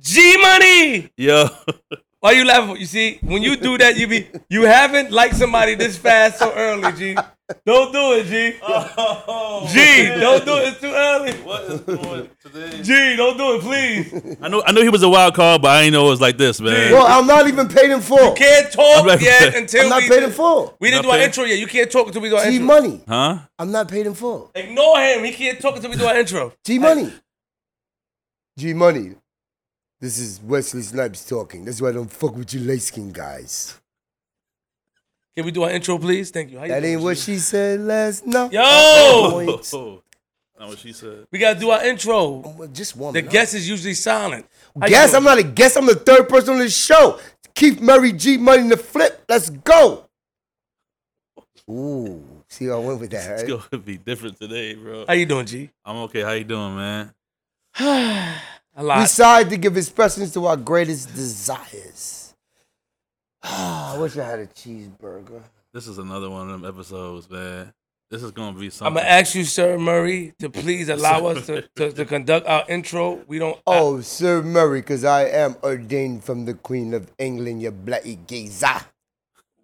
G Money. Yo, Why you laughing? You see, when you do that, you be you haven't liked somebody this fast so early, G. Don't do it, G. Oh. G, don't do it. It's too early. what is going on today? G, don't do it, please. I know, I know he was a wild card, but I didn't know it was like this, man. Well, I'm not even paid in full. You can't talk I'm not- yet until I'm not we paid in full. We didn't Not do our intro yet. You can't talk until we do our G intro. Money. Huh? I'm not paid in full. Ignore him. He can't talk until we do our intro. G Money. G Money. This is Wesley Snipes talking. That's why I don't fuck with you light skinned guys. Can we do our intro, please? Thank you. How you That doing, ain't what she said last night. Yo. Oh, not what she said. we gotta do our intro. Oh, well, Just one. The guest is usually silent. How you Guess doing? I'm not a guest. I'm the third person on the show. Keith Murray, G Money, the flip. Let's go. Ooh, see how I went with that. It's Right? gonna be different today, bro. How you doing, G? I'm okay. How you doing, man? a We lot. decided to give expressions to our greatest desires. I wish I had a cheeseburger. This is another one of them episodes, man. This is gonna be something. I'm gonna ask you, Sir Murray, to please allow us to, to, to conduct our intro. We don't. Oh, Sir Murray, because I am ordained from the Queen of England, you bloody geezer.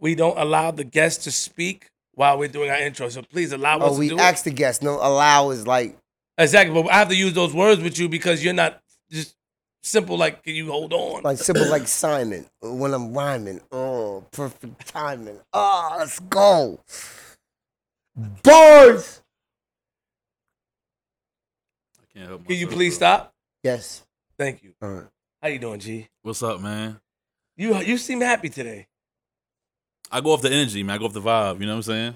we don't allow the guests to speak while we're doing our intro. So please allow oh, us Oh, to we do asked the guests. No, allow is like. Exactly, but I have to use those words with you because you're not just simple. Like, can you hold on? like simple like Simon when I'm rhyming. Oh, perfect timing. Oh, let's go. Bars. I can't help Can you please bro. stop? Yes. Thank you. All right. How you doing, G? What's up, man? You you seem happy today. I go off the energy, man. I go off the vibe. You know what I'm saying?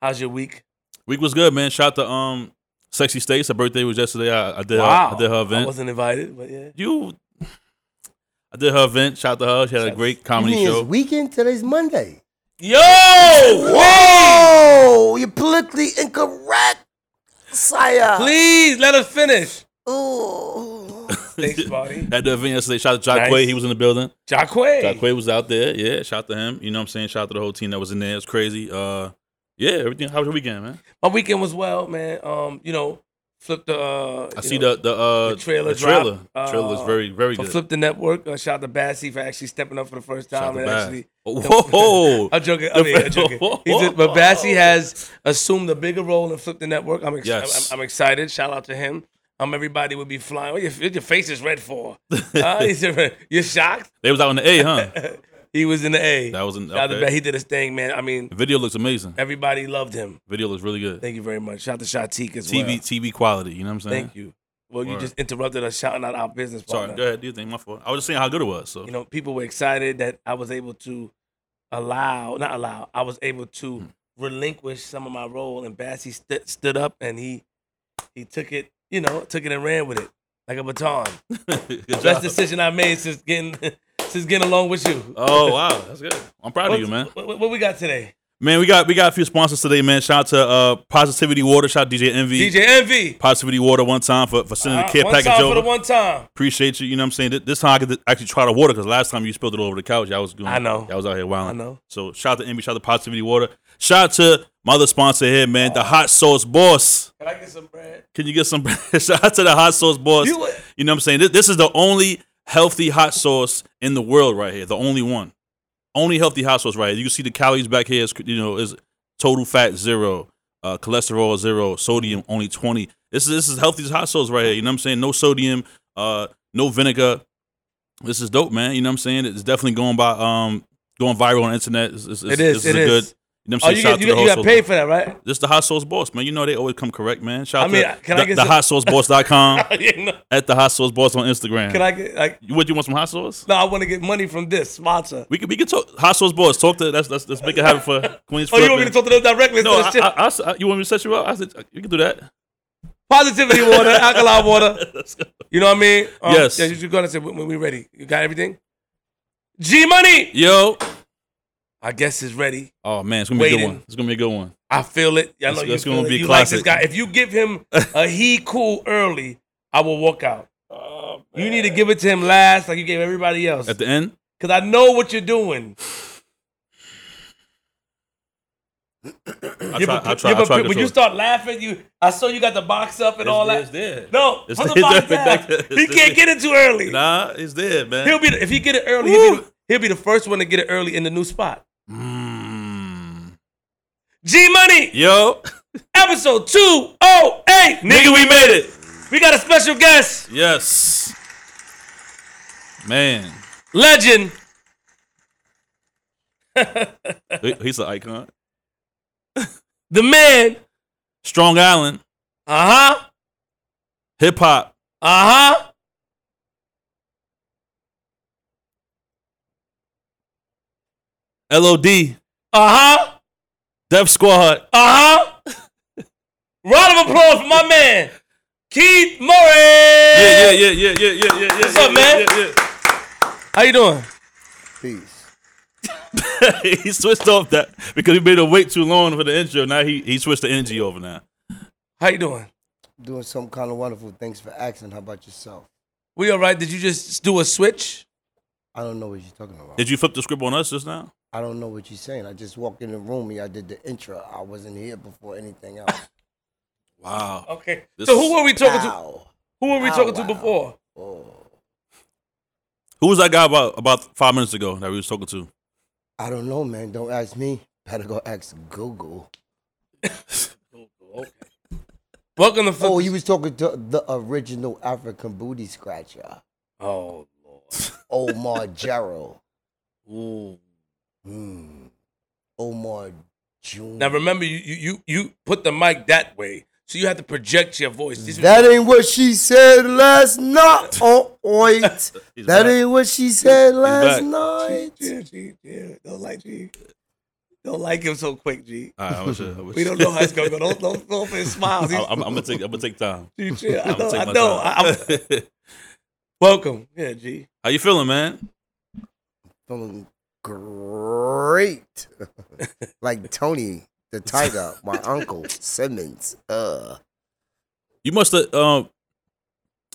How's your week? Week was good, man. Shout to um, Sexy States. Her birthday was yesterday. I, I did. wow, Her, I did her I event. wasn't invited, but yeah. you. I did her event. Shout out to her. She had a Shout- great You comedy mean show. it's weekend? Today's Monday. Yo, Whoa! You're politically incorrect, sire. please let us finish. Ooh. Thanks, buddy. At the event yesterday, shout out to Jack Nice. Quay. He was in the building. Jacque. Jack Quay was out there. Yeah, shout out to him. You know what I'm saying? Shout out to the whole team that was in there. It's crazy. Uh, yeah, everything. How was your weekend, man? My weekend was well, man. Um, you know, flip the. Uh, I see know, the the uh the trailer The trailer. drop, trailer is uh, very very good. Flip the Network. Uh, shout out to Bassy for actually stepping up for the first time and Bass. actually. Whoa! I'm joking. I mean, I'm joking. A, but Bassy has assumed a bigger role in Flip the Network. I'm, ex- Yes. I'm, I'm excited. Shout out to him. Um, everybody would be flying. What your, what your face is red for? He You're shocked? they was out in the A, huh? He was in the A. That was in. To Okay. He did his thing, man. I mean, The video looks amazing. everybody loved him. Video looks really good. Thank you very much. Shout out to Shatik as TV well. TV quality. You know what I'm saying? Thank you. Well, you just interrupted us shouting out our business partner. Sorry, go ahead. Do you think my fault? I was just saying how good it was. So You know, people were excited that I was able to allow, not allow, I was able to Hmm. relinquish some of my role, and Bassy st- stood up and he he took it, you know, took it and ran with it like a baton. Best job. decision I made since getting since getting along with you. Oh wow, that's good. I'm proud of you, man. What, what- we got today? Man, we got we got a few sponsors today, man. Shout out to uh, Positivity Water. Shout out to DJ Envy. DJ Envy. Positivity Water one time for, for sending Uh, the care one package time over. for the one time. Appreciate you. You know what I'm saying? This time I could actually try the water because last time you spilled it all over the couch. I was doing. I know. I was out here wilding. I know. So shout out to Envy. Shout out to Positivity Water. Shout out to my other sponsor here, man. The Hot Sauce Boss. Can I get some bread? Can you get some? bread? shout out to the Hot Sauce Boss. You- You know what I'm saying? This, this is the only healthy hot sauce in the world right here. The only one. Only healthy hot sauce right here. You can see the calories back here is you know is total fat zero, uh, cholesterol zero, sodium only 20. This is this is healthy hot sauce right here. You know what I'm saying? No sodium, uh, no vinegar. This is dope, man. You know what I'm saying? It's definitely going by um going viral on the internet. It's, it's, It is. This it a is. good. You know what Oh, I'm you, saying? Get, out you, to the you got paid sauce- for that, right? This the hot sauce boss, man. You know they always come correct, man. Shout I out mean, to can I the, get the some- hotsauceboss.com You know, at the hot sauce boss on Instagram. Can I get like? What you want some hot sauce? No, I want to get money from this sponsor. We can we can talk hot sauce boss. Talk to that's that's let's make it happen for Queens. Oh, you want me to talk to them directly? No, I. I, I, I- you want me to set you up? I said you can do that. Positivity water, alkaline water. You know what I mean? Um, Yes. Yeah, you're gonna say when when we ready. You got everything? G Money. Yo, I guess is ready. oh man, it's gonna be a good one. It's gonna be a good one. I feel it. I know That's- you that's feel gonna it. be a you like this classic. guy. If you give him a he cool early, I will walk out. Oh, you need to give it to him last, like you gave everybody else. At the end, Because I know what you're doing. I Yeah, try, but- I try, yeah, I try when you start laughing, you I saw you got the box up and It's all that. it's there. No, It's put the there, box it's down. there, it's He can't get it too early. Nah, it's there, man. He'll be if he get it early. He'll be, he'll be the first one to get it early in the new spot. Mm. G Money Yo, episode two oh eight. nigga, we made it. We got a special guest, Yes, man. legend. He's an icon. The man. Strong Island, Uh huh. hip hop. Uh huh. LOD, Uh huh. Def Squad. Uh huh. Round of applause for my man, Keith Murray. Yeah, yeah, yeah, yeah, yeah, yeah, yeah. What's yeah, up, man? Yeah, yeah, How you doing? Peace. he switched off that because he made him wait too long for the intro. Now he he switched the energy over now. How you doing? Doing something kind of wonderful. Thanks for asking. How about yourself? We all right? Did you just do a switch? I don't know what you're talking about. Did you flip the script on us just now? I don't know what you're saying. I just walked in the room and I did the intro. I wasn't here before anything else. Wow. Okay. This so who were we talking to? Who were we Ow, talking to before? Oh. Who was that guy about about five minutes ago that we was talking to? I don't know, man. Don't ask me. Better go ask Google. Welcome to Flip. Oh, you was talking to the original African booty scratcher, oh Lord. Omar Gerald. Ooh. Hmm. Omar Jr. Now remember, you you you you put the mic that way, so you have to project your voice. This- That ain't what she said last night. Oh, wait. That back. ain't what she said last back. night. Yeah, G, yeah. Don't like G. Don't like him so quick, G. All right, I wish, I wish. We don't know how it's gonna go. Don't don't don't open his smiles. I'm, I'm, I'm gonna take. I'm gonna take time. G, chill. I I'm know. gonna take I my know. I, time. I'm- welcome. Yeah, G. How you feeling, man? Feeling great. like Tony the Tiger, my uncle Simmons. Uh, You must have. Um,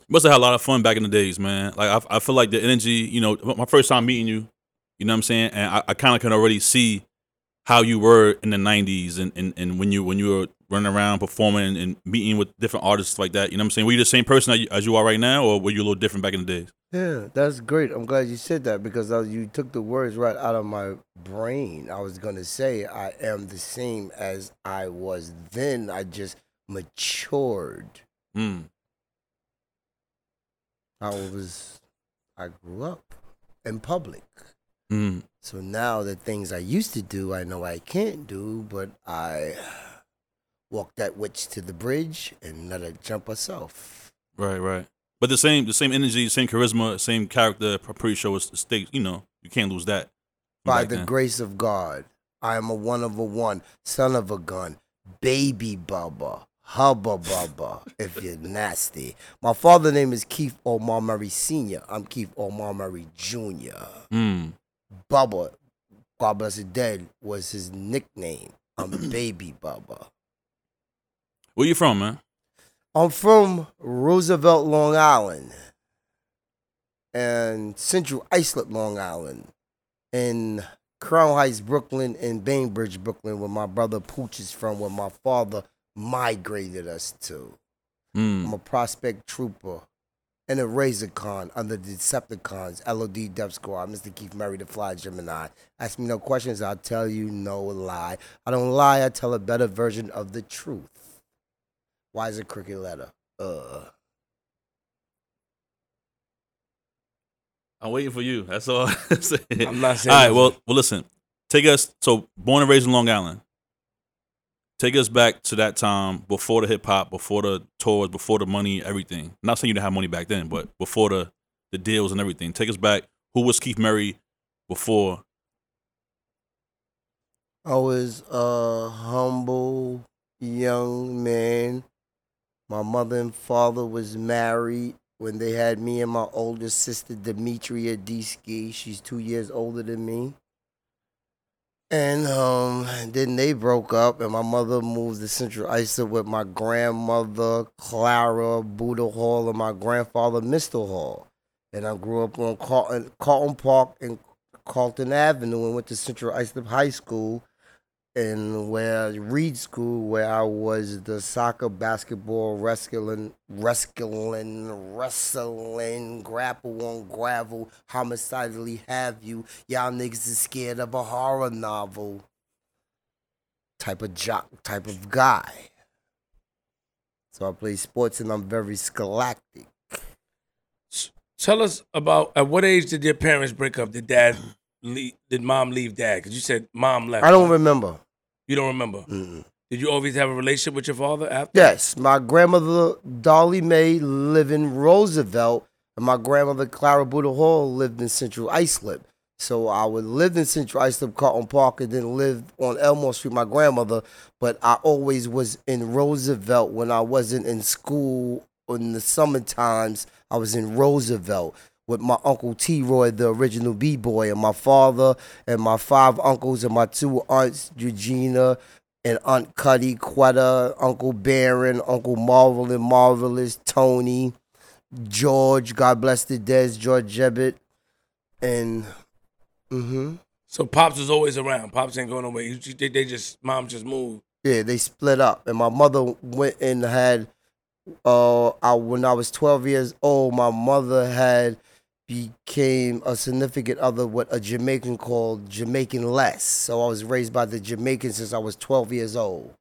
must have had a lot of fun back in the days, man. Like I, I feel like the energy. You know, my first time meeting you. You know what I'm saying? And I, I kind of can already see how you were in the '90s and, and, and when you when you were running around performing and meeting with different artists like that. You know what I'm saying? Were you the same person as you, are right now, or were you a little different back in the days? yeah, that's great. I'm glad you said that because you took the words right out of my brain. I was gonna say I am the same as I was then. I just matured. Mm. I was, I grew up in public. Mm. So now the things I used to do, I know I can't do, but I walk that witch to the bridge and let her jump herself. Right, right. But the same, the same energy, same charisma, same character. I'm pretty sure it's state. You know, you can't lose that. By the then. grace of God, I am a one of a one, son of a gun, baby bubba, hubba bubba, if you're nasty. My father' name is Keith Omar Murray Sr. I'm Keith Omar Murray Jr. Mm. Bubba, God bless his dead, was his nickname. I'm baby bubba. Where you from, man? I'm from Roosevelt, Long Island, and Central Islip, Long Island, and Crown Heights, Brooklyn, and Bainbridge, Brooklyn, where my brother Pooch is from, where my father migrated us to. Mm. I'm a prospect trooper and a Razor Con under the Decepticons, LOD Def Squad, Mr. Keith Murray, the Fly Gemini. Ask me no questions, I'll tell you no lie. I don't lie, I tell a better version of the truth. Why is it crooked letter? Uh. I'm waiting for you. That's all. I'm I'm not saying. All right. Well, well, listen. Take us. So, born and raised in Long Island. Take us back to that time before the hip hop, before the tours, before the money, everything. I'm not saying you didn't have money back then, but before the the deals and everything. Take us back. Who was Keith Murray before? I was a humble young man. My mother and father was married when they had me and my older sister Demetria Deski. She's two years older than me. And um, then they broke up, and my mother moved to Central Islip with my grandmother Clara Buddha Hall and my grandfather Mr. Hall. And I grew up on Carlton, Carlton Park and Carlton Avenue and went to Central Islip High School and where Reed School, where I was the soccer, basketball, wrestling, wrestling, wrestling, grapple on gravel, homicidally have you. Y'all niggas is scared of a horror novel. Type of jock, type of guy. So I play sports and I'm very scholastic. Tell us about at what age did your parents break up? Did dad leave, did mom leave dad? Because you said mom left. I don't remember. You don't remember. Mm-mm. Did you always have a relationship with your father after? Yes, my grandmother Dolly Mae lived in Roosevelt, and my grandmother Clara Buddha Hall lived in Central Islip. So I would live in Central Islip, Carlton Park, and then live on Elmore Street, with my grandmother. But I always was in Roosevelt when I wasn't in school in the summer times. I was in Roosevelt with my uncle T Roy, the original B boy, and my father and my five uncles and my two aunts, Regina and Aunt Cuddy, Quetta, Uncle Baron, Uncle Marvel and Marvelous, Tony, George, God bless the dead, George Jebbett, and mm-hmm. So pops was always around. Pops ain't going you- They, they just mom just moved. Yeah, they split up, and my mother went and had. Uh, I when I was twelve years old, my mother had became a significant other what a Jamaican called Jamaican less. So I was raised by the Jamaicans since I was twelve years old.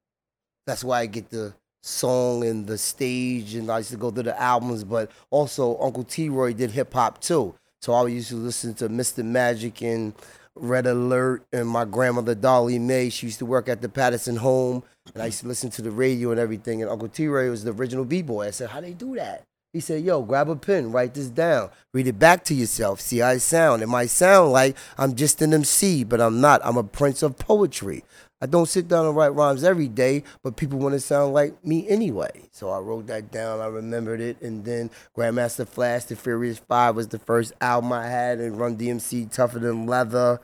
That's why I get the song and the stage, and I used to go through the albums. But also, Uncle T. Roy did hip hop too. So I used to listen to Mr. Magic and Red Alert, and my grandmother Dolly Mae. She used to work at the Patterson home, and I used to listen to the radio and everything. And Uncle T. Roy was the original b boy. I said, "How they do that?" He said, "Yo, grab a pen, write this down, read it back to yourself, see how it sound. It might sound like I'm just an MC, but I'm not. I'm a prince of poetry. I don't sit down and write rhymes every day, but people want to sound like me anyway. So I wrote that down. I remembered it, and then Grandmaster Flash, The Furious Five was the first album I had, and Run DMC, Tougher Than Leather,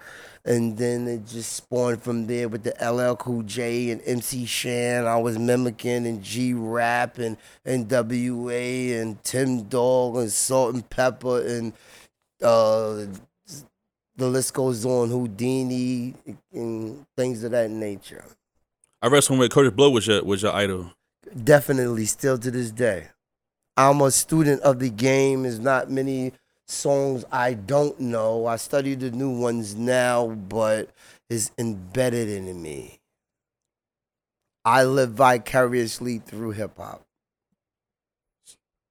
and then it just spawned from there with the LL Cool J and MC Shan. I was mimicking and G Rap and NWA and Tim Dog and Salt and Pepper and uh, the list goes on, Whodini and things of that nature. I read somewhere Kurtis Blow was your was your idol. Definitely, still to this day. I'm a student of the game. There's not many songs I don't know. I study the new ones now, but it's embedded in me. I live vicariously through hip hop.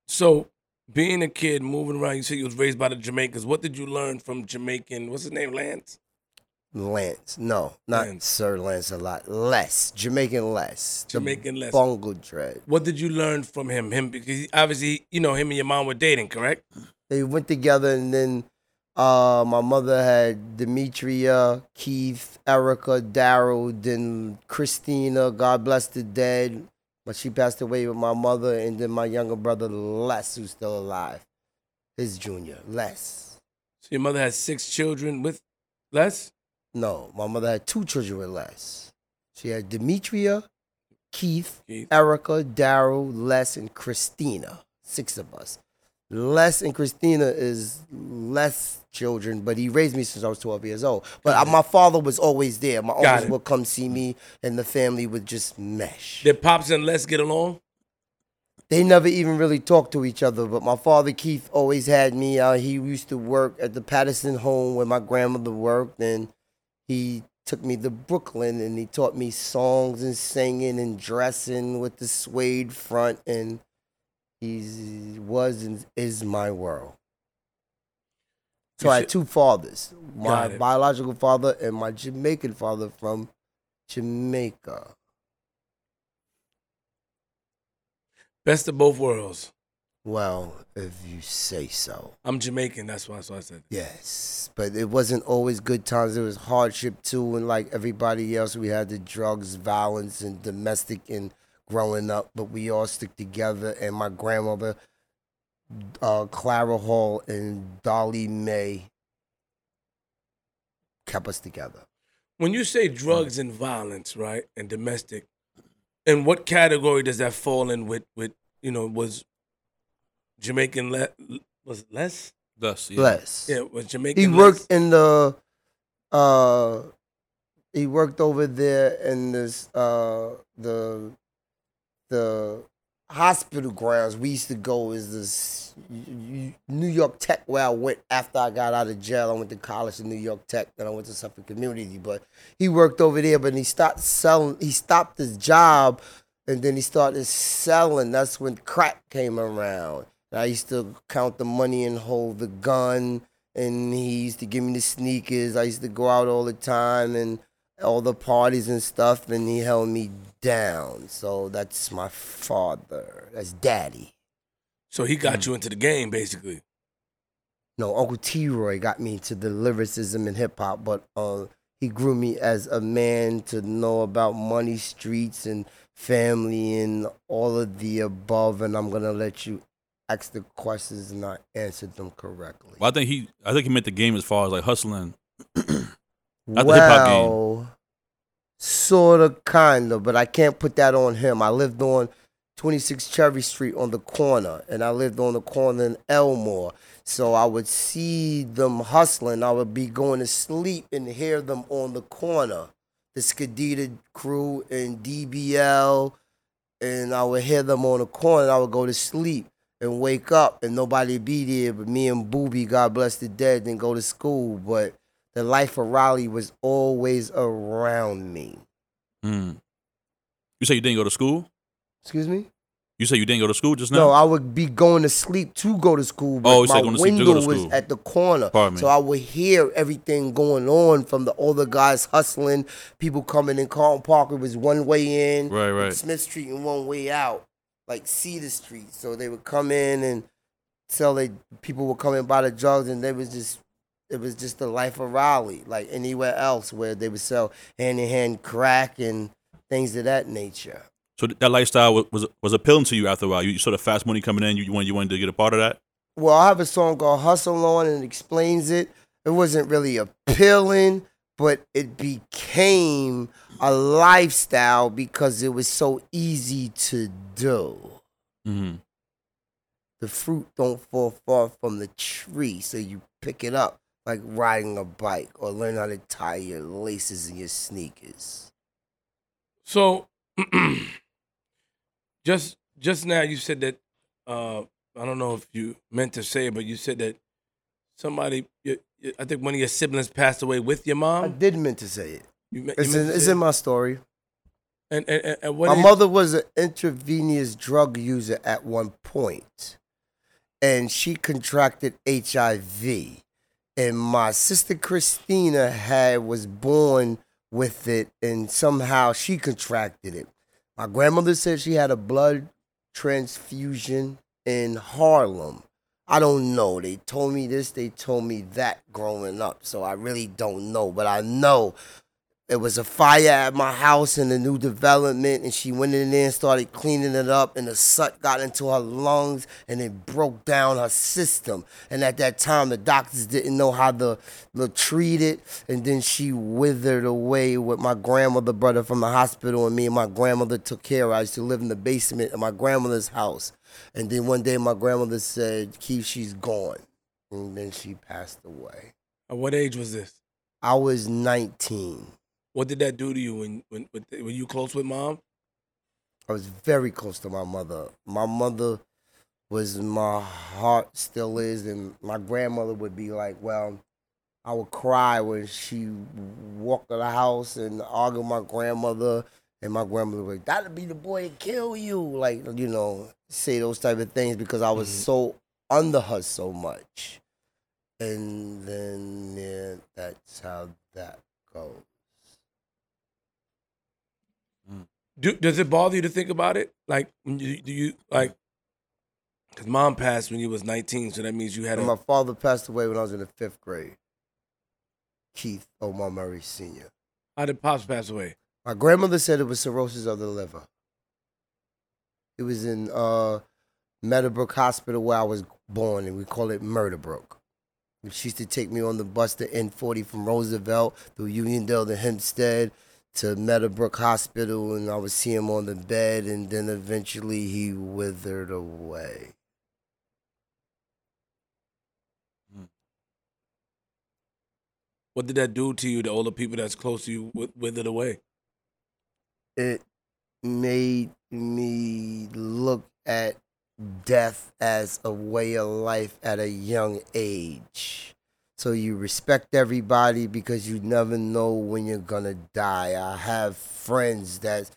So being a kid, moving around, you said you was raised by the Jamaicans. What did you learn from Jamaican? What's his name? Lance. Lance, no, not Lance. Sir Lance a lot. Less Jamaican Les, the Jamaican Les. Bongo Dread. What did you learn from him? Him because obviously, you know, him and your mom were dating, correct? they went together and then uh my mother had Demetria, Keith, Erica, Daryl, then Christina, God bless the dead. But she passed away with my mother and then my younger brother Les, who's still alive. His junior, Les. So your mother had six children with Les. No, my mother had two children with Les. She had Demetria, Keith, Keith. Erica, Daryl, Les, and Christina. Six of us. Les and Christina is less children, but he raised me since I was 12 years old. But I, my father was always there. My Got uncles it. would come see me, and the family would just mesh. Did Pops and Les get along? They never even really talked to each other, but my father Keith always had me. Uh, he used to work at the Patterson home where my grandmother worked, and he took me to Brooklyn and he taught me songs and singing and dressing with the suede front, and he was and is my world. So I had two fathers, my biological father and my Jamaican father from Jamaica. Best of both worlds. Well, if you say so. I'm Jamaican. That's why. So I said. Yes, but it wasn't always good times. There was hardship too, and like everybody else, we had the drugs, violence, and domestic and growing up. But we all stick together. And my grandmother, uh, Clara Hall, and Dolly May kept us together. When you say drugs and violence, right, and domestic, in what category does that fall in? With with you know was Jamaican Le- was it less Thus, yeah. Bless. Yeah, was Jamaican. He Les? worked in the uh he worked over there in this uh the the hospital grounds we used to go is this New York Tech where I went after I got out of jail. I went to college in New York Tech, then I went to Suffolk Community. But he worked over there, but he stopped selling. He stopped his job, and then he started selling. That's when crack came around. I used to count the money and hold the gun, and he used to give me the sneakers. I used to go out all the time and all the parties and stuff, and he held me down. So that's my father. That's daddy. So he got you into the game, basically. No, Uncle T Roy got me into the lyricism and hip hop, but uh, he grew me as a man to know about money, streets, and family, and all of the above. And I'm gonna let you ask the questions and I answered them correctly. Well, I think he, I think he meant the game as far as like hustling. Not the game. sort of, kind of, but I can't put that on him. I lived on 26 Cherry Street on the corner, and I lived on the corner in Elmore. So I would see them hustling. I would be going to sleep and hear them on the corner. The Skadita crew and DBL, and I would hear them on the corner. I would go to sleep and wake up, and nobody be there but me and Booby, God bless the dead, and go to school. But the life of Raleigh was always around me. Mm. You say you didn't go to school? Excuse me? You say you didn't go to school just now? No, I would be going to sleep to go to school, but Oh, you said my going to sleep to window go to was at the corner. So I would hear everything going on from the older guys hustling, people coming in. Carlton Parker was one way in, Right, right. Smith Street and one way out, like Cedar Street. So they would come in and tell they people would come in buy the drugs, and they was just it was just the life of Raleigh, like anywhere else where they would sell hand in hand crack and things of that nature. So that lifestyle was, was was appealing to you after a while. You, sort of fast money coming in. You, you wanted you wanted to get a part of that. Well, I have a song called Hustle On and it explains it. It wasn't really appealing, but it became a lifestyle because it was so easy to do. Mm-hmm. The fruit don't fall far from the tree, so you pick it up like riding a bike or learn how to tie your laces in your sneakers. So, just just now you said that uh, I don't know if you meant to say it, but you said that somebody, you, you- I think one of your siblings passed away with your mom. I did meant to say it. You, you It's in, it's in my story. and, and, and, My mother was an intravenous drug user at one point, and she contracted HIV. And my sister Christina had was born with it, and somehow she contracted it. My grandmother said she had a blood transfusion in Harlem. I don't know. They told me this, they told me that growing up, so I really don't know. But I know it was a fire at my house in a new development, and she went in there and started cleaning it up, and the soot got into her lungs, and it broke down her system. And at that time, the doctors didn't know how to, to treat it, and then she withered away with my grandmother brother from the hospital, and me and my grandmother took care of her. I used to live in the basement of my grandmother's house, and then one day my grandmother said, "Keith, she's gone," and then she passed away. At what age was this? I was 19. What did that do to you when when when, were you close with mom? I was very close to my mother. My mother was my heart still is, and my grandmother would be like, well, I would cry when she walked to the house and argue with my grandmother, and my grandmother would, like, that'll be the boy that kill you, like you know, say those type of things because I was Mhm. so under her so much, and then yeah, that's how that goes. Do, does it bother you to think about it? Like, when you, do you like? Because mom passed when you was nineteen, so that means you had a. my father passed away when I was in the fifth grade. Keith Omar Murray Sr. How did pops pass away? My grandmother said it was cirrhosis of the liver. It was in uh, Meadowbrook Hospital where I was born, and we call it Murderbrook. She used to take me on the bus to N40 from Roosevelt through Uniondale to Hempstead to Meadowbrook Hospital, and I would see him on the bed, and then eventually he withered away. Hmm. What did that do to you? To all the older people that's close to you with, with it away. it made me look at death as a way of life at a young age. So you respect everybody because you never know when you're gonna die. I have friends that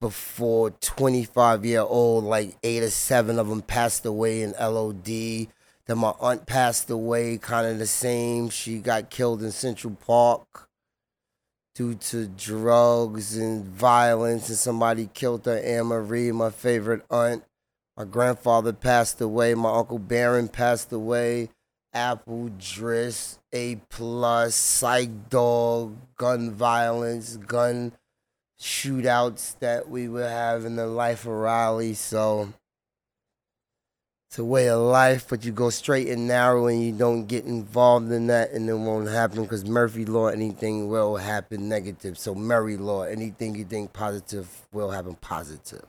before 25 year old, like eight or seven of them passed away in LOD. Then my aunt passed away, kind of the same. She got killed in Central Park due to drugs and violence, and somebody killed her. Anne Marie, my favorite aunt. My grandfather passed away. My uncle Baron passed away. Apple Driss, A plus, Psych Dog, gun violence, gun shootouts that we would have in the life of Raleigh. So it's a way of life, but you go straight and narrow and you don't get involved in that and it won't happen because Murphy law, anything will happen negative. So Murray law, anything you think positive will happen positive.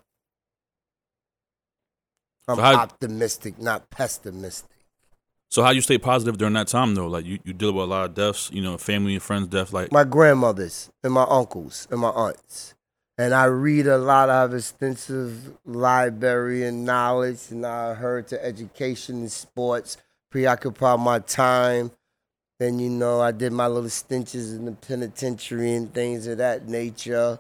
I'm So how- optimistic, not pessimistic. So how you stay positive during that time though? Like you, you deal with a lot of deaths, you know, family and friends death. Like my grandmothers and my uncles and my aunts. And I read a lot. I have extensive library and knowledge, and I heard to education and sports preoccupy my time. Then you know I did my little stinches in the penitentiary and things of that nature,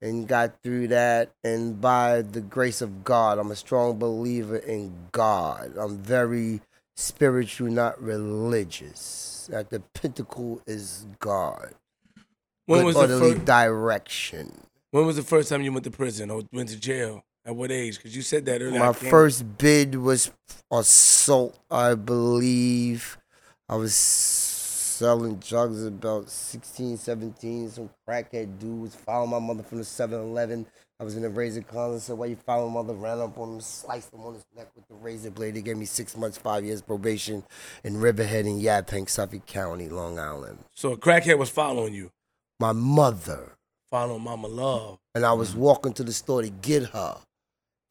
and got through that. And by the grace of God, I'm a strong believer in God. I'm very spiritual, not religious. At the pinnacle is God When good was the first? direction. When was the first time you went to prison or went to jail? At what age? Because you said that earlier. My first bid was assault, I believe. I was selling drugs at about 16, 17. Some crackhead dudes was following my mother from the 7 Eleven. I was in a razor closet, said, Why you following mother? Ran up on him, sliced him on his neck with the razor blade. They gave me six months, five years probation in Riverhead in Yaphank, Suffolk County, Long Island. So a crackhead was following you, My mother. following Mama Love. and I was walking to the store to get her,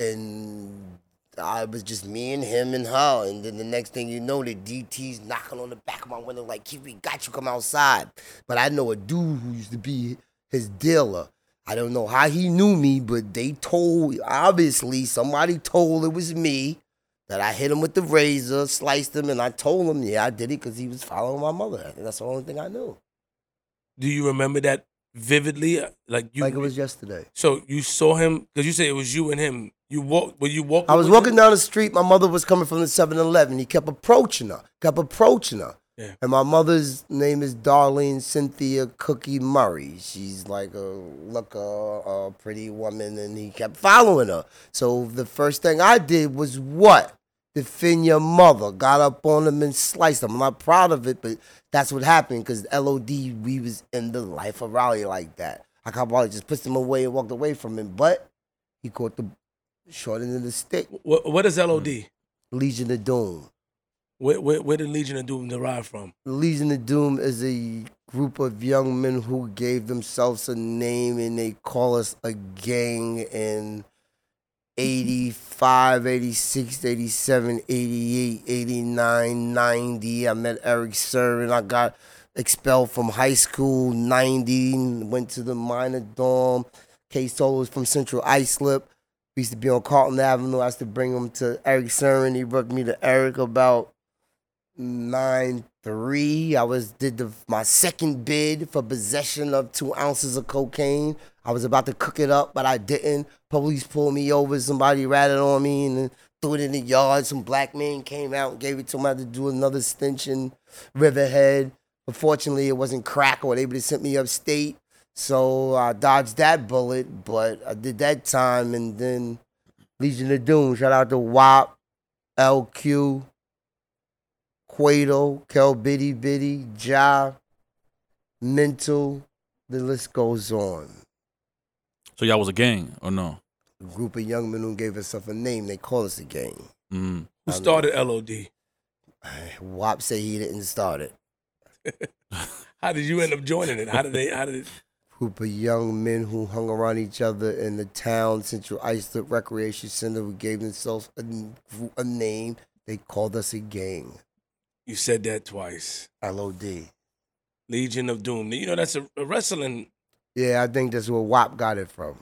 and I was just me and him and her, and then the next thing you know, the DT's knocking on the back of my window like, "Kid, we got you, come outside." But I know a dude who used to be his dealer. I don't know how he knew me, but they told obviously somebody told it was me that I hit him with the razor, sliced him, and I told him, yeah, I did it because he was following my mother. And that's the only thing I knew. Do you remember that vividly? Uh, like you, like it was yesterday. So you saw him because you said it was you and him. You walk. Were you walking? I was walking him? down the street. My mother was coming from the 7 Eleven. He kept approaching her, kept approaching her. Yeah. And my mother's name is Darlene Cynthia Cookie Murray. She's like a looker, a pretty woman, and he kept following her. So the first thing I did was what? Defend your mother. Got up on him and sliced him. I'm not proud of it, but that's what happened because LOD, we was in the life of Raleigh like that. I could probably just pushed him away and walked away from him, but he caught the short end of the stick. What, what is LOD? Mm. Legion of Doom. Where, where, where did Legion of Doom derive from? Legion of Doom is a group of young men who gave themselves a name and they call us a gang in 85, 86, 87, 88, 89, 90. I met Eric Sermon. I got expelled from high school 90, went to the minor dorm. K Solo was from Central Islip. We used to be on Carlton Avenue. I used to bring him to Eric Sermon. He brought me to Eric about nine three. I was did the my second bid for possession of two ounces of cocaine. I was about to cook it up, but I didn't. Police pulled me over. Somebody ratted on me and threw it in the yard. Some black man came out and gave it to him. I had to do another stench in Riverhead. Unfortunately, it wasn't crack or they would have sent me upstate. So I dodged that bullet, but I did that time and then Legion of Doom. Shout out to WAP, LQ, Quado, Kel Biddy Biddy, Ja, Mental, the list goes on. so y'all was a gang or no? A group of young men who gave themselves a name, they call us a gang. Mm. Who started LOD? WAP say he didn't start it. How did you end up joining it? How did they? How did it? Group of young men who hung around each other in the town Central Islip Recreation Center who gave themselves a, a name. They called us a gang. You said that twice. LOD. Legion of Doom. You know that's a, a wrestling. Yeah, I think that's where WAP got it from.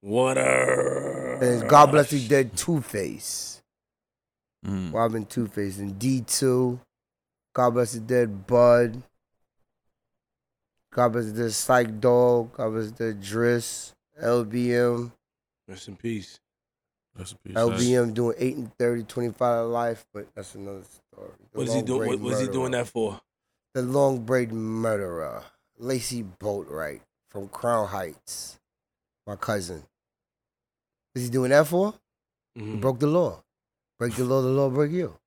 Water. And it's God Bless the Dead Two Face. Mm. WAP and Two Face. And D2. God Bless the Dead Bud. God Bless the Dead Psych Dog. God Bless the Dead Driss. LBM. Rest in peace. Rest in peace. LBM doing 8 and 30, 25 of life, but that's another story. The What is he doing? What was he doing that for? The long braid murderer, Lacey Boatwright from Crown Heights, my cousin. Is he doing that for? He Mhm. broke the law. Break the law, the law break you.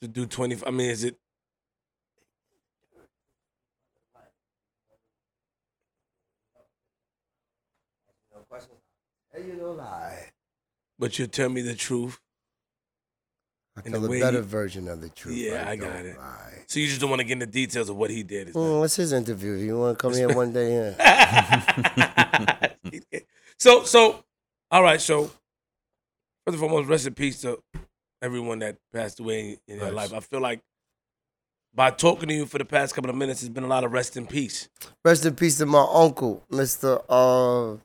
To do twenty. I mean, is it? Hey, you know lie. But you tell me the truth. I In tell a way better you- version of the truth. Yeah, I don't got it. lie. So you just don't want to get into details of what he did. is Mm, what's his interview? You want to come here one day? Yeah. so so, all right. So first and foremost, rest in peace to everyone that passed away in their Nice. life. I feel like by talking to you for the past couple of minutes, it's been a lot of rest in peace. Rest in peace to my uncle, Mr. Uh,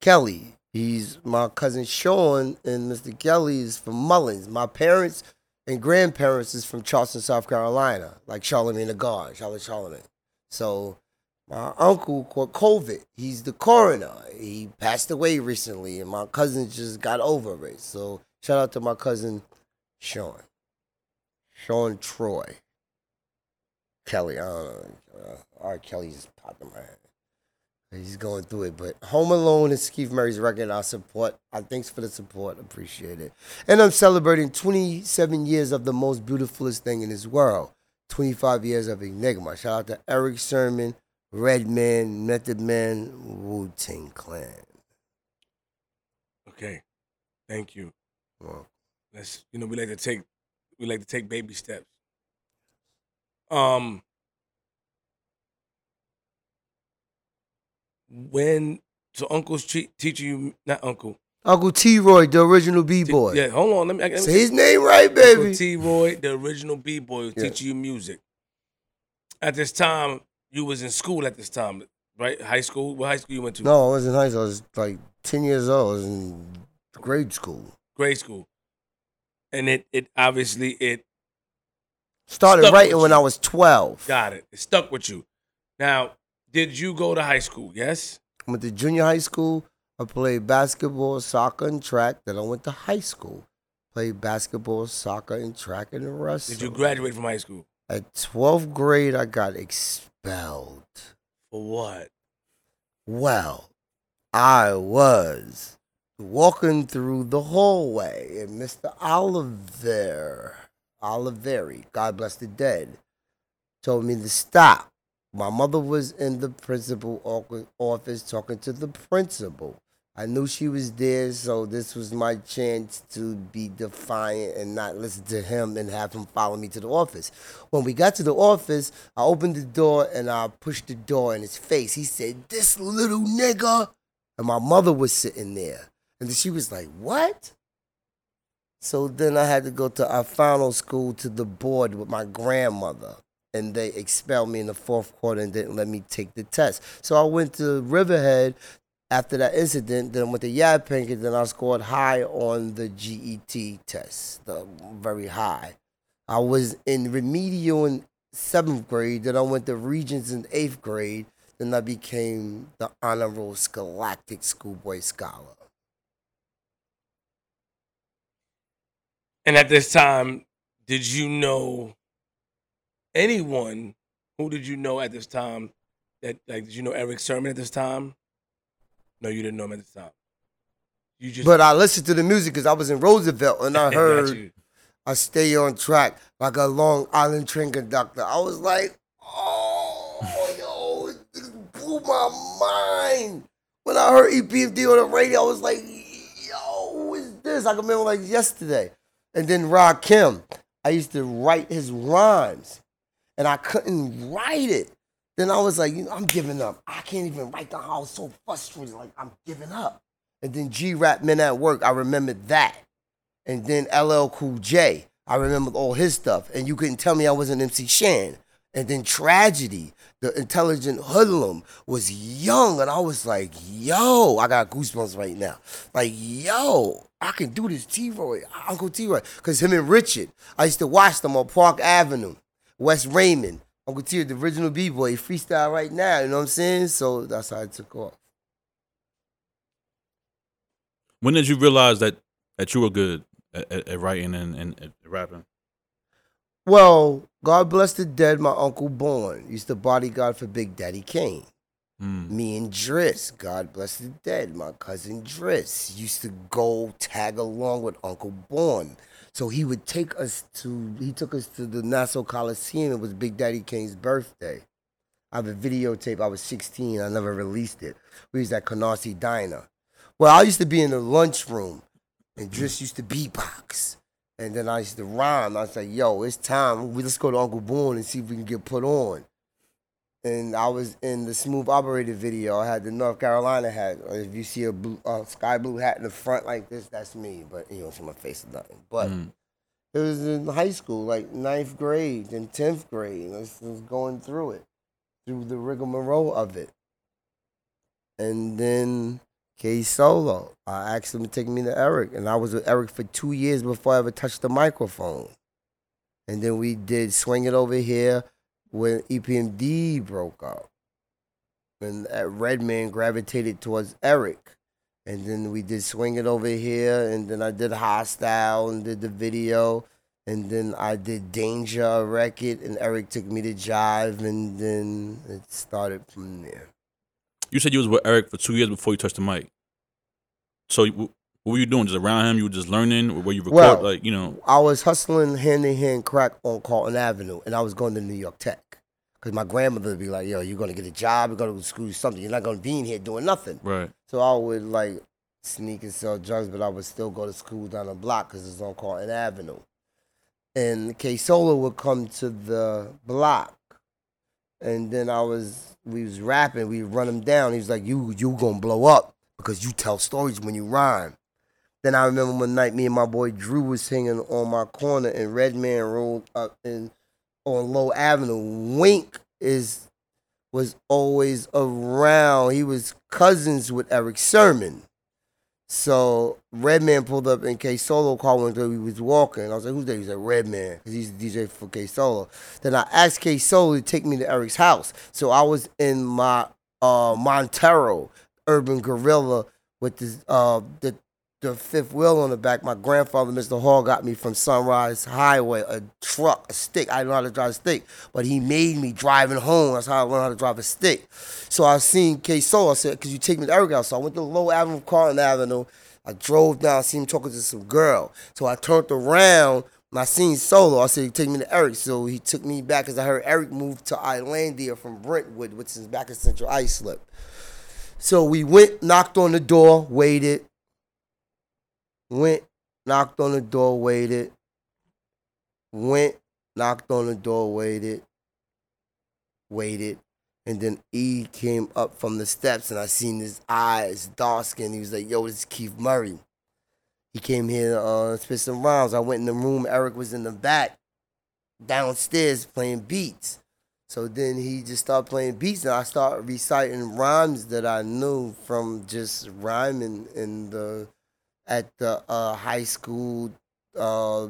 Kelly. He's my cousin Sean, and Mr. Kelly is from Mullins. My parents and grandparents is from Charleston, South Carolina, like Charlemagne the God, Charlotte Charlemagne. So my uncle caught COVID. He's the coroner. He passed away recently, and my cousin just got over it. So shout out to my cousin Sean, Sean Troy. Kelly, I don't know. Uh, R. Kelly just popped in my head. He's going through it, but Home Alone is Keith Murray's record. I support. I thanks for the support. Appreciate it. And I'm celebrating 27 years of the most beautifulest thing in this world. 25 years of Enigma. Shout out to Eric Sermon, Redman, Method Man, Wu Tang Clan. Okay, thank you. Well, Let's you know we like to take we like to take baby steps. Um, when so uncle's che- teaching you not uncle Uncle T. Roy, the original B boy. Yeah, hold on. Let me, let me Say his name right, baby. T. Roy, the original B boy, was Yeah. teaching you music. At this time, you was in school. At this time, right? High school. What high school you went to? No, I was in high school. I was like 10 years old. I was in grade school. grade school. And it it obviously it Started writing when. I was 12. got it. It stuck with you. Now, did you go to high school? Yes. I went to junior high school. I played basketball, soccer, and track. Then I went to high school. Played basketball, soccer, and track and the rest. Did you graduate from high school? At 12th grade, I got expelled. For what? Well, I was walking through the hallway, and Mr. Oliver, Oliveri, God bless the dead, told me to stop. My mother was in the principal office talking to the principal. I knew she was there, so this was my chance to be defiant and not listen to him and have him follow me to the office. When we got to the office, I opened the door and I pushed the door in his face. He said, This little nigga. And my mother was sitting there. And she was like, What? So then I had to go to our final school to the board with my grandmother. And they expelled me in the fourth quarter and didn't let me take the test. So I went to Riverhead after that incident. Then went to Yaphank and then I scored high on the GED test, the very high. I was in remedial in seventh grade. Then I went to Regents in eighth grade. Then I became the honorable scholastic schoolboy scholar. And at this time, did you know anyone? Who did you know at this time? That like, did you know Eric Sermon at this time? No, you didn't know him at this time. You just But I listened to the music because I was in Roosevelt and I heard. I stay on track like a Long Island train conductor. I was like, oh, yo, it blew my mind. When I heard EPMD on the radio, I was like, yo, who is this? I can remember like yesterday. And then Rakim, I used to write his rhymes and I couldn't write it. Then I was like, you know, I'm giving up. I can't even write how I was so frustrated. Like, I'm giving up. And then G Rap Men at Work, I remembered that and then LL Cool J. I remembered all his stuff, and you couldn't tell me I wasn't MC Shan. And then Tragedy, the intelligent hoodlum, was young, and I was like, "Yo, I got goosebumps right now." Like, "Yo, I can do this, T-Roy, Uncle T-Roy," because him and Richard, I used to watch them on Park Avenue, West Raymond. Uncle T, the original b-boy, he freestyle right now. You know what I'm saying? So that's how I took off. When did you realize that that you were good at, at, at writing and, and at rapping? Well, God bless the dead, my uncle Born used to bodyguard for Big Daddy Kane. Mm. Me and Driss, God bless the dead, my cousin Driss used to go tag along with Uncle Born. So he would take us to, he took us to the Nassau Coliseum. It was Big Daddy Kane's birthday. I have a videotape. I was 16. I never released it. We was at Canarsie Diner. Well, I used to be in the lunchroom, and Driss used to beatbox. And then I used to rhyme. I was like, yo, it's time. We, let's go to Uncle Boone and see if we can get put on. And I was in the Smooth Operator video. I had the North Carolina hat. If you see a blue, uh, sky blue hat in the front like this, that's me. But you don't see my face or nothing. But Mm. it was in high school, like ninth grade and tenth grade. I was, I was going through it, through the rigmarole of it. And then K Solo, I asked him to take me to Eric, and I was with Eric for two years before I ever touched the microphone. And then we did Swing It Over Here when EPMD broke up. And that Redman gravitated towards Eric. And then we did Swing It Over Here, and then I did Hostile and did the video. And then I did Danger, a record, and Eric took me to Jive, and then it started from there. You said you was with Eric for two years before you touched the mic. So what were you doing? Just around him? You were just learning? Were you record? Well- like you know? I was hustling hand in hand crack on Carlton Avenue, and I was going to New York Tech. Because my grandmother would be like, yo, you're going to get a job, you're going to go to school, something. You're not going to be in here doing nothing. Right. So I would like sneak and sell drugs, but I would still go to school down the block because it's on Carlton Avenue. And K Solo would come to the block, and then I was we was rapping. We run him down. He was like, "You you gonna blow up because you tell stories when you rhyme." Then I remember one night, me and my boy Drew was hanging on my corner, and Redman rolled up in on Low Avenue. Wink is was always around. He was cousins with Eric Sermon. So Redman pulled up in K Solo car one day. We was walking. I was like, "Who's that?" He said, "Redman," because he's the DJ for K Solo. Then I asked K Solo to take me to Eric's house. So I was in my uh, Montero Urban Gorilla with this, uh, the the fifth wheel on the back. My grandfather, Mr. Hall, got me from Sunrise Highway a truck, a stick. I didn't know how to drive a stick, but he made me driving home. That's how I learned how to drive a stick. So I seen K Soul. I said, "Could you take me to Eric house?" So I went to Low Avenue, Carlton Avenue. I drove down, I seen him talking to some girl. So I turned around I seen Solo. I said, "Take me to Eric." So he took me back because I heard Eric moved to Islandia from Brentwood, which is back in Central Islip. So we went, knocked on the door, waited. Went, knocked on the door, waited. Went, knocked on the door, waited. Waited. And then E came up from the steps and I seen his eyes, dark skin. He was like, yo, this is Keith Murray. He came here to uh, spit some rhymes. I went in the room. Eric was in the back, downstairs, playing beats. So then he just started playing beats, and I started reciting rhymes that I knew from just rhyming in the at the uh, high school uh,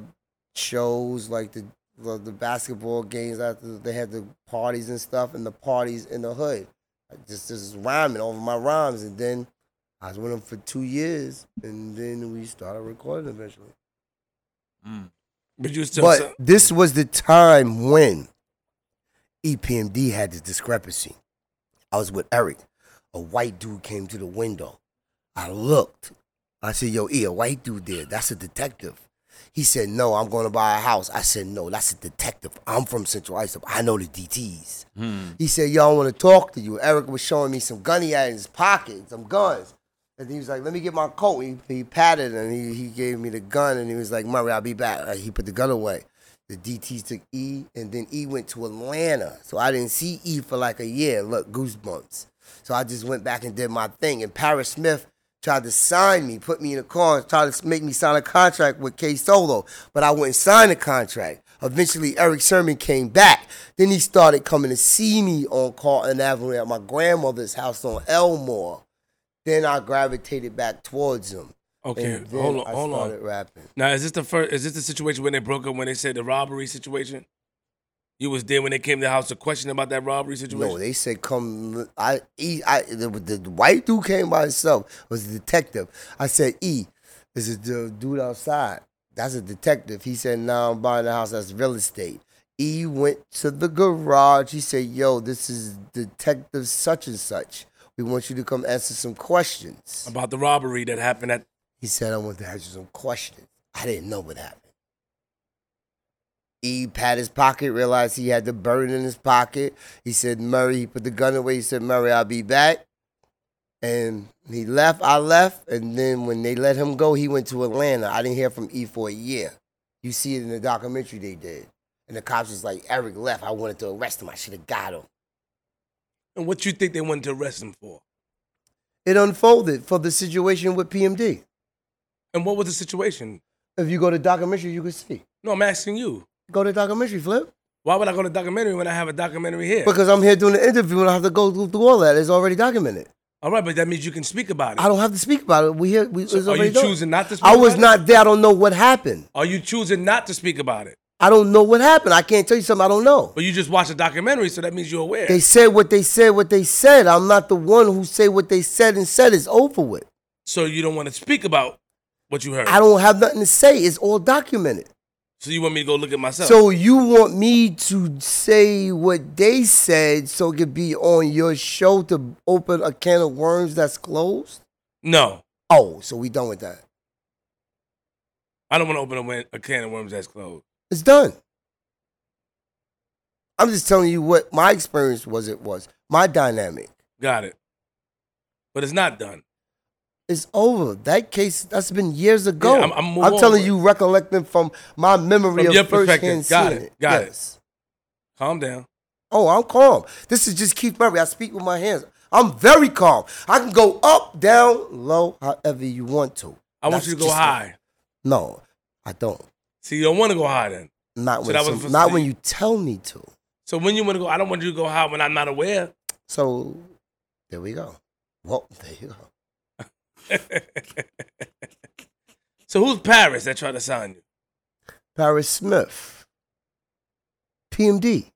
shows, like the, the the basketball games. After they had the parties and stuff, and the parties in the hood. I just just rhyming over my rhymes, and then I was with him for two years, and then we started recording eventually. Mm. But you still. But this was the time when E EPMD had this discrepancy. I was with Eric. A white dude came to the window. I looked. I said, Yo, E, a white dude there. That's a detective. He said, No, I'm going to buy a house. I said, No, that's a detective. I'm from Central Islip. I know the DTs. Hmm. He said, Yo, I want to talk to you. Eric was showing me some gun he had in his pocket, some guns. And he was like, Let me get my coat. He, he patted and he, he gave me the gun and he was like, Murray, I'll be back. Uh, He put the gun away. The DTs took E and then E went to Atlanta. So I didn't see E for like a year. Look, goosebumps. So I just went back and did my thing. And Parrish Smith tried to sign me, put me in a car, tried to make me sign a contract with K Solo, but I wouldn't sign the contract. Eventually, Eric Sermon came back. Then he started coming to see me on Carlton Avenue at my grandmother's house on Elmore. Then I gravitated back towards him. Okay, hold on, I hold on. rapping. Now, is this the first? Is this the situation when they broke up? When they said the robbery situation? You was there when they came to the house to question about that robbery situation. No, they said come. I E. I the, the white dude came by himself. Was a detective. I said E. This is the dude outside. That's a detective. He said, "Now I'm buying the house. That's real estate." E went to the garage. He said, "Yo, this is detective such and such. We want you to come answer some questions." about the robbery that happened at. He said, I want to ask you some questions. I didn't know what happened. E pat his pocket, realized he had the bird in his pocket. He said, Murray, he put the gun away. He said, Murray, I'll be back. And he left, I left. And then when they let him go, he went to Atlanta. I didn't hear from E for a year. You see it in the documentary they did. And the cops was like, Eric left. I wanted to arrest him. I should have got him. And what you think they wanted to arrest him for? It unfolded for the situation with PMD. And what was the situation? If you go to documentary, you can see. No, I'm asking you. Go to documentary, Flip. Why would I go to documentary when I have a documentary here? Because I'm here doing the interview and I have to go through, all that. It's already documented. All right, but that means you can speak about it. I don't have to speak about it. We here. We, So are you done. choosing not to speak I was not there. I don't know what happened. Are you choosing not to speak about it? I don't know what happened. I can't tell you something I don't know. But you just watched a documentary, so that means you're aware. They said what they said. What they said. I'm not the one who say what they said and said. It's over with. so you don't want to speak about what you heard. I don't have nothing to say. It's all documented. So you want me to go look at myself? So you want me to say what they said so it could be on your show to open a can of worms that's closed? no, Oh, so we done with that. I don't want to open a, a can of worms that's closed. It's done. I'm just telling you what my experience was. It was my dynamic. Got it. But it's not done. It's over. That case that's been years ago. Yeah, I'm- I'm I'm telling you, recollecting from my memory From of your first perspective. hand Got seeing it. it. Got it. Calm down. Oh, I'm calm. This is just Keith Murray. I speak with my hands. I'm very calm. I can go up, down, low, however you want to. I want you to go high. No, I don't. See, you don't want to go high then. Not when that was some- for- not when you tell me to. So when you want to go, I don't want you to go high when I'm not aware. So there we go. Well, there you go. So who's Parrish that tried to sign you? Parrish Smith. PMD.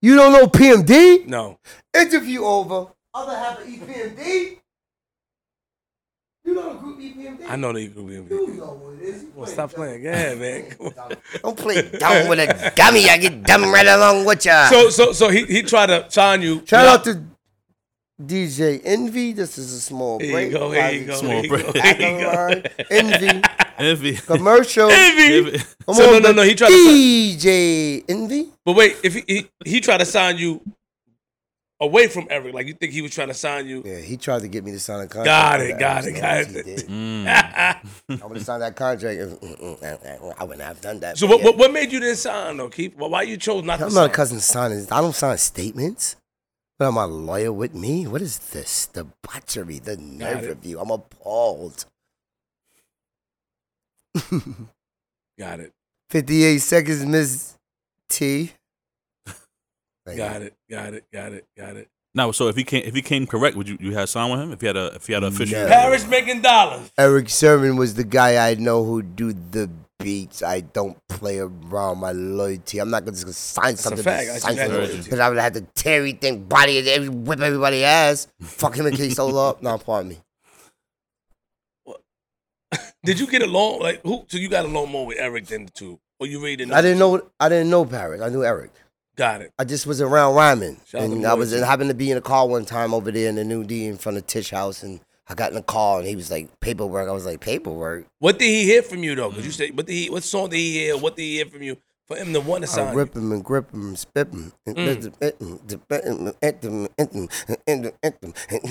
You don't know PMD? No. Interview over. Other half of EPMD. You know the group EPMD? I know the group be. You know what it is. You Well, stop playing. Ahead, man. Don't play dumb with a dummy. I get dumb right along with ya. So, so, so he he tried to sign you. Shout out to DJ Envy. This is a small Here break. you go. Here you go. Small Here break. go. Back Here on you go. Envy. Envy. Commercial. Envy. Come So on, no, no, no. He tried to. Sign, DJ Envy. but wait, if he, he he tried to sign you away from Eric, like you think he was trying to sign you? Yeah, he tried to get me to sign a contract. Got it, got it, got he it. Mm. I would have signed that contract. and- mm, mm, mm, I wouldn't have done that. So what, yeah. what what made you then sign though, Keith? Well, why you chose not to I'm sign? not a cousin signing. I don't sign statements. But I'm a lawyer with me. What is this? The butchery, the nerve of you. I'm appalled. Got it. 58 seconds, Miss T. Got it. Got it. Got it. Got it. Now, so if he came, if he came correct, would you you had signed with him? If he had a if he had an official, No. Parrish making dollars. Eric Sermon was the guy I know who do the beats. I don't play around my loyalty. I'm not gonna just sign a something. fact. I see that loyalty. Because I would have to tear everything, body it, every, whip everybody ass. Fuck him in K Solo up. No, pardon me. Did you get along like who? So you got along more with Eric than the two, or you really didn't? I didn't know. I didn't know Parrish. I knew Eric. Got it. I just was around rhyming, Shout and I was Loyalty. happened to be in a car one time over there in the New D in front of Tish House, and I got in the car, and he was like paperwork. I was like paperwork. What did he hear from you though? Because you said, what did he? What song did he hear? What did he hear from you for him to want to sign. I rip him and grip him and spit him.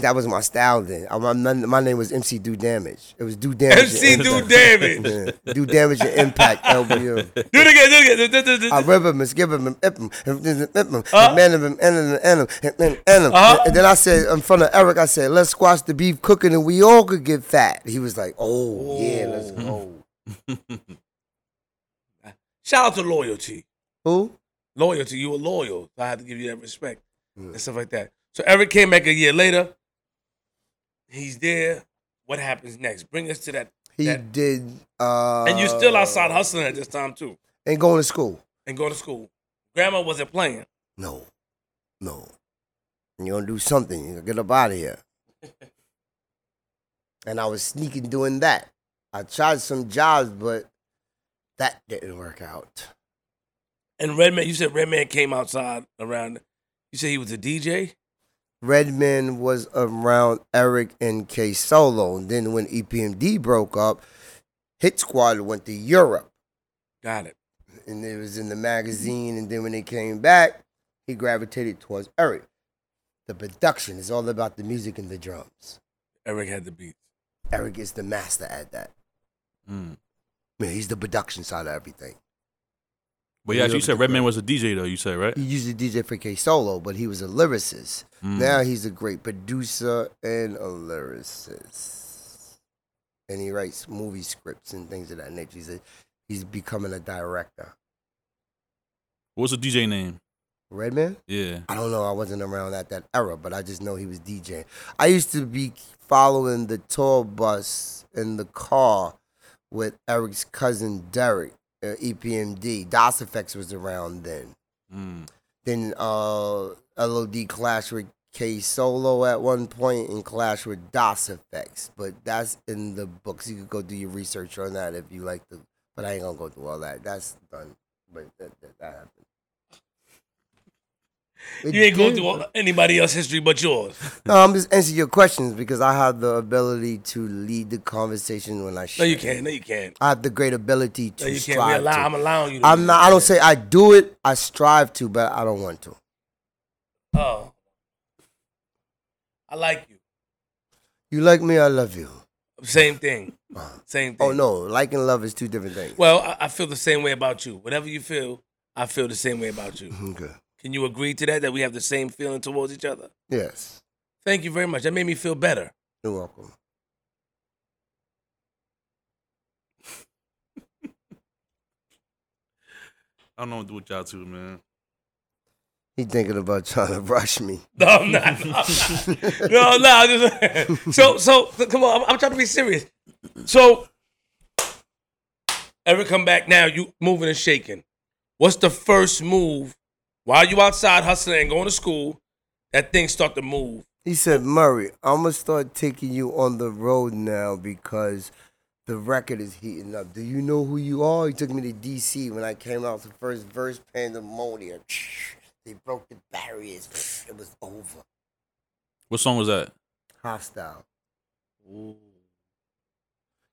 That was my style then. I- My, my name was MC Do Damage. It was Do? Damage. MC do damage. Yeah. Do Damage and Impact, LBM. Do it again. Do it again. I rip him and skip him and ip him and ip him Uh. and man him and him and him and him. Uh-huh. And then I said in front of Eric, I said, let's squash the beef cooking and we all could get fat. He was like, oh, yeah, let's go. Shout out to loyalty. Who? Loyalty. You were loyal. So I had to give you that respect Mm. and stuff like that. So Eric came back a year later. He's there. What happens next? Bring us to that. He that- did. Uh, and you still outside hustling at this time too, and going to school. and going to school. Grandma wasn't playing. No, no. You're gonna do something. You're gonna get up out of here. and I was sneaking doing that. I tried some jobs, but that didn't work out. And Redman, you said Redman came outside around. You said he was a DJ. Redman was around Eric and K Solo. And then when EPMD broke up, Hit Squad went to Europe. Got it. And it was in the magazine. And then when they came back, he gravitated towards Eric. The production is all about the music and the drums. Eric had the beats. Eric is the master at that. Mm. Man, he's the production side of everything. But yeah, Yeah, you said Redman was a DJ though. You said right. He used to DJ for K Solo, but he was a lyricist. Mm. Now he's a great producer and a lyricist. And he writes movie scripts and things of that nature. He's, a, he's becoming a director. What's the DJ name? Redman? Yeah. I don't know. I wasn't around at that era, but I just know he was DJing. I used to be following the tour bus in the car with Eric's cousin Derek, uh, EPMD. Das EFX was around then. Mm. Then uh, LOD clashed with K Solo at one point and clashed with Das EFX. But that's in the books. You could go do your research on that if you like to. But I ain't gonna go through all that. That's done. But that, that, that happened. It You ain't going through anybody else's history but yours. No, I'm just answering your questions because I have the ability to lead the conversation when I should. No, you can't. No, you can't. I have the great ability to No, you can't. Strive allow, to. I'm allowing you. To I'm not. I don't say I do it. I strive to, but I don't want to. Oh, I like you. You like me, I love you. Same thing. Uh, Same thing. Oh no, like and love is two different things. Well, I, I feel the same way about you. Whatever you feel, I feel the same way about you. Okay. Can you agree to that? That we have the same feeling towards each other? Yes. Thank you very much. That made me feel better. You're welcome. I don't know what to do with y'all two, man. He thinking about trying to rush me. No, I'm not. No, I'm not. no, no. I'm just, so, so, so, come on. I'm, I'm trying to be serious. So, ever come back now. You moving and shaking. What's the first move while you outside hustling and going to school? That thing start to move. He said, Murray, I'm gonna start taking you on the road now because the record is heating up. Do you know who you are? He took me to DC when I came out the first verse, Pandemonium. They broke the barriers. It was over. What song was that? Hostile.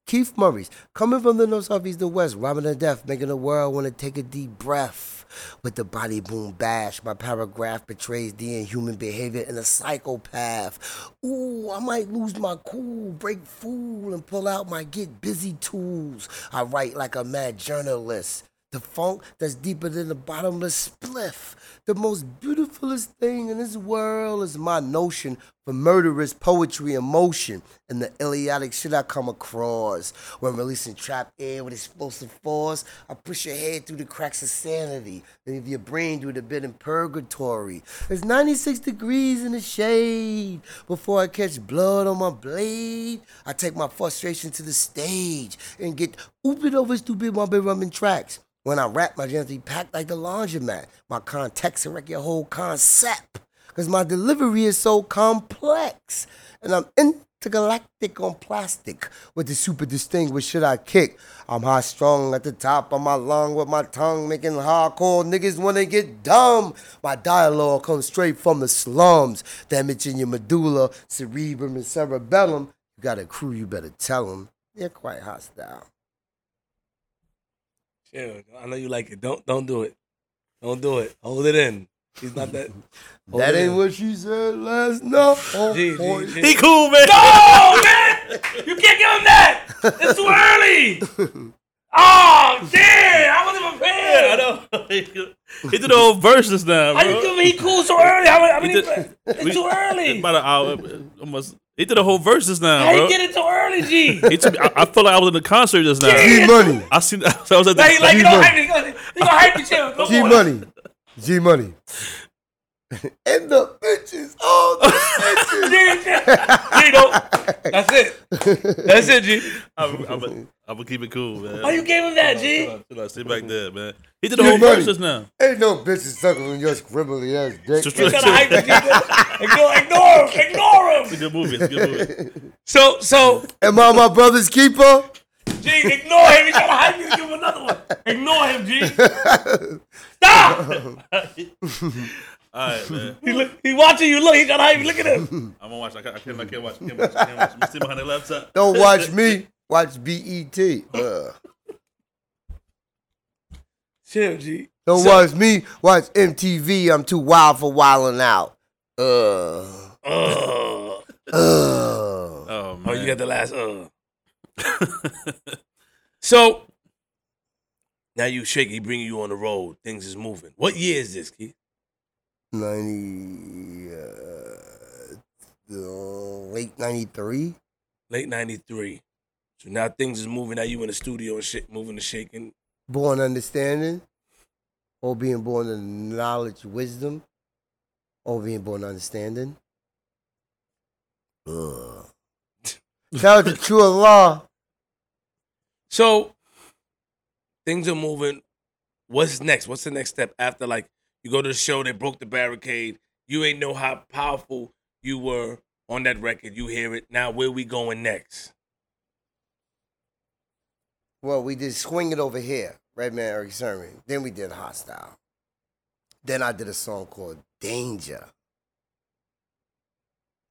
Keith Murray's coming from the north, south, east, and west, robbing the death, making the world want to take a deep breath. With the body boom bash, my paragraph betrays the inhuman behavior in a psychopath. Ooh, I might lose my cool, break fool, and pull out my get busy tools. I write like a mad journalist. The funk that's deeper than the bottomless spliff. The most beautifulest thing in this world is my notion for murderous poetry and motion and the idiotic shit I come across. When releasing trap air with explosive force, I push your head through the cracks of sanity, leave your brain through the bit in purgatory. It's 96 degrees in the shade. Before I catch blood on my blade, I take my frustration to the stage and get ooped over stupid my big rubbing tracks. When I rap, my gently packed like the laundromat. My context wreck your whole concept. Cause my delivery is so complex. And I'm intergalactic on plastic. With the super distinguished shit I kick. I'm high strong at the top of my lung with my tongue making hardcore niggas wanna get dumb. My dialogue comes straight from the slums. Damaging your medulla, cerebrum, and cerebellum. You got a crew, you better tell them. They're quite hostile. Chill. I know you like it. Don't don't do it. Don't do it. Hold it in. He's not that. Hold That ain't in. what she said last night. Oh, Gee, boy. gee, gee. He cool, man. No, man! You can't give him that! It's too early! Oh, damn! I wasn't prepared! I know. he did the whole verse just now, How you give me he cool so early? How, how He many, did- it's we- too early! About an hour, almost He did a whole verse just now, How bro. you get it so early, G? He took me, I, I felt like I was in the concert just now. G Money. I seen. I was at the. like, like you gonna G-Money. hype me? You gonna- hype me, chill. G Money. G Money. and the bitches. Oh, the bitches. G, G, G. That's it. That's it, G. I'm, I'm, a, I'm gonna keep it cool, man. Why you gave him that, Chill G? out, chill out, Sit back there, man. He did the whole Money. verse just now. Ain't no bitches suckling your scribbly ass dick. Just- You gotta hype me, G. Ignore, ignore him. Ignore him. It's a him. good movie. It's a good movie. So, so, Am I my brother's keeper? G, ignore him. He's trying to hype you to give him another one. Ignore him, G. Stop. All right, man. He, look, he watching you. Look, he got hype. Look at him. I'm gonna watch. I can't. I can't, I can't watch. I can't watch. I can't watch. I'm sitting behind the laptop. Don't watch me. Watch BET. Uh, Chill, G. don't So- watch me. Watch MTV. I'm too wild for wilding out. Uh, Uh. uh. Oh man. Oh, you got the last uh. So now you shaky, bringing you on the road. Things is moving. What year is this, Keith? 90, uh, uh, late 93. Late '93. So now things is moving. Now you in the studio and shit, moving and shaking. Born understanding, or being born in knowledge, wisdom, or being born understanding. Ugh. Out to True Allah. So things are moving. What's next? What's the next step after like you go to the show? They broke the barricade. You ain't know how powerful you were on that record. You hear it now. Where we going next? Well, we did Swing It Over Here, Redman Eric Sermon. Then we did Hostile. Then I did a song called Danger.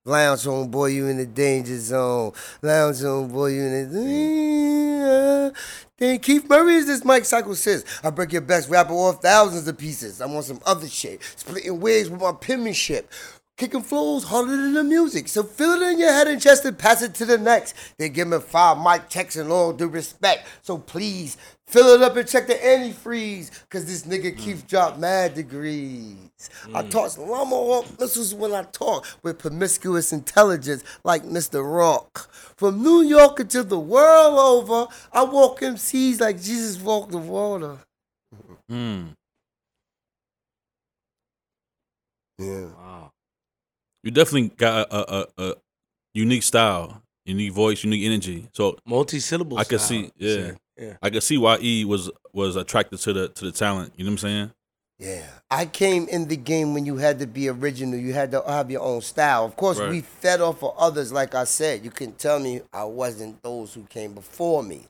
Lounge on, boy, you in the danger zone. Lounge on, boy, you in the. Danger. Zone. Then Keith Murray is this Mike Cycle says. I break your best rapper off thousands of pieces. I'm on some other shit. Splitting wigs with my penmanship. Kicking flows harder than the music. So feel it in your head and chest and pass it to the next. Then give me five mic checks and all due respect. So please fill it up and check the antifreeze. Cause this nigga Keith dropped mad degrees. I toss llama up missiles when I talk with promiscuous intelligence like Mr. Rock. From New York until the world over, I walk MCs like Jesus walked the water. Hmm. Yeah. Wow. You definitely got a, a, a, a unique style, unique voice, unique energy. So Multi syllable. I could see, yeah. Yeah. I could see why E was was attracted to the to the talent. You know what I'm saying? Yeah. I came in the game when you had to be original. You had to have your own style. Of course, Right. we fed off of others, like I said. You can tell me I wasn't those who came before me,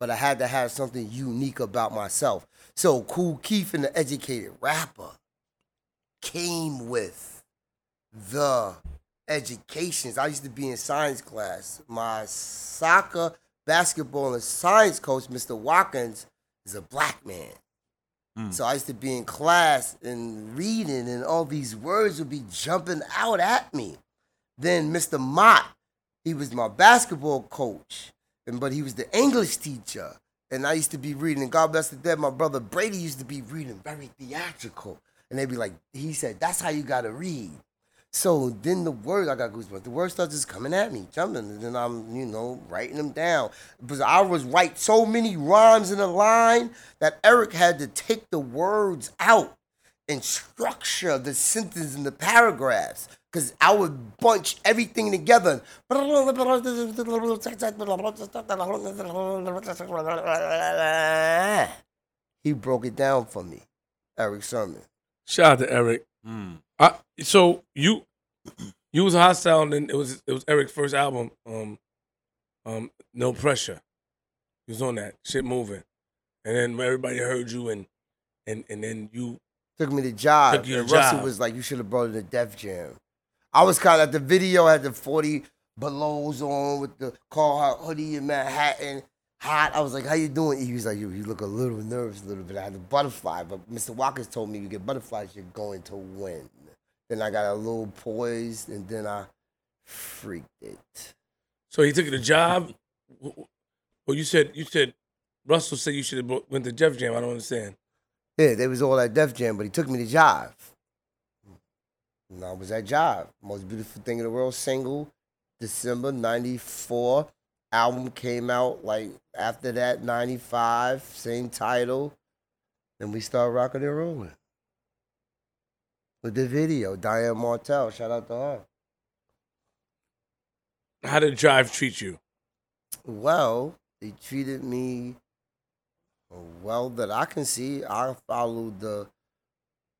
but I had to have something unique about myself. So, Kool Keith and the educated rapper came with the educations. I used to be in science class. My soccer, basketball, and science coach, Mr. Watkins, is a black man. Mm. So I used to be in class and reading, and all these words would be jumping out at me. Then Mr. Mott, he was my basketball coach, and but he was the English teacher. And I used to be reading, and God bless the dead, my brother Brady used to be reading very theatrical. And they'd be like, he said, that's how you gotta read. So then the words, I got goosebumps. The words start just coming at me, jumping, and then I'm, you know, writing them down. Because I was write so many rhymes in a line that Eric had to take the words out and structure the sentence and the paragraphs. Because I would bunch everything together. He broke it down for me, Eric Sermon. Shout out to Eric. Mm. I, so you you was hostile and then it was it was Eric's first album, um um No Pressure. He was on that, shit moving. And then everybody heard you and and and then you Took me to Jive. Took and Russell Jive. was like, you should have brought it to Def Jam. I was kind of at the video, had the 40 belows on with the Carhartt hoodie in Manhattan. Hot. I was like, how you doing? He was like, you, you look a little nervous a little bit. I had a butterfly, but Mr. Watkins told me you get butterflies, you're going to win. Then I got a little poised, and then I freaked it. so he took to Jive. Well you said you said Russell said you should have went to Def Jam. I don't understand. Yeah, they was all at Def Jam, but he took me to Jive. And I was at Jive. Most beautiful thing in the world, single. December 94. Album came out like after that, 95, same title. Then we started rocking and rolling. With the video, Diane Martel, shout out to her. How did Jive treat you? Well, they treated me well that I can see. I followed the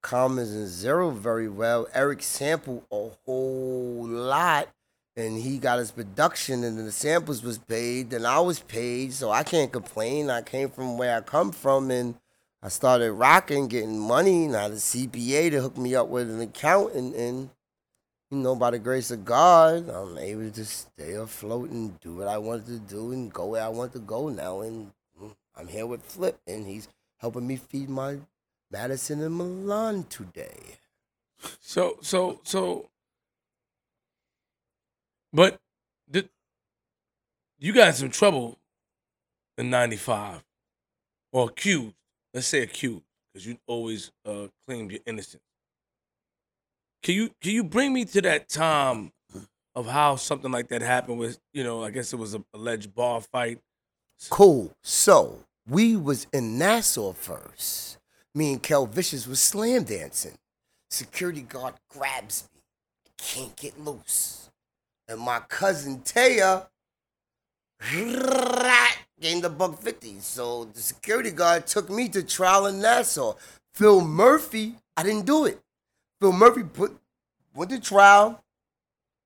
commas and zero very well. Eric sampled a whole lot and he got his production and then the samples was paid and I was paid, so I can't complain. I came from where I come from and I started rocking, getting money, and I had a CPA to hook me up with an accountant and you know, by the grace of God, I'm able to stay afloat and do what I wanted to do and go where I want to go now. And mm, I'm here with Flip, and he's helping me feed my Madison and Milan today. So so so. But did you got some trouble in '95 or accused? Let's say accused because you always uh, claimed your innocence. Can you can you bring me to that time of how something like that happened? With you know, I guess it was a alleged bar fight. Cool. So we was in Nassau first. Me and Kel Vicious was slam dancing. Security guard grabs me. I can't get loose. And my cousin Taya gained a buck fifty. So the security guard took me to trial in Nassau. Phil Murphy, I didn't do it. Phil Murphy put went to trial.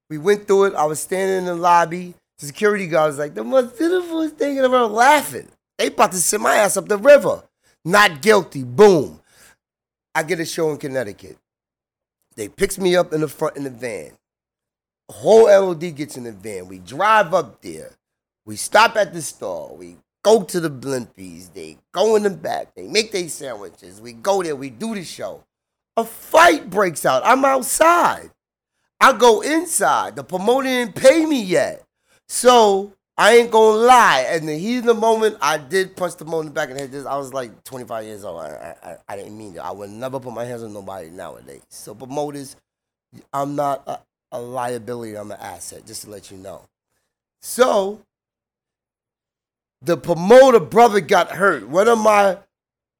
We went through it. I was standing in the lobby. The security guard was like, the most beautiful thing in the world, laughing. They about to send my ass up the river. Not guilty. Boom. I get a show in Connecticut. They picks me up in the front in the van. Whole LOD gets in the van. We drive up there. We stop at the store. We go to the Blimpies. They go in the back. They make their sandwiches. We go there. We do the show. A fight breaks out. I'm outside. I go inside. The promoter didn't pay me yet. So I ain't gonna lie. And the heat of the moment, I did punch the promoter back in the head. I was like 25 years old. I, I, I didn't mean to. I would never put my hands on nobody nowadays. So promoters, I'm not a, a liability. I'm an asset, just to let you know. So the promoter brother got hurt. One of my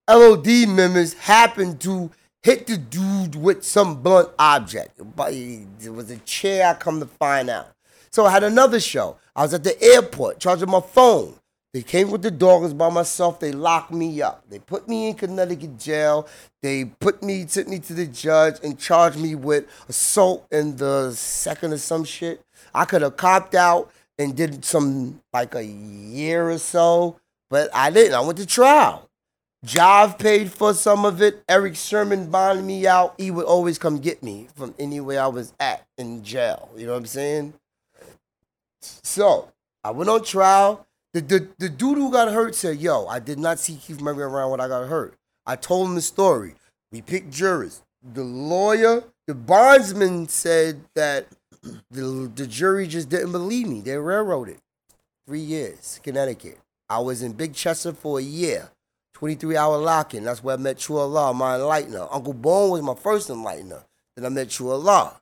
LOD members happened to hit the dude with some blunt object. It was a chair, I come to find out. So I had another show. I was at the airport charging my phone. They came with the dogs by myself. They locked me up. They put me in Connecticut jail. They put me, took me to the judge and charged me with assault in the second or some shit. I could have copped out and did some like a year or so, but I didn't. I went to trial. Jive paid for some of it. Eric Sermon bonded me out. He would always come get me from anywhere I was at in jail. You know what I'm saying? So I went on trial. The, the, the dude who got hurt said, Yo, I did not see Keith Murray around when I got hurt. I told him the story. We picked jurors. The lawyer, the bondsman said that the, the jury just didn't believe me. They railroaded. Three years, Connecticut. I was in Big Chester for a year. 23 hour lock-in. That's where I met True Allah, my enlightener. Uncle Bone was my first enlightener. Then I met True Allah.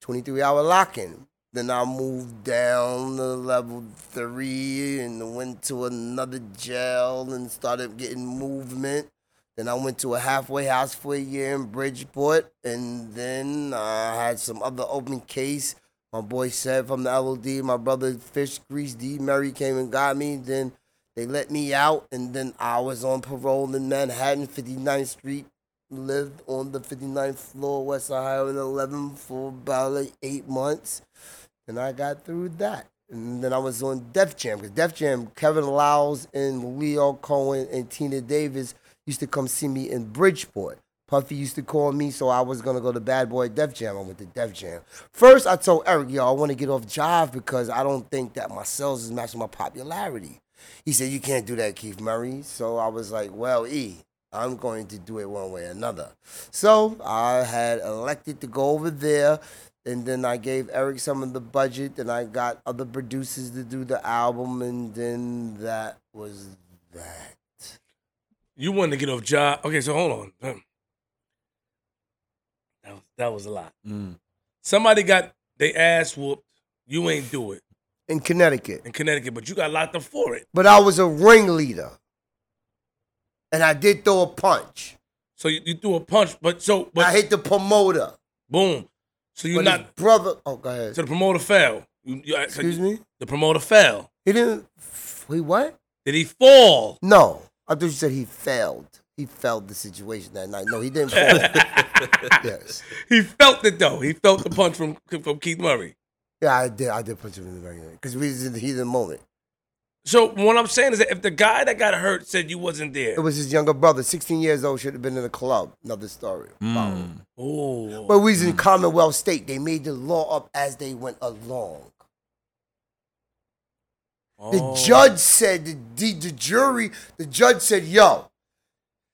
23 hour lock-in. Then I moved down to level three and went to another jail and started getting movement. Then I went to a halfway house for a year in Bridgeport, and then I had some other open case. My boy said from the LOD, my brother Fish Grease D Murray came and got me. Then they let me out, and then I was on parole in Manhattan, 59th Street. Lived on the 59th floor, West Ohio, and 11 for about like eight months. And I got through that. And then I was on Def Jam, because Def Jam, Kevin Liles and Lyor Cohen and Tina Davis used to come see me in Bridgeport. Puffy used to call me, so I was gonna go to Bad Boy Def Jam. I went to Def Jam. First, I told Eric, yo, I want to get off Jive because I don't think that my sales is matching my popularity. He said, You can't do that, Keith Murray. So I was like, Well, E, I'm going to do it one way or another. So I had elected to go over there. And then I gave Eric some of the budget, and I got other producers to do the album, and then that was that. You wanted to get off Jive. Okay, so hold on. That was, that was a lot. Mm. Somebody got they ass whooped You ain't do it in Connecticut. in Connecticut, but you got locked up for it. But I was a ringleader. And I did throw a punch. So you, you threw a punch, but so but I hit the promoter. boom. So you're but not. his brother. Oh, go ahead. So the promoter fell. You, you, so Excuse me? The promoter fell. He didn't. He what? Did he fall? No. I thought you said he failed. He failed the situation that night. No, he didn't fail. yes. He felt it though. He felt the punch from from Keith Murray. Yeah, I did. I did punch him in the back because we was in the heat of the moment. So what I'm saying is that if the guy that got hurt said you wasn't there, It was his younger brother, 16 years old, should have been in the club. Another story. Mm. oh, But we was in Commonwealth State. They made the law up as they went along. The Oh. judge said, the, the, the jury, the judge said, yo,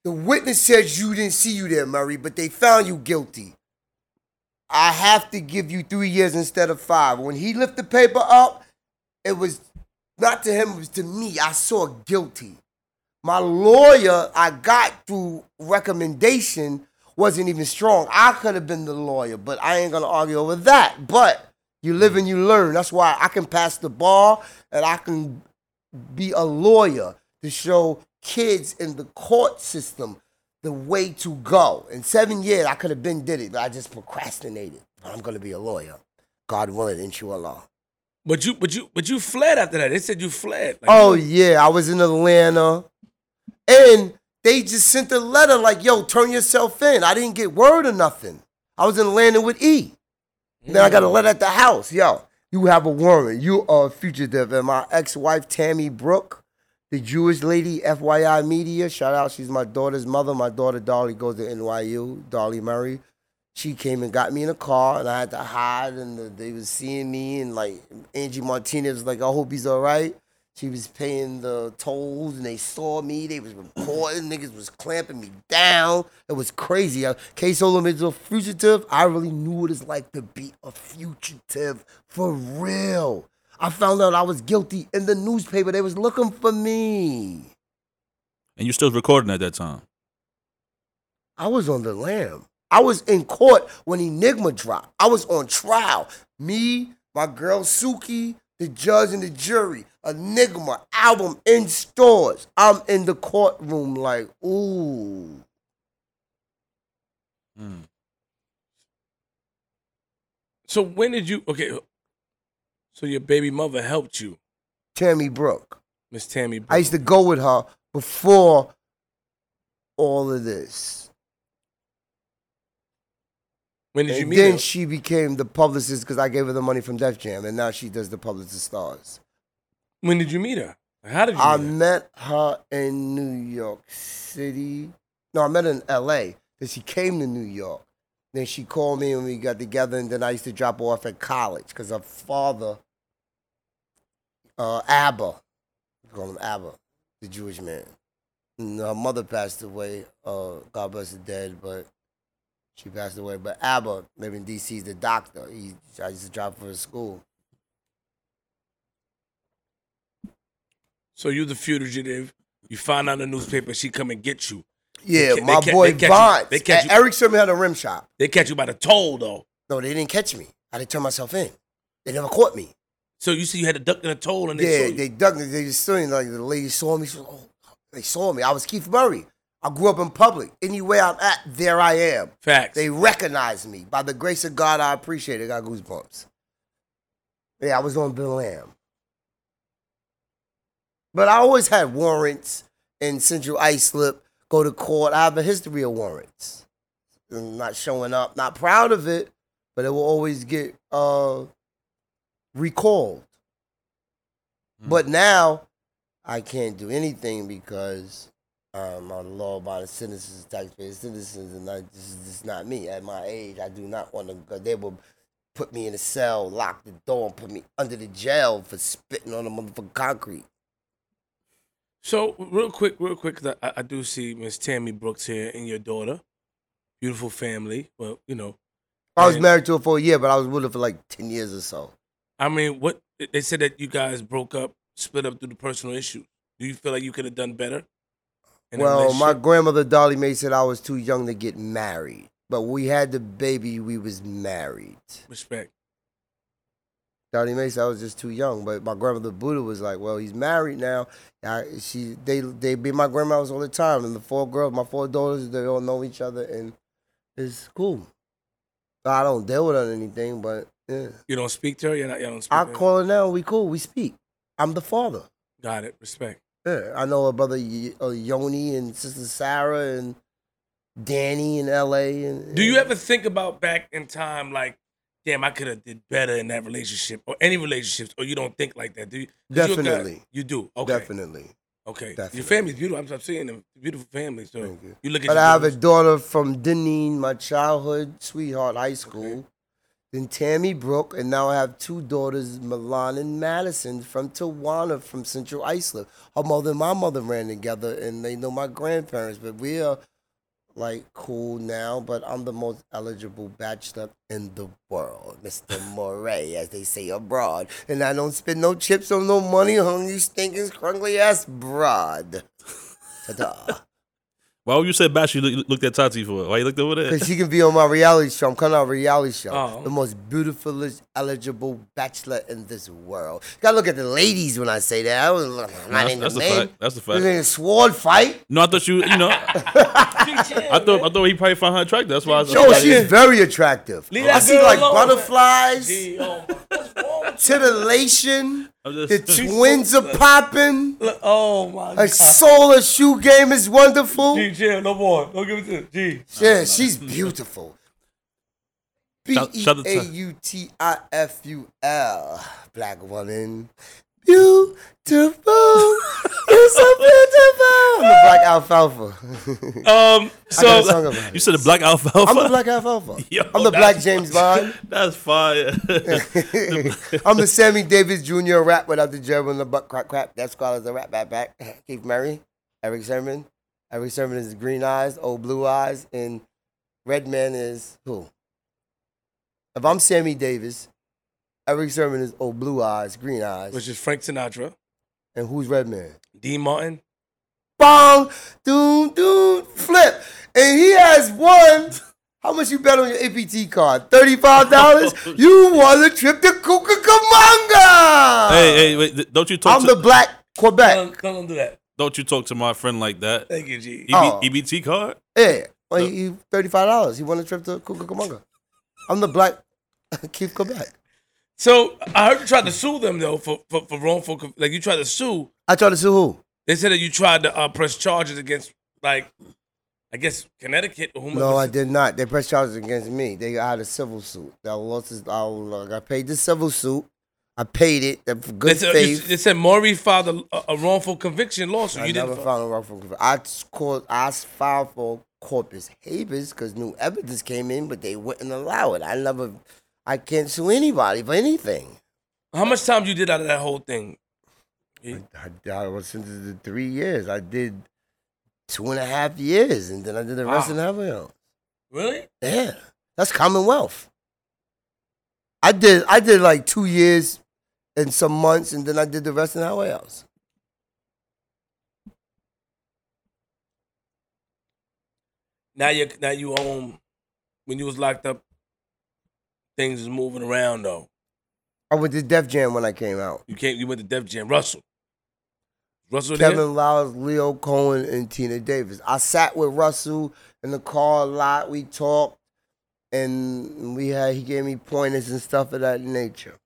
the witness says you didn't see you there, Murray, but they found you guilty. I have to give you three years instead of five. When he lifted the paper up, it was not to him, it was to me. I saw guilty. My lawyer, I got through recommendation, wasn't even strong. I could have been the lawyer, but I ain't gonna argue over that. But you live and mm. you learn. That's why I can pass the bar and I can be a lawyer to show kids in the court system the way to go. In seven years, I could have been did it, but I just procrastinated. I'm gonna be a lawyer. God willing, inshallah. but you but you but you fled after that. They said you fled. Like, Oh yeah, I was in Atlanta, and they just sent a letter like, "Yo, turn yourself in." I didn't get word or nothing. I was in Atlanta with E. Then I got a letter at the house. Yo, you have a warrant. You are a fugitive. And my ex-wife Tammy Brook, the Jewish lady, FYI Media. Shout out, she's my daughter's mother. My daughter Dolly goes to NYU. Dolly Murray. She came and got me in a car, and I had to hide. And the, they was seeing me, and like Angie Martinez was like, "I hope he's all right." She was paying the tolls, and they saw me. They was reporting. Niggas was clamping me down. It was crazy. Uh, K Solom is a fugitive. I really knew what it's like to be a fugitive for real. I found out I was guilty in the newspaper. They was looking for me. And you still recording at that time. I was on the lam. I was in court when Enigma dropped. I was on trial. Me, my girl Suki, the judge and the jury. Enigma album in stores. I'm in the courtroom like, ooh. Mm. So when did you? Okay. So your baby mother helped you, Tammy Brook. Miss Tammy. I used to go with her before all of this. When did you And meet then her? she became the publicist because I gave her the money from Def Jam, and now she does the publicist stars. When did you meet her? How did you? I meet her? met her in New York City. No, I met her in L.A. Then she came to New York. Then she called me and we got together. And then I used to drop her off at college because her father, uh, Abba, we call him Abba, the Jewish man. And her mother passed away. Uh, God bless the dead, but she passed away. But Abba, living in D.C., is the doctor. He, I used to drop her to school. So you the fugitive. You find out in the newspaper. She come and get you. Yeah, they my ca- boy they you- they catch you- Eric Sermon had a rim shop. They catch you by the toll though. No, they didn't catch me. I didn't turn myself in. They never caught me. So you see, you had to duck in the toll, and they saw yeah, they ducked. They just stood like the lady saw me. She was, oh, they saw me. I was Keith Murray. I grew up in public. Anywhere I'm at, there I am. Facts. They recognize me. By the grace of God, I appreciate it. I got goosebumps. Yeah, I was on Bill Lamb. But I always had warrants in Central Islip, go to court. I have a history of warrants. I'm not showing up, not proud of it, but it will always get uh, recalled. Mm. But now I can't do anything because um, I'm law abiding citizens, taxpayers, citizens, and I, this is is not me. At my age, I do not want to go. They will put me in a cell, lock the door, and put me under the jail for spitting on the motherfucking concrete. So real quick, real quick, 'cause I, I do see Miss Tammy Brooks here and your daughter, beautiful family. Well, you know, I was married to her for a year, but I was with her for like 10 years or so. I mean, what they said that you guys broke up, split up due to personal issues. Do you feel like you could have done better? Well, my grandmother Dolly Mae said I was too young to get married. But we had the baby, we was married. respect. Dolly Mae said I was just too young. But my grandmother Buddha was like, well, he's married now. I, she, they, they be my grandmothers all the time, and the four girls, my four daughters, they all know each other, and it's cool. I don't deal with her or anything, but yeah. You don't speak to her. You're not. You don't speak. I call her now. We cool. We speak. I'm the father. Got it. Respect. Yeah, I know her brother Y- uh, Yoni and sister Sarah and Danny in L.A. And Do you ever think about back in time, like, damn, I could have did better in that relationship or any relationships, or you don't think like that? Do guy- Definitely. You do. Okay. Definitely. Okay. Definitely. Your family's beautiful. I'm, I'm seeing them. Beautiful family. So Thank you. you look at. But I have a daughter from Deneen, my childhood sweetheart, high school. Then Tammy Brook, and now I have two daughters, Milan and Madison, from Tawana, from Central Islip. Her mother and my mother ran together, and they know my grandparents. But we are like cool now. But I'm the most eligible bachelor in the world, Mr. Moray, as they say abroad. And I don't spend no chips on no money on you stinking, scrunkly ass broad. Ta-da. Why would you say Bash? You look, looked at Tati for? Why you looked over there? Because she can be on my reality show. I'm coming out of a reality show. Oh. The most beautiful, eligible bachelor in this world. You gotta look at the ladies when I say that. I was I'm not That's, in that's the a fact. That's a This fact. ain't a sword fight. No, I thought you. You know, I thought I thought he probably found her attractive. That's why I was Yo, like, she's very attractive. Leave I see like alone. butterflies, Gee, oh, what's wrong with titillation. I'm The just, twins are popping. Oh my Her god. solar shoe game is wonderful. G, chill, no more. Don't give it to G. Yeah, she's beautiful. B Shout- E shout out to- A U T I F U L. Black woman. Beautiful. You're so beautiful. I'm the black alfalfa. Um, I got a so song about it. you said the black alfalfa. I'm the black alfalfa. Yo, I'm the black James Bond. That's fire. I'm the Sammy Davis Jr. rap without the gerb and the butt crack crap. That's called as a rap back back. Keith Murray, Eric Sermon. Eric Sermon is green eyes, old blue eyes, and Redman is who? If I'm Sammy Davis, Eric Sermon is old blue eyes, green eyes, which is Frank Sinatra, and who's Redman? Dean Martin. Bong, doom, doom, flip, and he has won. How much you bet on your APT card? Thirty-five dollars. you won a trip to Cucamonga. hey, hey, wait! Don't you talk to I'm to the black Quebec. Don't, don't do that. Don't you talk to my friend like that? Thank you, G. EB, Oh. EBT card? Yeah. Well, he, he thirty-five dollars. He won a trip to Cucamonga. I'm the black Keith Quebec. So I heard you tried to sue them though for for, for wrongful like you tried to sue. I tried to sue who? They said that you tried to uh, press charges against like I guess Connecticut or whomever. No, I did not. They pressed charges against me. They had a civil suit. I lost. His, I, I paid the civil suit. I paid it uh, for They good said, you- faith. they said Maury filed a, a wrongful conviction lawsuit. I you never found a wrongful conviction. I called. I filed for corpus habeas because new evidence came in, but they wouldn't allow it. I never. I can't sue anybody for anything. How much time you did out of that whole thing? I, I, I was sentenced to three years. I did two and a half years, and then I did the rest in Hawaii else. Really? Yeah, that's Commonwealth. I did. I did like two years and some months, and then I did the rest in Hawaii else. Now you now you home. When you was locked up, things was moving around though. I went to Def Jam when I came out. You came. You went to Def Jam. Russell. Russell Kevin there? Liles, Lyor Cohen, and Tina Davis. I sat with Russell in the car a lot. We talked, and we had he gave me pointers and stuff of that nature.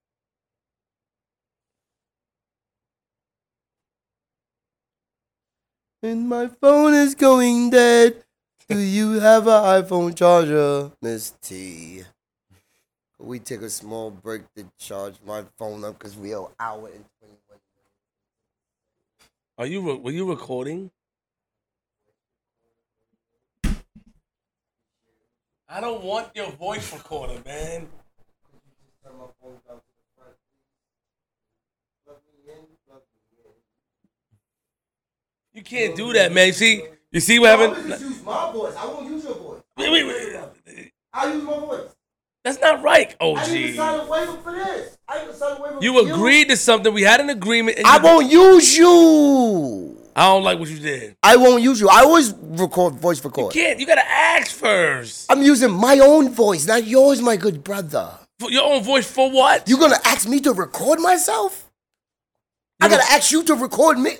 And my phone is going dead. Do you have an iPhone charger, Miss T? We take a small break to charge my phone up because we are hour and twenty one. Are you? re- Were you recording? I don't want your voice recorder, man. You can't do that, man. See, you see what I will happened? just use my voice. I won't use your voice. Wait, wait, wait. I use my voice. That's not right, I didn't OG. sign a waiver for this. I didn't sign a waiver You for agreed to something. We had an agreement. And I won't use you. I don't like what you did. I won't use you. I always record voice You record. can't. You gotta ask first. I'm using my own voice, not yours, my good brother. For your own voice for what? You gonna ask me to record myself? I You gotta ask you to record me?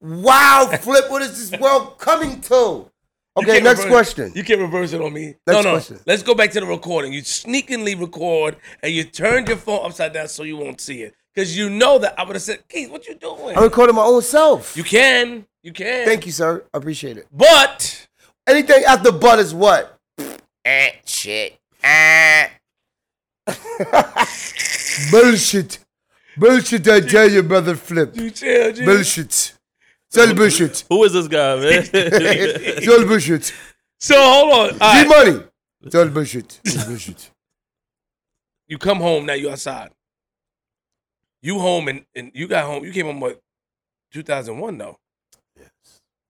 Wow, Flip, what is this world coming to? Okay, next reverse- question. You can't reverse it on me. Next no, no. question. Let's go back to the recording. You sneakingly record and you turned your phone upside down so you won't see it. Because you know that I would have said, Keith, what you doing? I recorded my own self. you can. You can. Thank you, sir. I appreciate it. But Anything after butt is what? eh, shit. Eh. bullshit. Bullshit, I tell you, brother Flip. you chill, G. Bullshit. It's all bullshit. Who is this guy, man? It's all bullshit. So hold on. All G right. money. It's all bullshit. It's bullshit. You come home now. You outside. You home and, and you got home. You came home what? 2001 though. Yes.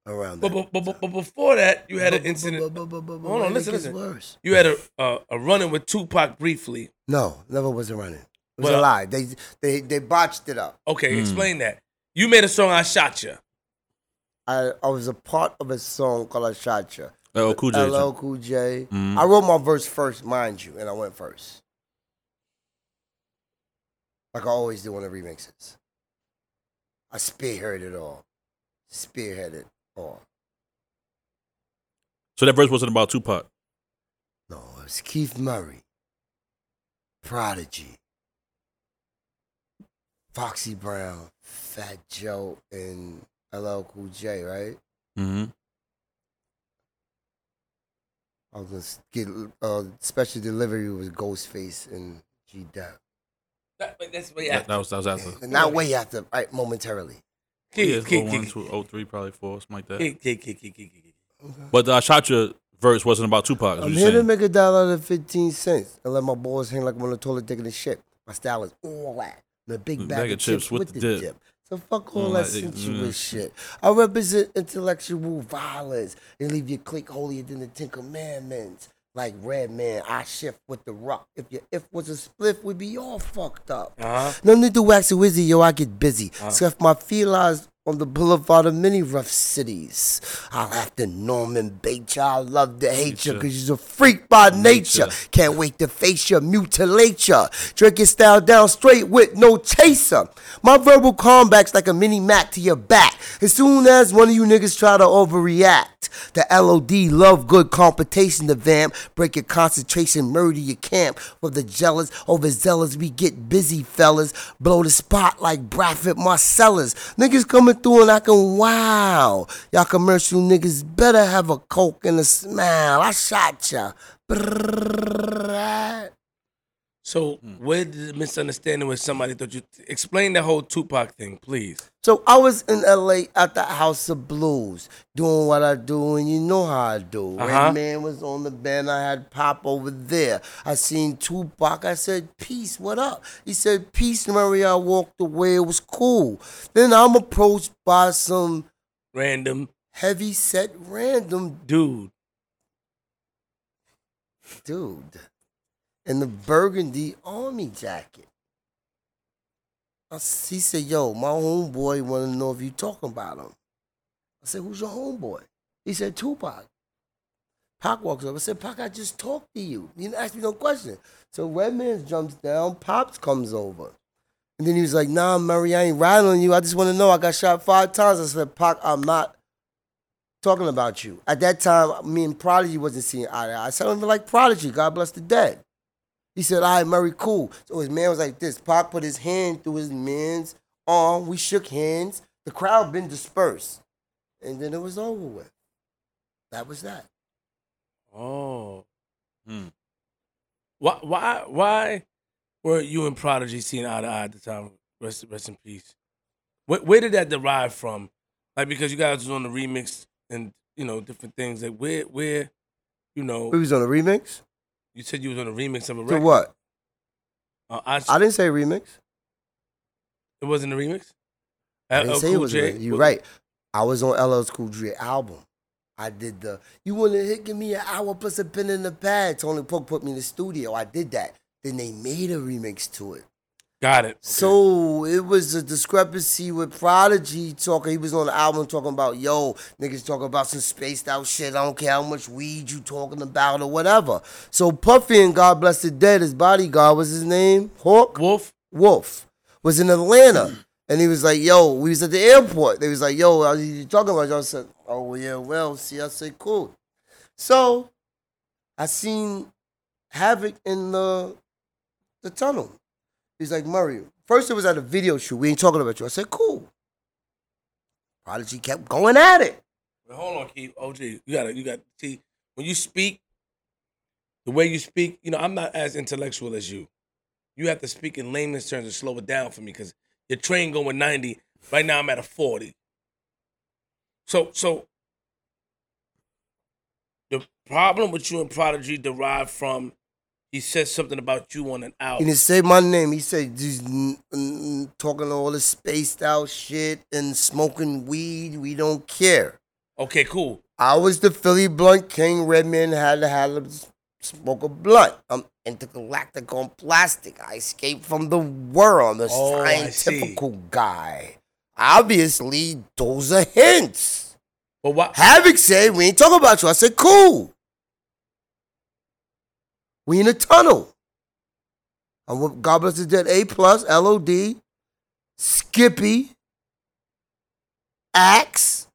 Around But, but, but, but before that, you had an incident. Hold on, listen, listen. Worse. You had a uh, a run-in with Tupac briefly. No, never was a running. It was Well- a lie. They they they botched it up. Okay, Hmm. explain that. You made a song. I shot you. I, I was a part of a song called I Shot Ya. LL Cool J. LL Cool J. Mhm. I wrote my verse first, mind you, and I went first. Like I always do on the remixes. I spearheaded it all. Spearheaded all. So that verse wasn't about Tupac. No, it was Keith Murray, Prodigy, Foxy Brown, Fat Joe, and LL Cool J, right? Mm-hmm. I was gonna s- get uh, special delivery with Ghostface and G Dep. That, that's way That, after. that was that was after. And not way after, right? Momentarily. Yeah, Keith, it's 01, 02, 03, probably four, something like that. Keith. But the I shot your verse wasn't about Tupac. Is I'm here to make a dollar and fifteen cents and let my balls hang like I'm on the toilet taking a shit. My style is all that. The big bag, of chips, with, the dip. So fuck all Mm, that sensuous yeah. shit. I represent intellectual violence and leave your clique holier than the Ten Commandments. Like Redman, I shift with the rock. If your if was a spliff, we'd be all fucked up. Uh-huh. No need to wax a wizzy, yo, I get busy. Scuff my felines on the boulevard of many rough cities. I'll have to Norman bait ya. I love to hate ya, cause you're a freak by nature. Nature. Can't wait to face ya, mutilate ya. Drink your style down straight with no chaser. My verbal comeback's like a mini Mac to your back. As soon as one of you niggas try to overreact, the LOD love good competition, the vamp. Break your concentration, murder your camp. For the jealous, overzealous, we get busy, fellas. Blow the spot like Branford Marsalis. Niggas coming through and I can wow. Y'all commercial niggas better have a coke and a smile. I shot ya. Brrrr. So Hmm. where did the misunderstanding with somebody thought you explain the whole Tupac thing, please? So I was in LA at the House of Blues doing what I do, and you know how I do. Uh-huh. Redman was on the band. I had Pop over there. I seen Tupac. I said, "Peace, what up?" He said, "Peace, Murray." I walked away. It was cool. Then I'm approached by some Random heavy set random dude. dude in the burgundy army jacket. I he said, "Yo, my homeboy want to know if you talking about him." I said, "Who's your homeboy?" He said, "Tupac." Pac walks up. I said, "Pac, I just talked to you. You didn't ask me no question." So Redman jumps down. Pops comes over, and then he was like, "Nah, Murray, I ain't riding on you. I just want to know. I got shot five times." I said, "Pac, I'm not." Talking about you. At that time, me and Prodigy wasn't seeing eye to eye. I said, I don't even like Prodigy. God bless the dead. He said, all right, Murray, cool. So his man was like this. Pac put his hand through his man's arm. We shook hands. The crowd been dispersed. And then it was over with. That was that. Oh. Hmm. Why why why were you and Prodigy seeing eye to eye at the time? Rest rest in peace. Where, where did that derive from? Like because you guys was on the remix and you know different things. Like where where you know We was on a remix? You said you was on a remix of a To what? Uh, I, I didn't say remix. it wasn't a remix. I didn't LL say it Cool was a J? remix. You're right. I was on LL's Cool J album. I did the, you want to hit, give me an hour plus a pen in the pad. Tony Poke put me in the studio. I did that. Then they made a remix to it. Got it. Okay. So it was a discrepancy with Prodigy talking. He was on the album talking about, yo, niggas talking about some spaced out shit. I don't care how much weed you talking about or whatever. So Puffy and God Bless the Dead, his bodyguard, was his name? Hawk? Wolf. Wolf was in Atlanta. And he was like, yo, we was at the airport. They was like, yo, are you talking about? I said, oh, well, yeah, well, see, I said, cool. So I seen Havoc in the the tunnel. He's like, Murray, first it was at a video shoot. We ain't talking about you. I said, cool. Prodigy kept going at it. Hold on, Keith. OG, you gotta, you got to see when you speak, the way you speak. You know, I'm not as intellectual as you. You have to speak in layman's terms and slow it down for me because your train going 90. Right now, I'm at a 40. So, so the problem with you and Prodigy derived from he said something about you on an He album. didn't say my name. He said just mm, talking all this spaced out shit and smoking weed. We don't care. Okay, cool. I was the Philly Blunt King. Redman had to have to smoke a blunt. I'm intergalactic on plastic. I escaped from the world. I'm a Oh, scientific guy. Obviously, those are hints. But what? Havoc said, We ain't talking about you. I said, Cool. We in a tunnel. God Bless the Dead A plus, LOD, Skippy, Axe,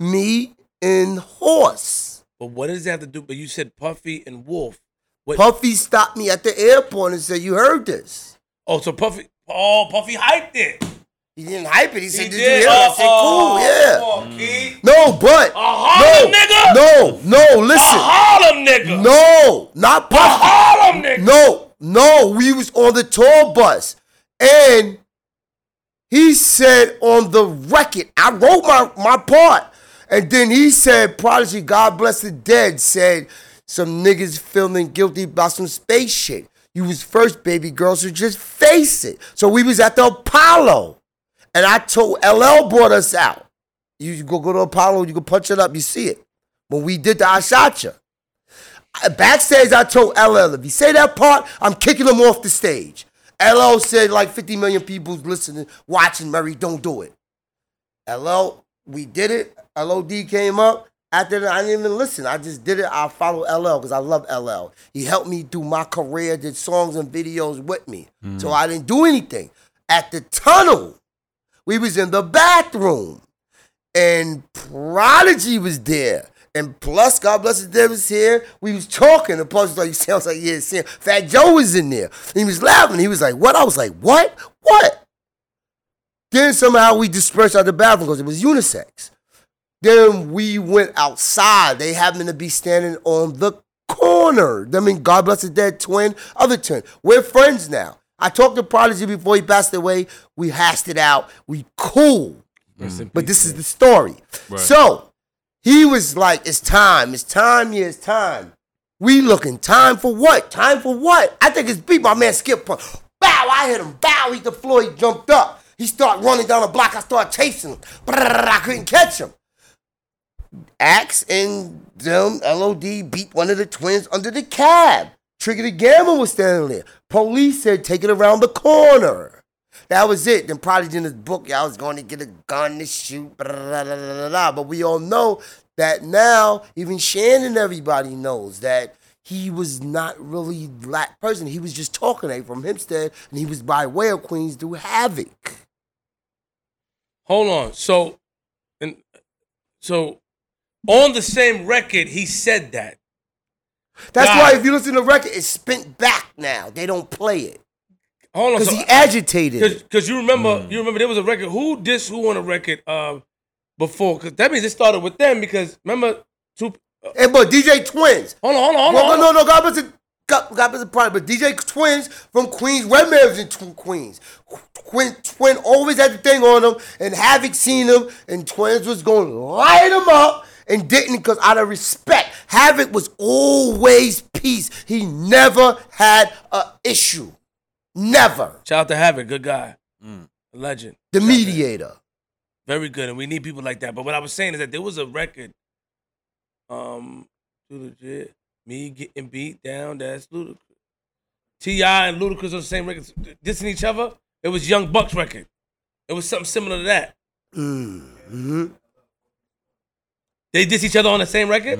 me, and Horse. But what does that have to do? But you said Puffy and Wolf. What? Puffy stopped me at the airport and said, You heard this. oh, so Puffy. Oh, Puffy hyped it. He didn't hype it. He said, He Did did. you hear it? I said, Oh, Cool, yeah. Come on, mm. No, but. A Harlem nigga. No, no, A listen. Harlem nigga. No, not A Harlem nigga. No, no, we was on the tour bus. And he said on the record, I wrote my, my part. And then he said, Prodigy, God bless the dead, said some niggas feeling guilty about some space shit. You was first baby girl, so just face it. So we was at the Apollo. And I told LL brought us out. You go go to Apollo, you can punch it up, you see it. When we did the I Shot Ya. Backstage, I told LL, if you say that part, I'm kicking him off the stage. LL said like 50 million people listening, watching Murray, don't do it. LL, we did it. LOD came up. After that, I didn't even listen. I just did it. I follow LL because I love LL. He helped me through my career, did songs and videos with me. So mm. I didn't do anything. At the tunnel, we was in the bathroom and Prodigy was there. And plus, God bless his dead was here. We was talking. And plus, was like, sounds like, yeah, Sam. Fat Joe was in there. He was laughing. He was like, what? I was like, what? What? Then somehow we dispersed out the bathroom because it was unisex. Then we went outside. They happened to be standing on the corner. I mean, God bless the dead twin, other twin. We're friends now. I talked to Prodigy before he passed away. We hashed it out. We cool. In But this is the story. Right. So he was like, "It's time. It's time. Yeah, it's time." We looking time for what? Time for what? I think it's beat my man Skip. Bow! I hit him. Bow! He the floor. He jumped up. He started running down the block. I started chasing him. I couldn't catch him. Axe and them LOD beat one of the twins under the cab. Trigga tha Gambler was standing there. Police said take it around the corner. That was it. Then Prodigy in his book, y'all was going to get a gun to shoot. blah, blah, blah. But we all know that now, even Shannon, everybody knows that he was not really black person. He was just talking eh, from Hempstead, and he was by way of Queens do Havoc. Hold on. So, and so on the same record, he said that. That's Got why if you listen to the record, it's spent back now. They don't play it Hold on. because So, he agitated. Because you remember, you remember there was a record. Who dissed who on a record uh, before? Because that means it started with them. Because remember, two. Uh, And but DJ Twins. hold on, hold on, hold Well, on. no, no, God bless it. God, God bless the pride, but DJ Twins from Queens, Redman was in Tw- Queens. Twin, Twin always had the thing on him, and Havoc seen him, and Twins was going to light him up, and didn't because out of respect, Havoc was always peace. He never had a issue, never. Shout out to Havoc, good guy, a legend, The mediator. very good, and we need people like that. But what I was saying is that there was a record, um, too legit, me getting beat down. That's ludicrous. T.I. and Ludacris on the same record, dissing each other. It was Young Buck's record. It was something similar to that. Mm-hmm. They diss each other on the same record.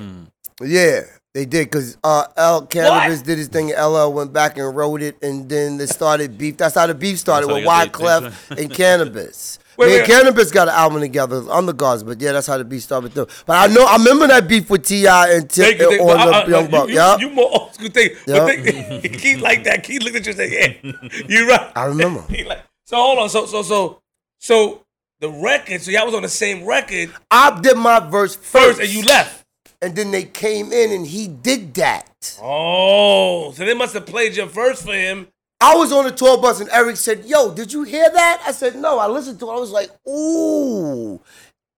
Yeah, they did because uh, L Canibus did his thing. and LL went back and wrote it, and then they started beef. That's how the beef started with how they got their- Wyclef and Canibus. Wait, Me and wait. Canibus got an album together, on the guards, but yeah, that's how the beef started too. But I know I remember that beef with T.I. and T Thank you, thank you. on I- I- the Young Buck. You, Yeah, you more old school thing. Yeah. But think, Keith like that. Keith looked at you and said, "Yeah, you right." I remember. Like, so hold on. So so so so the record. So y'all was on the same record I did my verse first, first, and you left. and then they came in and he did that. Oh, so they must have played your verse for him. I was on the tour bus and Eric said, Yo, did you hear that? I said, No. I listened to it. I was like, Ooh.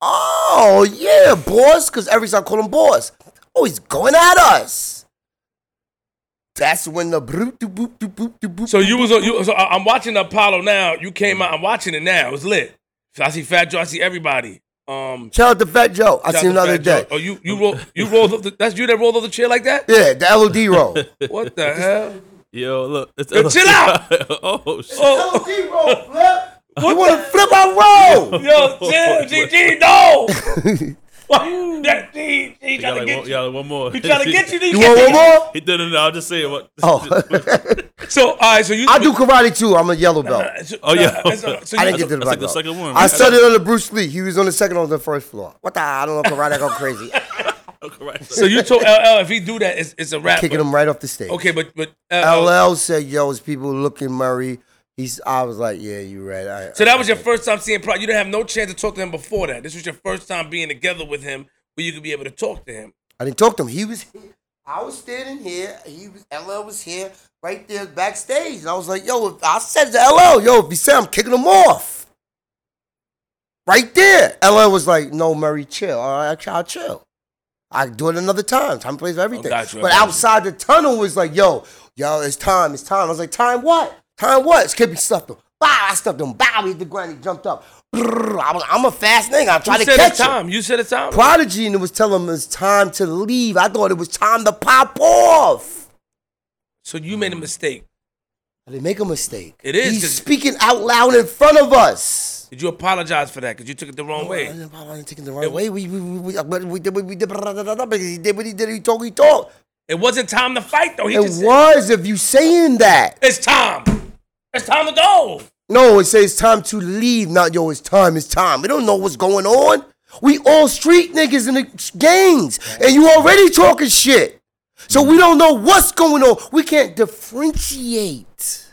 Oh, yeah, boss. Because Eric started calling him boss. Oh, he's going at us. That's when the boop, boop, doop, boop, boop. So you was on. You, so I- I'm watching Apollo now. You came out. I'm watching it now. It was lit. So I see Fat Joe. I see everybody. Um, Shout out to Fat Joe. I shout seen him out the to other Fat day. Joe. Oh, you you roll you rolled up. The, that's you that rolled up the chair like that. Yeah, the LOD roll. What the hell? Yo, look. It's, Yo, chill out. oh, shit. Oh, LOD roll, flip. You want to flip our roll? yo, chill, GG, no. What? That G, he You trying to like get one, you. you got like one more. He trying to get you. then You want one more? He did it. I'll just say it. What? Oh, So all right. So you. I do karate too. I'm a yellow belt. So- Oh, yeah. uh, so, so I didn't get to the black like the second one. I studied under Bruce Lee. He was on the second or the first floor. What the? I don't know karate. I go crazy. So you told LL if he do that, it's, it's a rap. Kicking him right off the stage. Okay, but but uh, LL said, "Yo, it's people looking Murray." He's. I was like, "Yeah, you right." I, So that was your first time seeing Pro. You didn't have no chance to talk to him before that. This was your first time being together with him, where you could be able to talk to him. I didn't talk to him. He was. Here. I was standing here. He was. LL was here, right there backstage. And I was like, "Yo," if, I said to LL, "Yo, if he said I'm kicking him off." Right there. LL was like, "No, Murray, chill. All right, I'll chill. I do it another time. Time plays for everything." got you, I but outside the tunnel was like, "Yo, yo, it's time. It's time." I was like, "Time what? Time what?" Skippy stuffed him. Bow, I stuffed him. Bow, he hit the ground. He jumped up. Brrr, I was, I'm a fast nigga. I try You to said catch it's him. time. You said it's time. Prodigy and it was telling him it's time to leave. I thought it was time to pop off. So you made a mistake. I didn't make a mistake. It is, He's 'cause- speaking out loud in front of us. Did you apologize for that? Because you took it the wrong I way. didn't, I didn't take it the right way. We, we, we, we, we did what we did. Because he did what he did. He talked. He talked. It wasn't time to fight though. He It just said, was if you saying that. it's time. It's time to go. No, it says time to leave. Not yo, it's time. It's time. We don't know what's going on. We all street niggas in the gangs, and you already talking shit. So we don't know what's going on. We can't differentiate.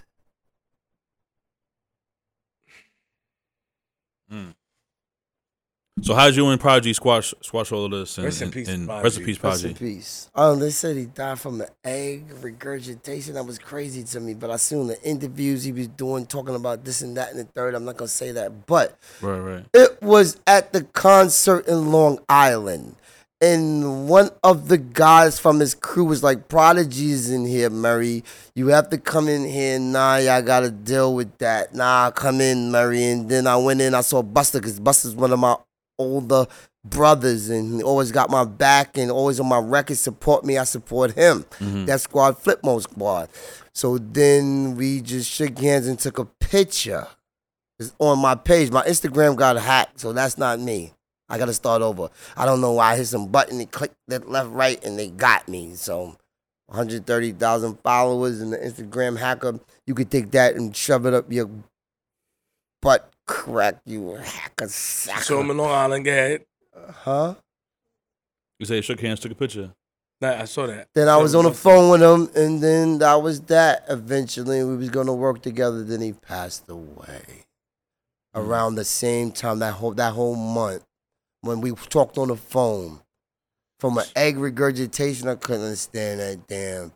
So how'd you and Prodigy squash squash all of this? And, Rest in peace, and Prodigy. rest in peace, Rest in peace. Um, they said he died from an egg regurgitation. That was crazy to me. But I seen the interviews he was doing, talking about this and that and the third. I'm not gonna say that, but Right, right. it was at the concert in Long Island. And one of the guys from his crew was like, Prodigy's in here, Murray. You have to come in here. Nah, y'all gotta deal with that. Nah, come in, Murray. And then I went in, I saw Busta, because Busta's one of my older brothers and he always got my back and always on my record support me. I support him. Mm-hmm. That squad, Flip Mode Squad. So then we just shook hands and took a picture. It's on my page. My Instagram got hacked, so that's not me. I gotta start over. I don't know why I hit some button, and clicked that left, right, and they got me. So 130,000 followers and the Instagram hacker, you could take that and shove it up your butt crack, you hacker sacker. So I'm in Long Island. Go ahead. huh? You say you shook hands, took a picture. Nah, I saw that. Then I That was on the awesome. phone with him, and then that was that. Eventually, we was gonna work together. Then he passed away. Hmm. Around the same time, that whole that whole month, when we talked on the phone, from an egg regurgitation, I couldn't understand that damn.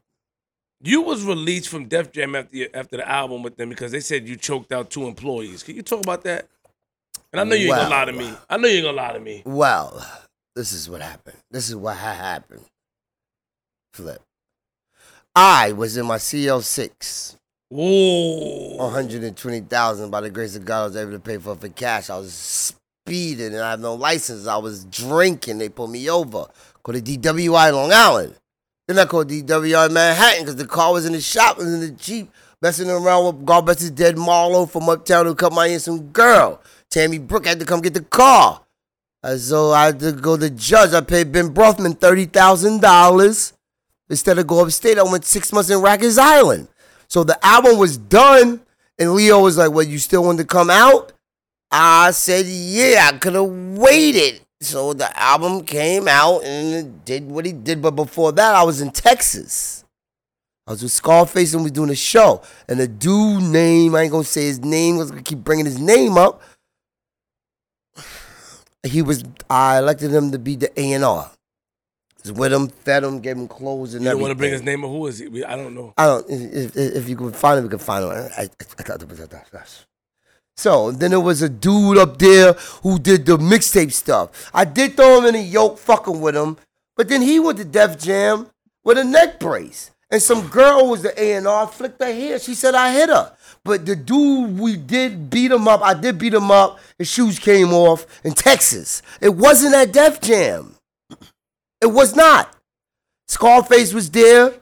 You was released from Def Jam after after the album with them because they said you choked out two employees. Can you talk about that? And I know you ain't gonna lie to me. I know you ain't gonna lie to me. Well, this is what happened. This is what happened. Flip. I was in my CL6. Whoa. 120,000 by the grace of God I was able to pay for it for cash. I was speeding and I have no license. I was drinking. They pulled me over. Called a DWI Long Island. Then I called DWI in Manhattan because the car was in the shop, was in the Jeep, messing around with God bless his dead Marlo from uptown who cut my in some girl. Tammy Brook had to come get the car. And so I had to go to judge. I paid Ben Brafman $30,000. Instead of go upstate, I went six months in Rikers Island. So the album was done, and Lyor was like, Well, you still want to come out? I said, Yeah, I could have waited. So the album came out and it did what he did. But before that, I was in Texas. I was with Scarface and we doing a show. And the dude name, I ain't gonna say his name, I was gonna keep bringing his name up. He was, I elected him to be the A&R. Was with him, fed him, gave him clothes and everything. You want to bring his name, or who is he? I don't know. I don't. If, if, if you can find him, we can find him. I, I, I, so then there was a dude up there who did the mixtape stuff. I did throw him in a yoke, fucking with him, but then he went to Def Jam with a neck brace, and some girl was the A and R flicked her hair. She said I hit her, but the dude we did beat him up. I did beat him up. His shoes came off in Texas. It wasn't at Def Jam. It was not. Scarface was there.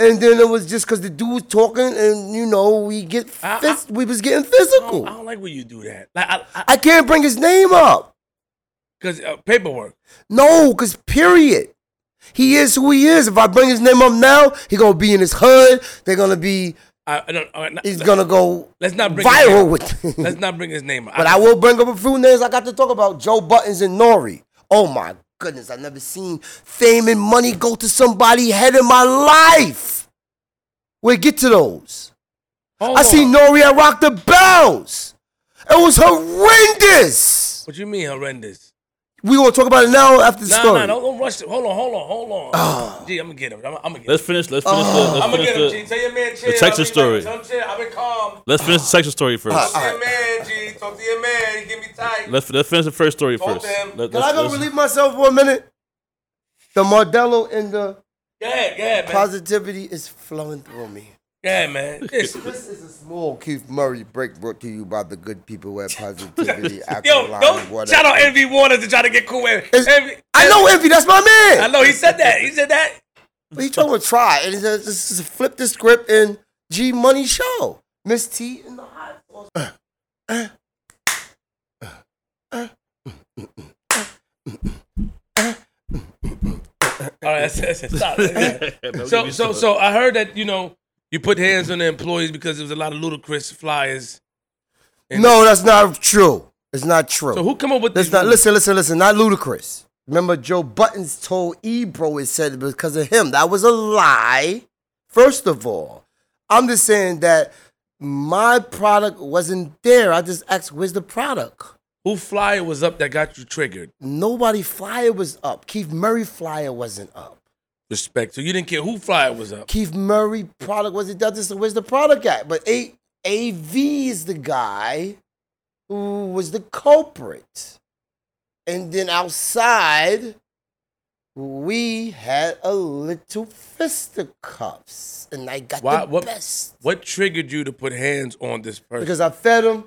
And then it was just because the dude was talking, and you know, we get I- I- we was getting I physical. don't, I don't like when you do that. Like, I, I, I can't bring his name up. cause uh, paperwork. No, because period. He is who he is. If I bring his name up now, he gonna be in his hood. They're gonna be. I, I right, not- He's gonna go Let's not bring viral with. Let's not bring his name. Up. But I will bring up a few names I got to talk about. Joe Buttons and Nori. Oh my goodness, I've never seen fame and money go to somebody head in my life. We'll get to those. Hold I seen on. Nori at Rock the Bells. It was horrendous. What do you mean horrendous? We gonna talk about it now after the Nah, story. nah, don't, don't rush it. Hold on, hold on, hold on. Ah. Gee, I'm gonna get him. I'm, I'm gonna get Let's him. finish. Let's finish Oh. the. Let's I'm gonna get him, the. G. Tell your man, chill. Texas I'll be story. back. Tell him chill. I've been calm. Let's finish the Texas story first. Talk to your man, G. Talk to your man. He get me tight. Let's let's finish the first story Talk first. to him. Let, Can I go relieve myself for a minute? The Modelo and the Go ahead, go ahead, man. positivity is flowing through me. Ahead, man. This- This is a small Keith Murray break brought to you by the good people at Positivity. Yo, don't Water. shout out Envy Waters to try to get cool with Envy. I know Envy, that's my man. I know he said that. He said that. But he told me to try. And he said, this is a flip the script and G Money Show. Miss T in the hot sauce. All right, that's, that's, stop. So, so, so I heard that you know you put hands on the employees because there was a lot of Ludacris flyers. No, that's not true. It's not true. So who come up with these? not. Listen, listen, listen. Not Ludacris. Remember, Joe Buttons told Ebro it said it because of him. That was a lie. First of all, I'm just saying that my product wasn't there. I just asked, "Where's the product?" Who flyer was up that got you triggered? Nobody flyer was up. Keith Murray flyer wasn't up. Respect. So you didn't care who flyer was up. Keith Murray product was it up. Just where's the product at? But A AV is the guy who was the culprit. And then outside, we had a little fisticuffs. And I got Why- the what- best. What triggered you to put hands on this person? Because I fed him.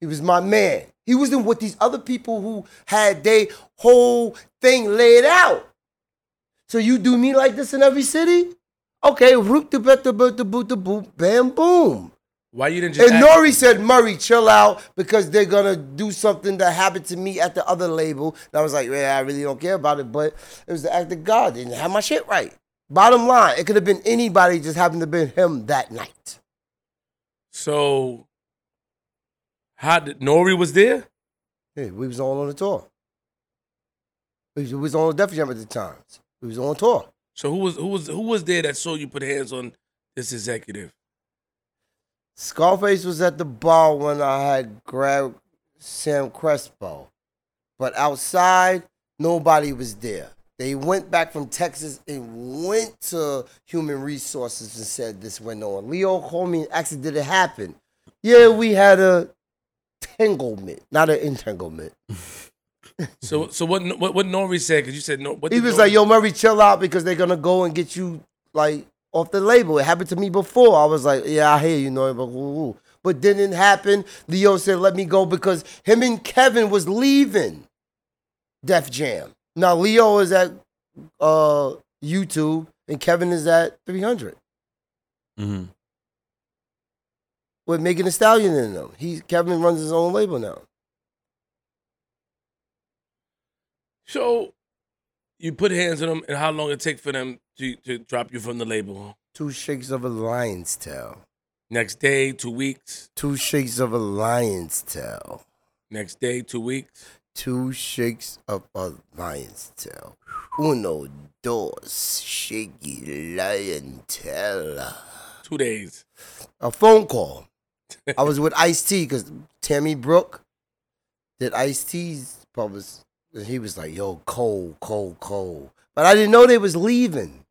He was my man. He wasn't with these other people who had their whole thing laid out. So you do me like this in every city? Okay, root the bet the boot the boot the boot, bam boom. Why you didn't just? And act- Nori said, Murray, chill out because they're gonna do something that happened to me at the other label. And I was like, yeah, I really don't care about it, but it was the act of God. They didn't have my shit right. Bottom line, it could have been anybody, just happened to be him that night. So, how did Nori was there? Hey, we was all on the tour. We was- on Def Jam at the times. We was on tour. So who was who was who was there that saw you put hands on this executive? Scarface was at the bar when I had grabbed Sam Crespo. But outside, nobody was there. They went back from Texas and went to human resources and said this went on. Lyor called me and asked, did it happen? Yeah, we had a entanglement, not an entanglement. So so what what what Nori said? Because you said no. What He was Nori- like, yo, Murray, chill out because they're gonna go and get you like off the label. It happened to me before. I was like, yeah, I hear you, know, but ooh, ooh. but didn't happen. Lyor said, let me go because him and Kevin was leaving Def Jam. Now Lyor is at uh YouTube, and Kevin is at 300. hmm With Megan Thee Stallion in them. He Kevin runs his own label now. So you put hands on them, and how long it take for them to, to drop you from the label? Two shakes of a lion's tail. Next day, two weeks. Two shakes of a lion's tail. Next day, two weeks. Two shakes of a lion's tail. Uno, dos, shaky lion tail. Two days. A phone call. I was with Ice T because Tammy Brook did Ice T's publish. And he was like, yo, cold, cold, cold. But I didn't know they was leaving.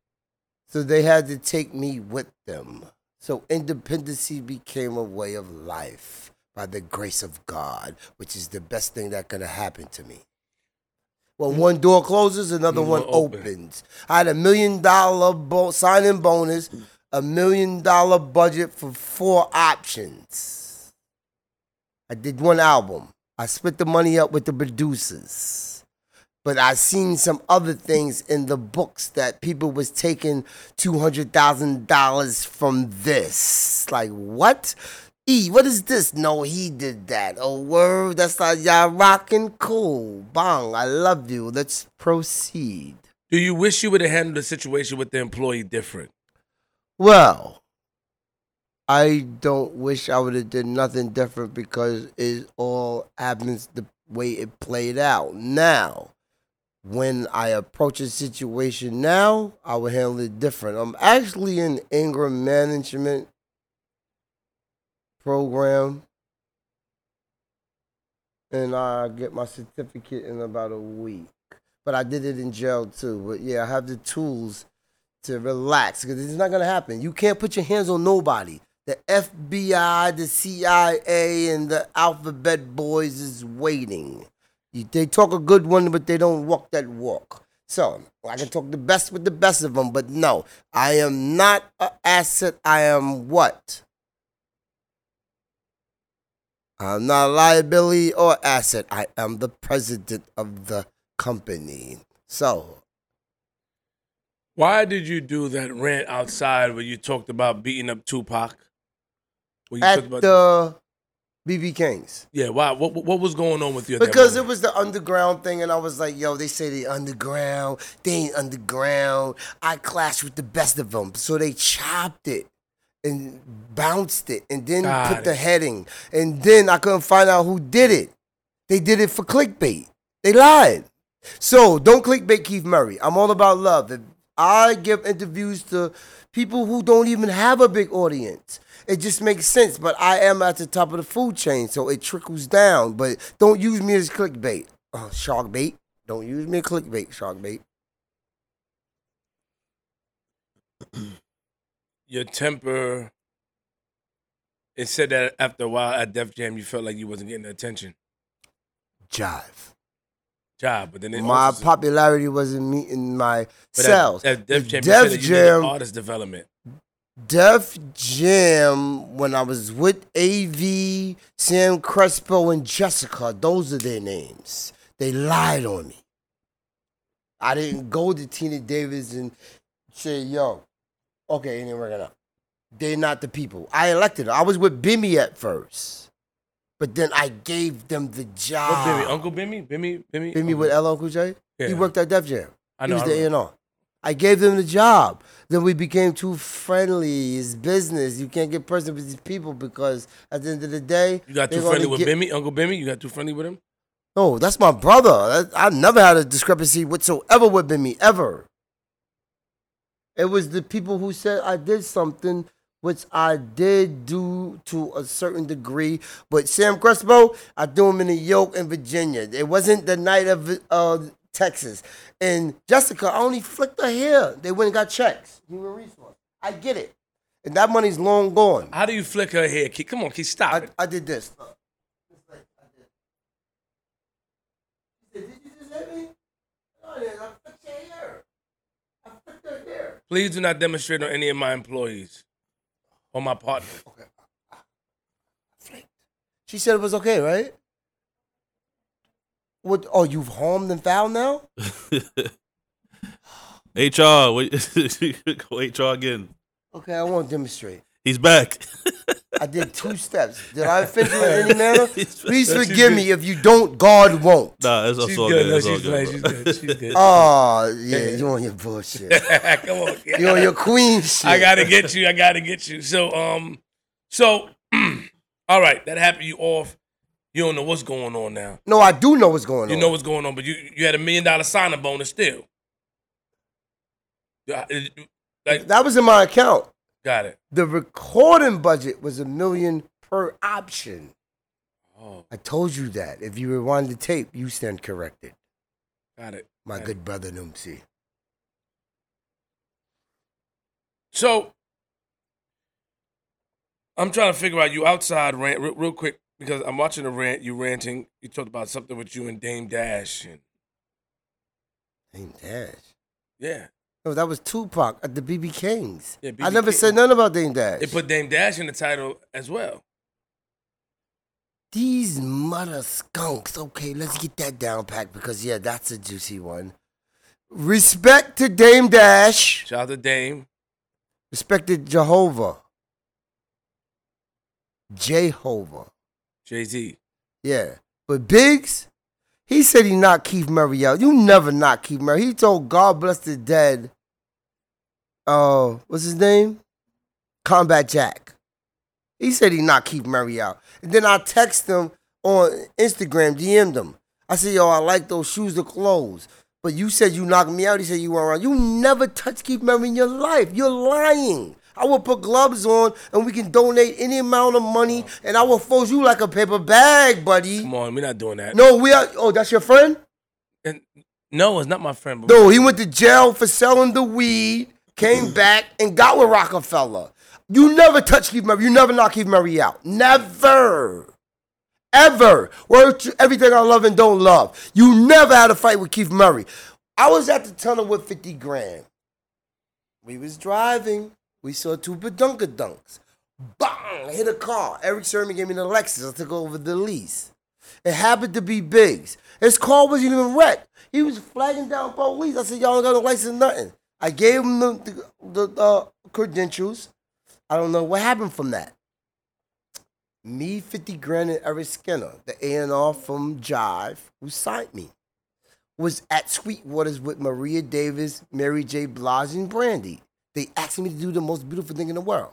So they had to take me with them. So independency became a way of life by the grace of God, which is the best thing that could have happened to me. When mm. one door closes, another mm, one one opens. I had a million dollar bo- signing bonus, a million dollar budget for four options. I did one album. I split the money up with the producers. But I seen some other things in the books that people was taking two hundred thousand dollars from this. Like what? E, what is this? No, he did that. Oh, word, that's like y'all rocking cool. Bong, I love you. Let's proceed. Do you wish you would have handled the situation with the employee different? Well, I don't wish I would have did nothing different because it all happens the way it played out. Now, when I approach a situation now, I would handle it different. I'm actually in anger management program, and I get my certificate in about a week. But I did it in jail too. But yeah, I have the tools to relax because it's not gonna happen. You can't put your hands on nobody. The FBI, the CIA, and the alphabet boys is waiting. They talk a good one, but they don't walk that walk. So I can talk the best with the best of them, but no, I am not an asset. I am what? I'm not a liability or asset. I am the president of the company. So Why did you do that rant outside where you talked about beating up Tupac? You at about the BB Kings. yeah, why? What, what was going on with you? Because it was the underground thing, and I was like, yo, they say they underground. They ain't underground. I clashed with the best of them. So they chopped it and bounced it and then Got put the heading. And then I couldn't find out who did it. They did it for clickbait. They lied. So don't clickbait Keith Murray. I'm all about love. If I give interviews to people who don't even have a big audience. It just makes sense, but I am at the top of the food chain, so it trickles down. But don't use me as clickbait. Uh, shark bait. Don't use me as clickbait, shark bait. your temper. It said that after a while at Def Jam, you felt like you wasn't getting the attention. Jive. Job, but then it My popularity wasn't meeting my but cells. At, at Def Jam, Def you said that you Jam- artist development. Def Jam, when I was with AV, Sam Crespo, and Jessica, those are their names. They lied on me. I didn't go to Tina Davis and say, yo, okay, it ain't working out. They're not the people. I elected her. I was with Bimmy at first. But then I gave them the job. What Bimmy? Uncle Bimmy? Bimmy? Bimmy? Bimmy Uncle- with LL Cool J? Yeah. He worked at Def Jam. I He was I the. A&R. I gave them the job. Then we became too friendly. It's business. You can't get personal with these people because at the end of the day, You got too friendly with get- Bimmy? Uncle Bimmy? You got too friendly with him? No, that's my brother. I never had a discrepancy whatsoever with Bimmy, ever. It was the people who said I did something, which I did do to a certain degree. But Sam Crespo, I threw him in a yoke in Virginia. It wasn't the night of uh, Texas. And Jessica, I only flicked her hair. They went and got checks. Human resource. I get it. And that money's long gone. How do you flick her hair? Kid? Come on, kid, stop I, it. I did this. Look. It's like I did. He said, Did you just hit me? Oh, no, I flicked your hair. I flicked her hair. Please do not demonstrate on any of my employees or my partners. Flicked. She said it was okay, right? What? Oh, you've harmed and fouled now? HR, wait, HR again. Okay, I won't demonstrate. He's back. I did two steps. Did I offend you in any manner? Please she's forgive me if you don't. God won't. Nah, it's, it's She's all good. good. No, It's all she's good. good. She's good. She's good. Oh yeah, you on your bullshit. Come on. kid. You on your queen shit. I gotta get you. I gotta get you. So, um, so, all right, that happened. You off. You don't know what's going on now. No, I do know what's going You on. You know what's going on, but you you had a million dollar signing bonus still. Uh, yeah, Like, that was in my account. got it. The recording budget was a million per option. Oh, I told you that. If you rewind the tape, you stand corrected. got it. My Got it. good brother Numsi. So, I'm trying to figure out you outside rant real, real quick because I'm watching the rant. You ranting. You talked about something with you and Dame Dash, and Dame Dash. yeah, No, that was Tupac at the BB Kings. Yeah, I never King. said nothing about Dame Dash. they put Dame Dash in the title as well. These mother skunks. Okay, let's get that down packed because yeah, that's a juicy one. Respect to Dame Dash. Shout out to Dame. Respect to Jehovah. Jehovah. Jay Z. Yeah. But Biggs, he said he knocked Keith Murray out. You never knock Keith Murray. He told God bless the dead. Uh, what's his name? Combat Jack. He said he knocked Keith Murray out. And then I text him on Instagram, DM'd him. I said, yo, I like those shoes, the clothes. But you said you knocked me out. He said you weren't around. You never touched Keith Murray in your life. You're lying. I will put gloves on and we can donate any amount of money and I will fold you like a paper bag, buddy. Come on, we're not doing that. No, we are. Oh, that's your friend? And, no, it's not my friend. No, he went to jail for selling the weed, came back and got with Roc-A-Fella. You never touch Keith Murray. You never knock Keith Murray out. Never. Ever. Word to everything I love and don't love. You never had a fight with Keith Murray. I was at the tunnel with 50 grand. We was driving. We saw two badunka dunks. Bang! Hit a car. Eric Sermon gave me the Lexus. I took over the lease. It happened to be Biggs. His car wasn't even wrecked. He was flagging down police. I said, y'all don't got no license, nothing. I gave him the, the, the uh, credentials. I don't know what happened from that. Me, 50 grand, and Eric Skinner, the A&R from Jive, who signed me, was at Sweetwater's with Maria Davis, Mary J. Blige, and Brandy. They asked me to do the most beautiful thing in the world.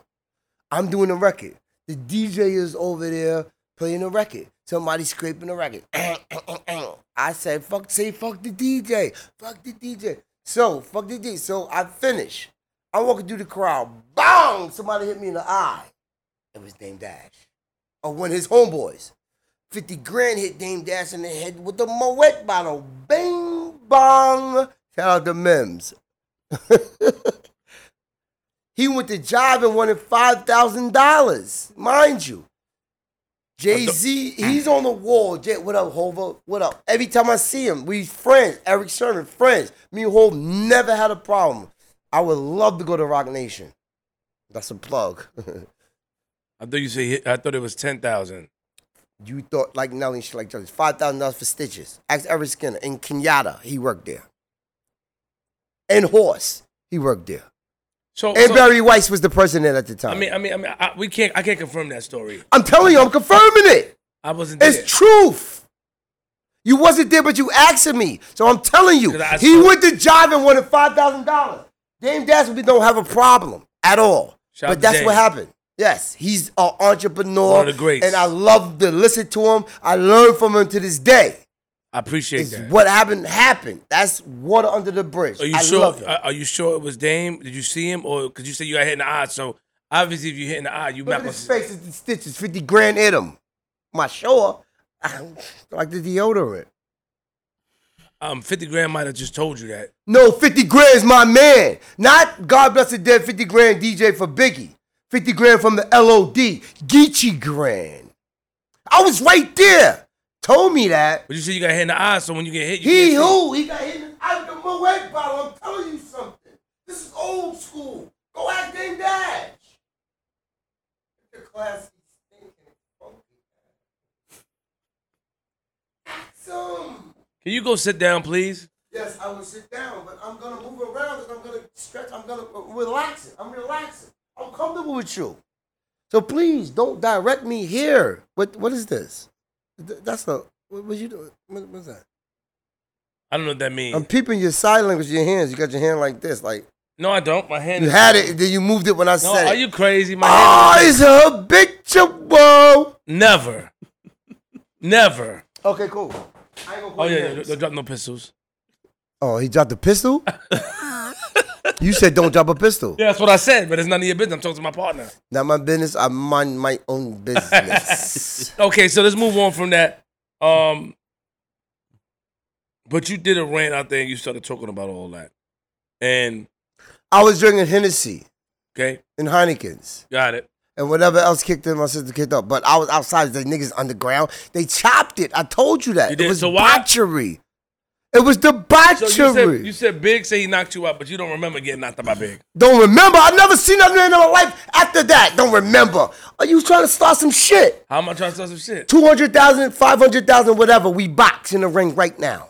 I'm doing a record. The DJ is over there playing a record. Somebody scraping a record. I said, fuck, say fuck the DJ. Fuck the DJ. So, fuck the DJ. So I finish. I'm walking through the crowd. Bang! Somebody hit me in the eye. It was Dame Dash. Or one of his homeboys. 50 grand hit Dame Dash in the head with a Moet bottle. Bing bong. Shout out to Mims. he went to job and wanted $5,000. Mind you. Jay Z, he's on the wall. Jay, what up, Hova? What up? Every time I see him, we friends. Eric Sermon, friends. Me and Hov never had a problem. I would love to go to Roc Nation. That's a plug. I thought you say I thought it was ten thousand. you thought like Nelly and shit like that. Five thousand dollars for stitches. Ask Eric Skinner in Kenyatta. He worked there. And Horse, he worked there. So, And so- Barry Weiss was the president at the time. I mean, I mean, I mean, I, we can't. I can't confirm that story. I'm telling you, I'm confirming it. I wasn't there. It's truth. You wasn't there, but you asking me. So I'm telling you, I he went to jive and wanted five thousand dollars. Dame Dash we don't have a problem at all. Shout but that's what happened. Yes, he's an entrepreneur, One of the greats. and I love to listen to him. I learn from him to this day. I appreciate It's that. what happened happened. That's water under the bridge. Are you I sure? him. Are, you sure it was Dame? Did you see him, or because you said you got hit in the eye? So obviously, if you hit in the eye, you Look not at his face. It's the stitches. Fifty grand in him. My sure. like the deodorant. Um, fifty grand might have just told you that. No, 50 grand is my man. Not God bless the dead 50 grand DJ for Biggie. 50 grand from the LOD. Geechee grand. I was right there. Told me that. But you said you got hit in the eye, so when you get hit, you He can't see. who? He got hit in the eye with the Moet bottle. I'm telling you something. This is old school. Go ask Dame Dash. The classy stinking funky. Ask him. Can you go sit down, please? Yes, I would sit down, but I'm gonna move around and I'm gonna stretch. I'm gonna uh, relax it. I'm relaxing. I'm comfortable with you. So please don't direct me here. What what is this? Th- That's a what, what you doing? What, what's that? I don't know what that means. I'm peeping your sign language. Your hands. You got your hand like this. Like no, I don't. My hand. you had it, then you moved it when I No, said are it. you crazy? My Oh, hand. it's habitual. Never. Never. Okay, cool. I ain't gonna Oh yeah, yeah. Don't drop no pistols. Oh, he dropped a pistol? you said don't drop a pistol. Yeah, that's what I said, but it's none of your business. I'm talking to my partner. Not my business. I mind my own business. Okay, so let's move on from that. Um, but you did a rant out there and you started talking about all that. And I was drinking Hennessy okay, and Heineken's got it. and whatever else kicked in, my sister kicked up. But I was outside. The niggas underground. They chopped it. I told you that. You It was So why- debauchery. It was So debauchery. you said you said Big say he knocked you out, but you don't remember getting knocked out by Big. Don't remember. I never seen nothing in my life after that. Don't remember. Are you trying to start some shit? How am I trying to start some shit? 200,000, 500,000, whatever. We box in the ring right now.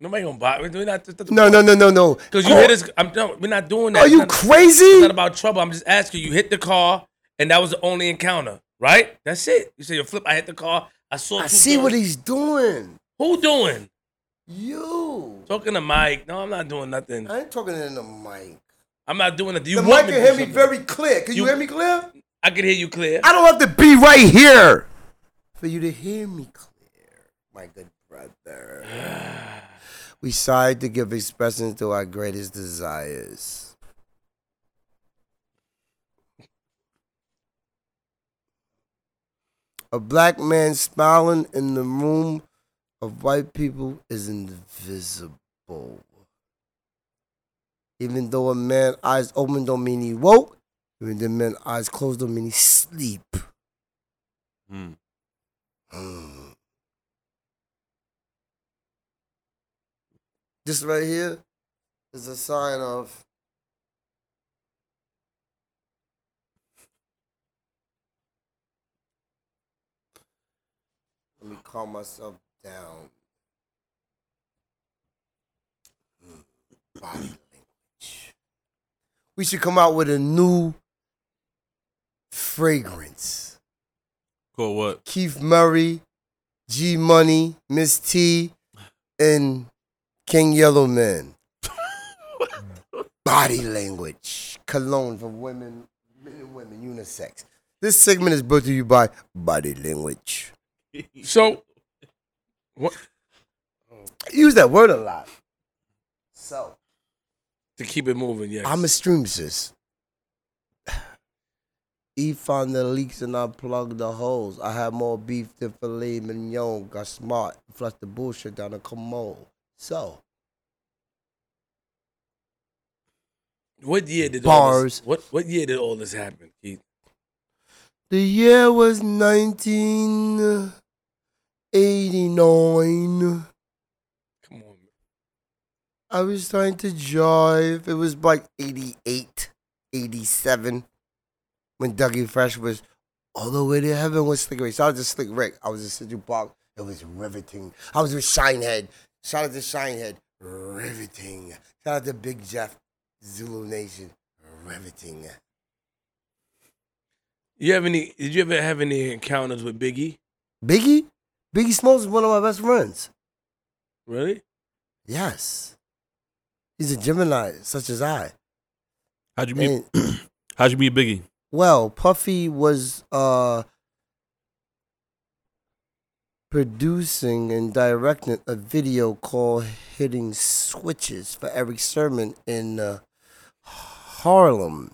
Nobody gonna buy. We're not No, no, no, no, no. because you hit us. I'm no, we're not doing that. Are It's you not- crazy? It's not about trouble. I'm just asking you. Hit the car, and that was the only encounter, right? That's it. You say you flip. I hit the car. I saw. I see what he's doing. Who doing? You. Talking to Mike. No, I'm not doing nothing. I ain't talking in the mic. I'm not doing it. You The mic can to hear me something. very clear. Can you, You- hear me clear? I can hear you clear. I don't have to be right here for you to hear me clear, my good brother. we decide to give expression to our greatest desires. A black man smiling in the room of white people is invisible. Even though a man eyes open don't mean he woke, even the man eyes closed don't mean he sleep. Mm. Mm. This right here is a sign of Let me calm myself down. Mm. Body language. We should come out with a new fragrance. Called what? Keith Murray, G Money, Miss T, and King Yellowman. Body language. Cologne for women, men and women, unisex. This segment is brought to you by Body Language. So, what I use that word a lot. So, to keep it moving? Yes. I'm a streamsis. He found the leaks and I plugged the holes. I had more beef than filet mignon. Got smart, flushed the bullshit down the commode. So, what year did all Bars. this, what What year did all this happen, Keith? the year was 1989. Come on. I was trying to drive. It was like 88, 87 when Dougie Fresh was all the way to heaven with Slick Rick. Shout out to Slick Rick. I was in Central Park. It was riveting. I was with Shinehead. Shout out to Shinehead. Riveting. Shout out to Big Jeff, Zulu Nation. Riveting. You have any? Did you ever have any encounters with Biggie? Biggie? Biggie Smalls is one of my best friends. Really? Yes. He's a Gemini, such as I. How'd you meet? And- How'd you meet Biggie? Well, Puffy was uh producing and directing a video called Hitting Switches for Eric Sermon in uh, Harlem.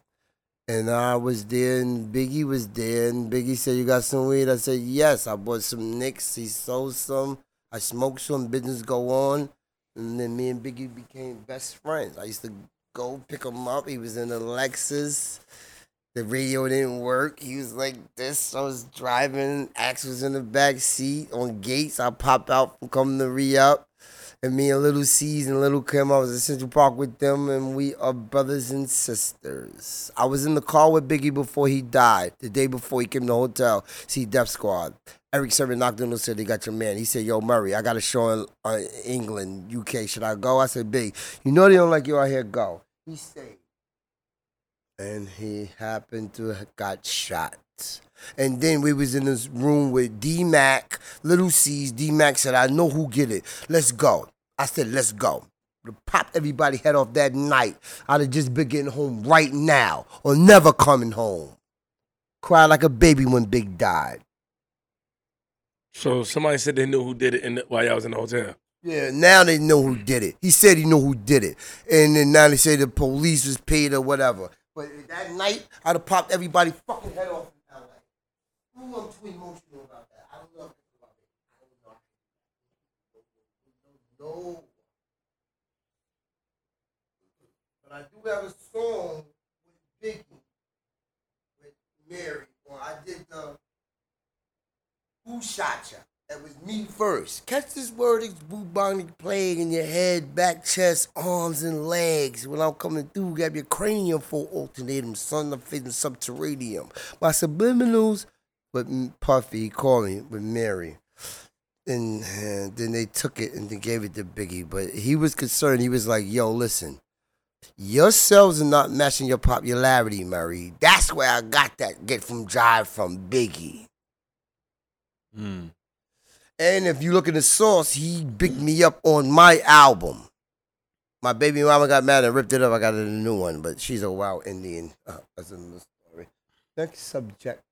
And I was there and Biggie was there and Biggie said, You got some weed? I said, Yes. I bought some nicks. He sold some. I smoked some. Business go on. And then me and Biggie became best friends. I used to go pick him up. He was in a Lexus the radio didn't work. He was like this. I was driving. Axe was in the back seat on gates. I pop out from coming to re up. And me and Little Cease and Little Kim, I was at Central Park with them, and we are brothers and sisters. I was in the car with Biggie before he died, the day before he came to the hotel, see Def Squad. Eric Sermon knocked on the said, they got your man. He said, yo, Murray, I got a show in uh, England, UK. Should I go? I said, Big, you know they don't like you out here, go. He stayed. And he happened to have got shot. And then we was in this room with D Mac, Little Cease. D Mac said, I know who get it. Let's go. I said, let's go. To pop everybody head off that night. I'd have just been getting home right now or never coming home. Cried like a baby when Big died. So somebody said they knew who did it in the, while y'all was in the hotel. Yeah, now they know who did it. He said he know who did it. And then now they say the police was paid or whatever. But that night, I'd have popped everybody fucking head off. Who I'm too emotional about that? I don't know. I don't know. No. But I do have a song with Biggie, with Mary. I did the Who Shot Ya? That was me first. Catch this word, it's bubonic plague in your head, back, chest, arms, and legs. When I'm coming through, grab your cranium for alternatum, son of fitting subterraneum. My subliminals with Puffy, he called me with Mary. And, uh, then they took it and they gave it to Biggie. But he was concerned. He was like, yo, listen, your cells are not matching your popularity, Murray. That's where I got that get from drive from Biggie. Mm. And if you look at the source, he picked me up on my album. My baby mama got mad and ripped it up. I got a new one, but she's a wild Indian. Uh, that's another story. Next subject.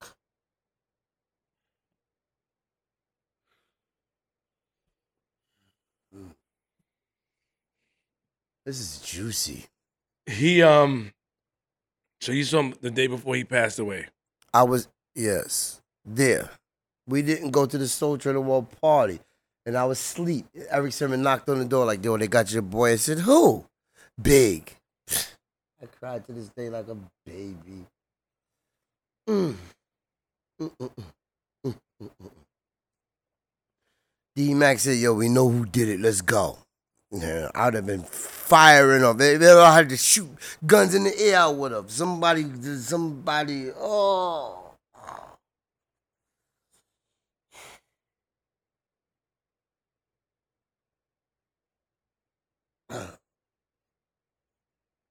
This is juicy. He um, so you saw him the day before he passed away. I was yes there. We didn't go to the Soul Train World party, and I was asleep. Eric Sermon knocked on the door like, "Yo, they got your boy." I said, "Who?" Big. I cried to this day like a baby. Mm. Mm, mm, mm. Mm, mm. D Max said, "Yo, we know who did it. Let's go." Yeah, I'd have been firing off. They all had to shoot guns in the air with them. Somebody, somebody. Oh.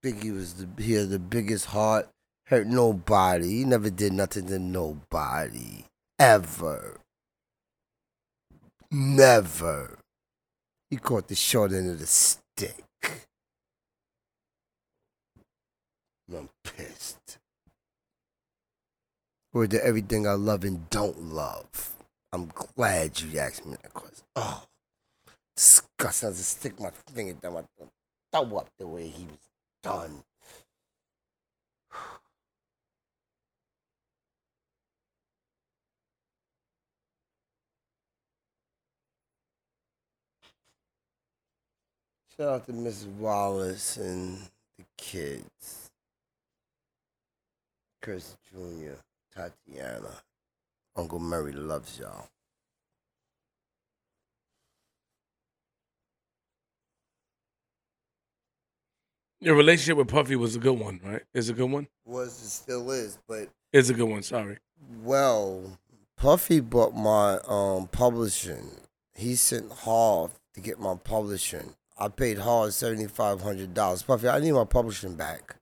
Biggie was the he had the biggest heart. Hurt nobody. He never did nothing to nobody. Ever. Never. He caught the short end of the stick. I'm pissed. Word to everything I love and don't love. I'm glad you asked me that question. Oh, disgusting. I just stick my finger down my throat. Up the way he was done. Shout out to Mrs. Wallace and the kids. Chris Jr., Tatiana. Uncle Murray loves y'all. Your relationship with Puffy was a good one, right? Is a good one. Was it still is, but It's a good one. Sorry. well, Puffy bought my um publishing. He sent Harve to get my publishing. I paid Harve seventy five hundred dollars. Puffy, I need my publishing back.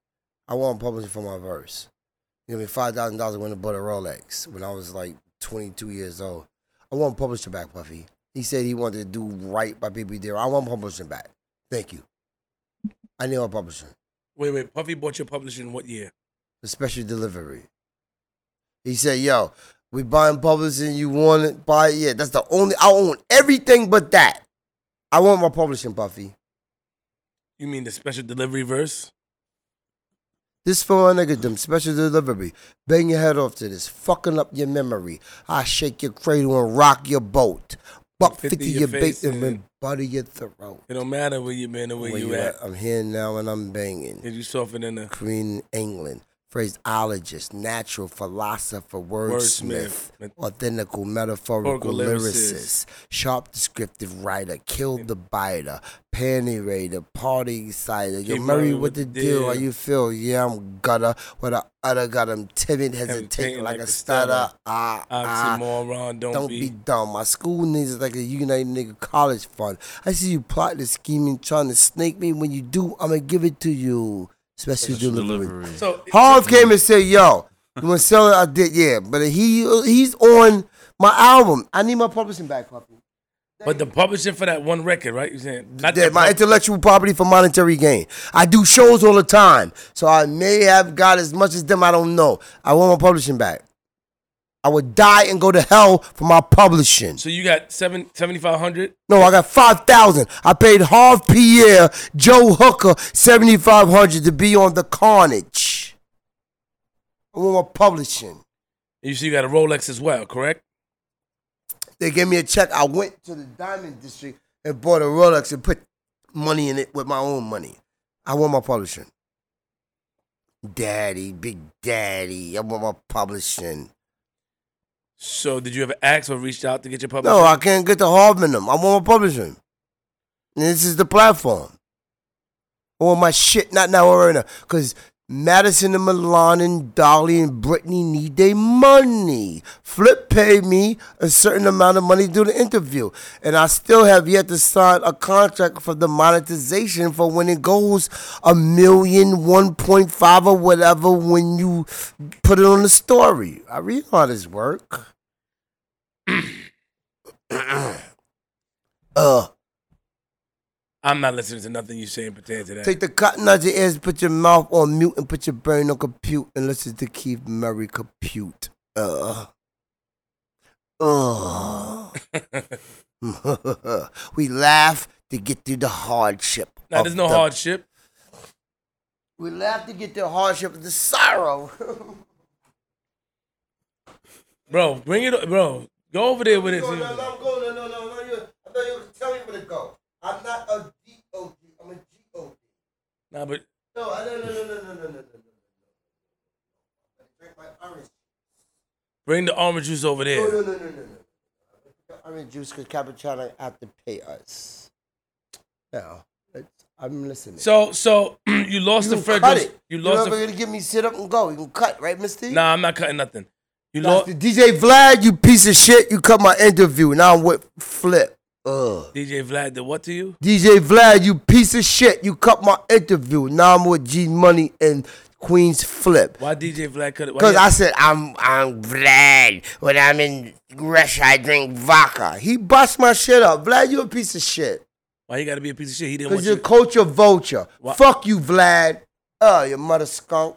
I want publishing for my verse. Give me five thousand dollars when I bought a Rolex when I was like twenty two years old. I want publishing back, Puffy. He said he wanted to do right by people there. I want publishing back. Thank you. I need my publishing. Wait, wait. Puffy bought your publishing what year? the special delivery. He said, "Yo, we buying publishing. You want it? Buy it. Yeah, that's the only. I own everything but that. I want my publishing, Puffy. You mean the special delivery verse? This for my nigga, them special delivery. Bang your head off to this, fucking up your memory. I shake your cradle and rock your boat. Buck 50 50, your bait and and- butter your throat. It don't matter where you been or where, Where you, you at. at? I'm here now and I'm banging. Did you soften in the? Queen England. Phraseologist, natural philosopher, wordsmith, Wordsmith. authentical metaphorical lyricist, sharp descriptive writer, kill the biter, panty raider, party exciter. Yo, Keith Murray, what with the deal? How you feel? Yeah, I'm gutter. What a utter got him timid, hesitating like, a stutter. Ah, ah. Don't, Don't be. be dumb. My school needs like a United Nigga College Fund. I see you plotting, scheming, trying to snake me. When you do, I'ma give it to you. Special, Special delivery. delivery. So Harve came and said, "Yo, you want to sell it?" I did, yeah. But he he's on my album. I need my publishing back, puppy. But the publishing for that one record, right? You saying not Yeah, my pub- intellectual property for monetary gain. I do shows all the time, so I may have got as much as them. I don't know. I want my publishing back. I would die and go to hell for my publishing. So you got seven seventy five hundred. No, I got five thousand. I paid Harve Pierre, Joe Hooker, seventy five hundred to be on the Carnage. I want my publishing. You see, you got a Rolex as well, correct? They gave me a check. I went to the diamond district and bought a Rolex and put money in it with my own money. I want my publishing. Daddy, big daddy. I want my publishing. So did you ever ask or reach out to get your publishing? No, I can't get the Harvin them. I want my publishing. And this is the platform. Want my shit not now or right now. Because Madison and Milan and Dolly and Brittany need their money. Flip paid me a certain amount of money to do the interview. And I still have yet to sign a contract for the monetization for when it goes a million, 1.5 or whatever when you put it on the story. I read all this work. uh, I'm not listening to nothing you say saying pertaining to that. Take the cotton out your ears, put your mouth on mute, and put your brain on compute, and listen to Keith Murray compute. Uh. Uh. we laugh to get through the hardship. now there's no the- hardship. We laugh to get the hardship of the sorrow. Bro, bring it up, bro. Go over there with it. No, no, no, I'm going. No, no, no, no. You, I thought you were telling me where to go. I'm not a D-O-D. I'm a G-O-D. Nah, but No, I- no, no, no, no, no, no, no, no, no. Drink my orange. bring the orange juice over there. no, no, no, no, no. Orange juice because Cappuccino have to pay us. No, I'm listening. So so you lost you the Fredros. You lost never the gonna give me sit up and go. You can cut, right, Misty? Nah, I'm not cutting nothing. You lost DJ Vlad, you piece of shit. You cut my interview. Now I'm with Flip. Ugh. DJ Vlad did what to you? DJ Vlad, you piece of shit. You cut my interview. Now I'm with G Money and Queen's Flip. Why DJ Vlad cut it? Because I said I'm I'm Vlad. When I'm in Russia, I drink vodka. He bust my shit up. Vlad, you a piece of shit. why you gotta be a piece of shit? He didn't Because you. you're culture vulture. Wha- Fuck you, Vlad. Oh, your mother skunk.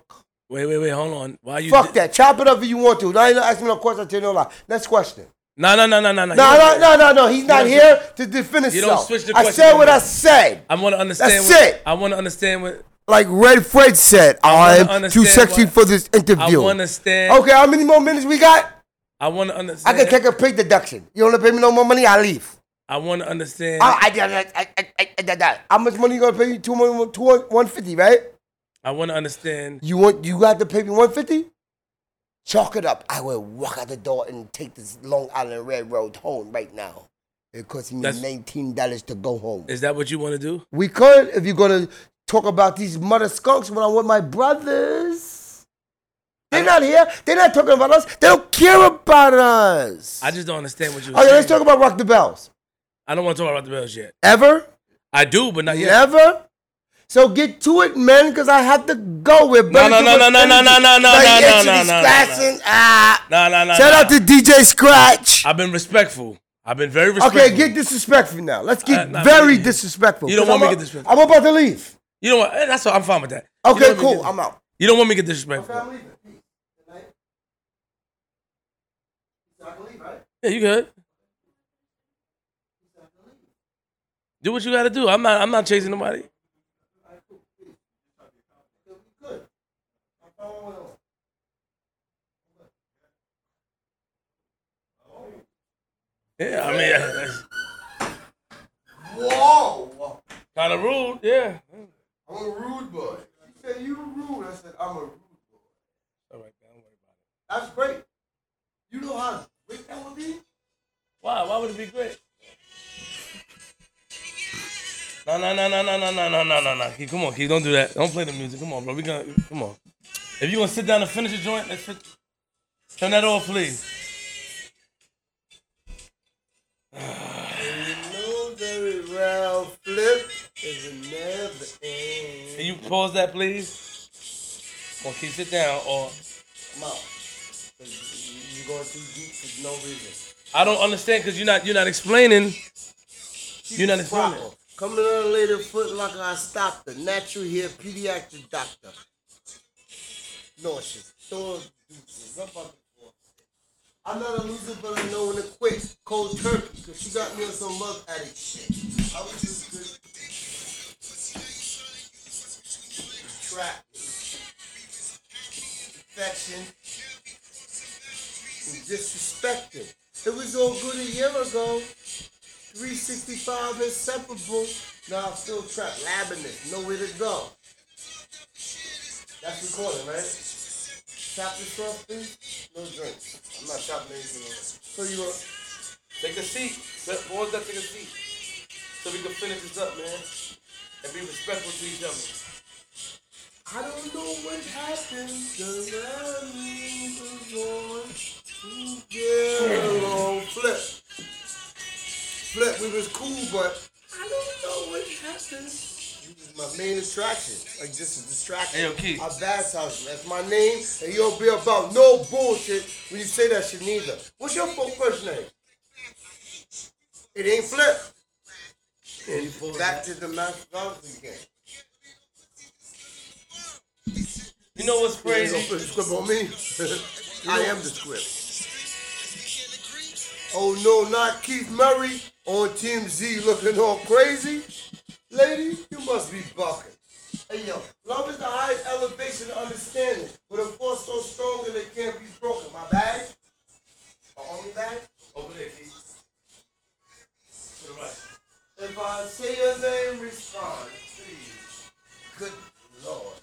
Wait, wait, wait, hold on. Why you Fuck that. Chop it up if you want to. Now you don't ask me no question. I tell you no lie. Next question. No, no, no, no, no, no. No, no, no, no, no. He's not here to defend himself. You don't switch the I question said on what. I said. I want to understand. That's what, it. I want to understand what. Like Red Fred said, I, I am too sexy what- for this interview. I want to understand. Okay, how many more minutes we got? I want to understand. I can take a pay deduction. You don't wanna pay me no more money, I leave. I want to understand. I, I, I, I, I, I, I, I, how much money you gonna pay me? Two, one, two, one fifty, right? I want to understand. You want you got to pay me one fifty? Chalk it up. I will walk out the door and take this Long Island Railroad home right now. It costs me That's- nineteen dollars to go home. Is that what you want to do? We could if you're gonna talk about these mother skunks when I'm with my brothers. They're not here. They're not talking about us. They don't care about us. I just don't understand what you. Okay, let's talk about Rock the Bells. I don't want to talk about Rock the Bells yet. Ever? I do, but not yet. Never? So get to it, man, because I have to go with No, no, no, no, no, no, no, no, no, Like no, no, no, no, no. Ah. No, no, no. Shout out to DJ Scratch. I've been respectful. I've been very respectful. Okay, get disrespectful now. Let's get Uh, very disrespectful. You don't want me I'm to get disrespectful. I'm about to leave. You know what? Eh, That's what I'm fine with that. Okay, don't want me to cool. I'm out. You don't want me to get disrespectful. leaving. Peace. Good night. I can leave, right? Yeah, you good. Do what you got to do. I'm not. I'm not chasing nobody. Yeah, I mean. Whoa! Kind of rude, yeah. I'm a rude boy. She said, You rude. I said, I'm a rude boy. All right, don't worry about it. That's great. You know how great that would be? Why? Why would it be great? No, no, no, no, no, no, no, no, no, no, no. Come on, Keith, don't do that. Don't play the music. Come on, bro. We gonna come on. If you gonna sit down and finish the joint, let's turn that off, please. You know very well, flip is a never end. Can you pause that, please? Come on, Keith, sit down. Or Come out. 'Cause You're going too deep for no reason. I don't understand because you're not you're not explaining. You're not explaining. Proper. Coming on later, foot like I stopped the natural hair pediatric doctor. Nauseous. Deuces. I'm about to. I'm not a loser, but I know when to quit. Cold turkey, because she got me on some love addict shit. I was just good. Trap. Affection. And disrespecting. It was all good a year ago. 365 inseparable. Now I'm still trapped. Labyrinth. Nowhere to go. That's recording, right? Tap yourself, please. No drinks. I'm not chopping anything. So you uh, Take a seat. Pause that. Take a seat. So we can finish this up, man, and be respectful to each other. I don't know what happened. The rally was on. to Get along. Flip. Flip, we was cool, but I don't know what happened. You my main attraction. Like just a distraction. Hey, yo, Keith. I baptized you. That's my name, and you don't be about no bullshit when you say that shit neither. What's your full first name? It ain't Flip. And back to the mathematics game. You know what's crazy? gonna put the script on me. I am the script. Oh no, not Keith Murray on Team Z looking all crazy. Lady, you must be bucking. Hey yo, love is the highest elevation of understanding, but a force so strong that it can't be broken. My bag? My only bag? Over there, Keith. To the right. If I say your name, respond, please. Good Lord.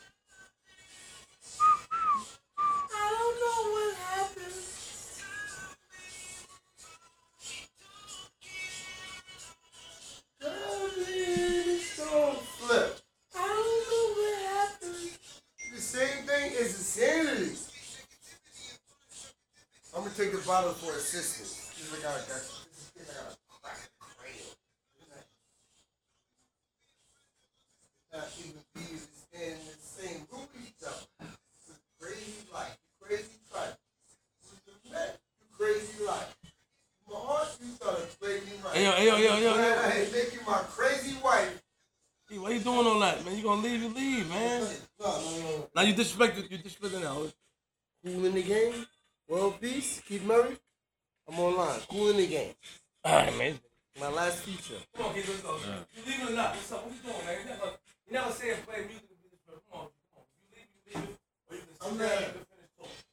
I don't know what happened. Don't flip. I don't know what happened. The same thing is insanity. I'm gonna take the bottle for assistance. This is like oh, I got. This is like a crack cradle. not even be stand in the same room with each other. It's crazy life. Crazy life. You crazy life. My heart, you started playing me right. Hey, yo, hey, yo, yo, yo, yo. Hey, make you my crazy wife. Hey, why you doing all that, man? You gonna leave? You leave, man. No, no, no. Now you disrespect. You disrespecting now. Cool in the game. World peace. Keith Murray. I'm online. Cool in the game. All right, man. My last feature. Come on, Keith. Let's go. You leaving or not? What's up? What you doing, man? You never, you never say and play music. to be disrespectful. Come on, come on. You leave, you leave or you can sit I'm down. not- You can finish talking.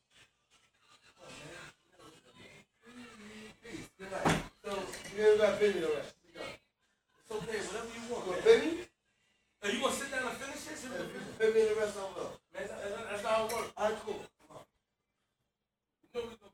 Peace. Good night. So, you ain't got baby already. It's okay. Whatever you want, What, man. baby? Are you gonna sit down and finish this? Hey, Put me in the rest of them. That's, that's, that's how it works. All right, cool. Come on. You know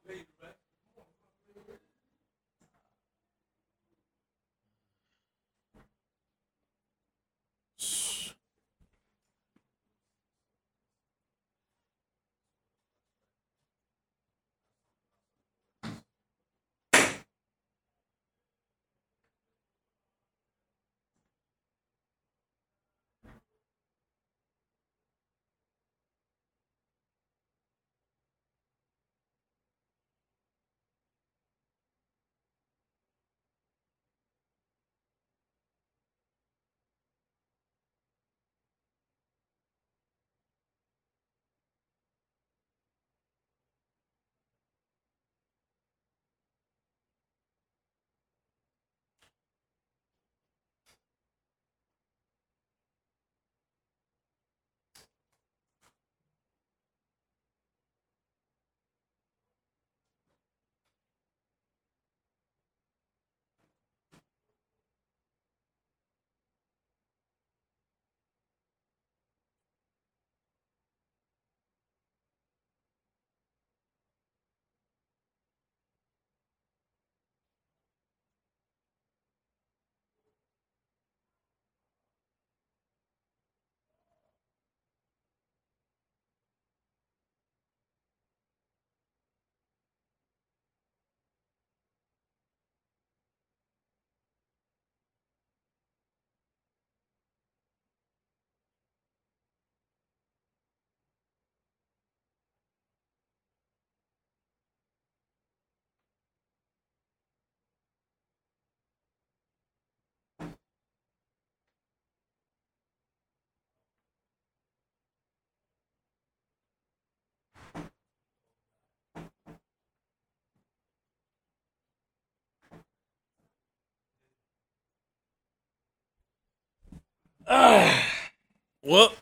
Well,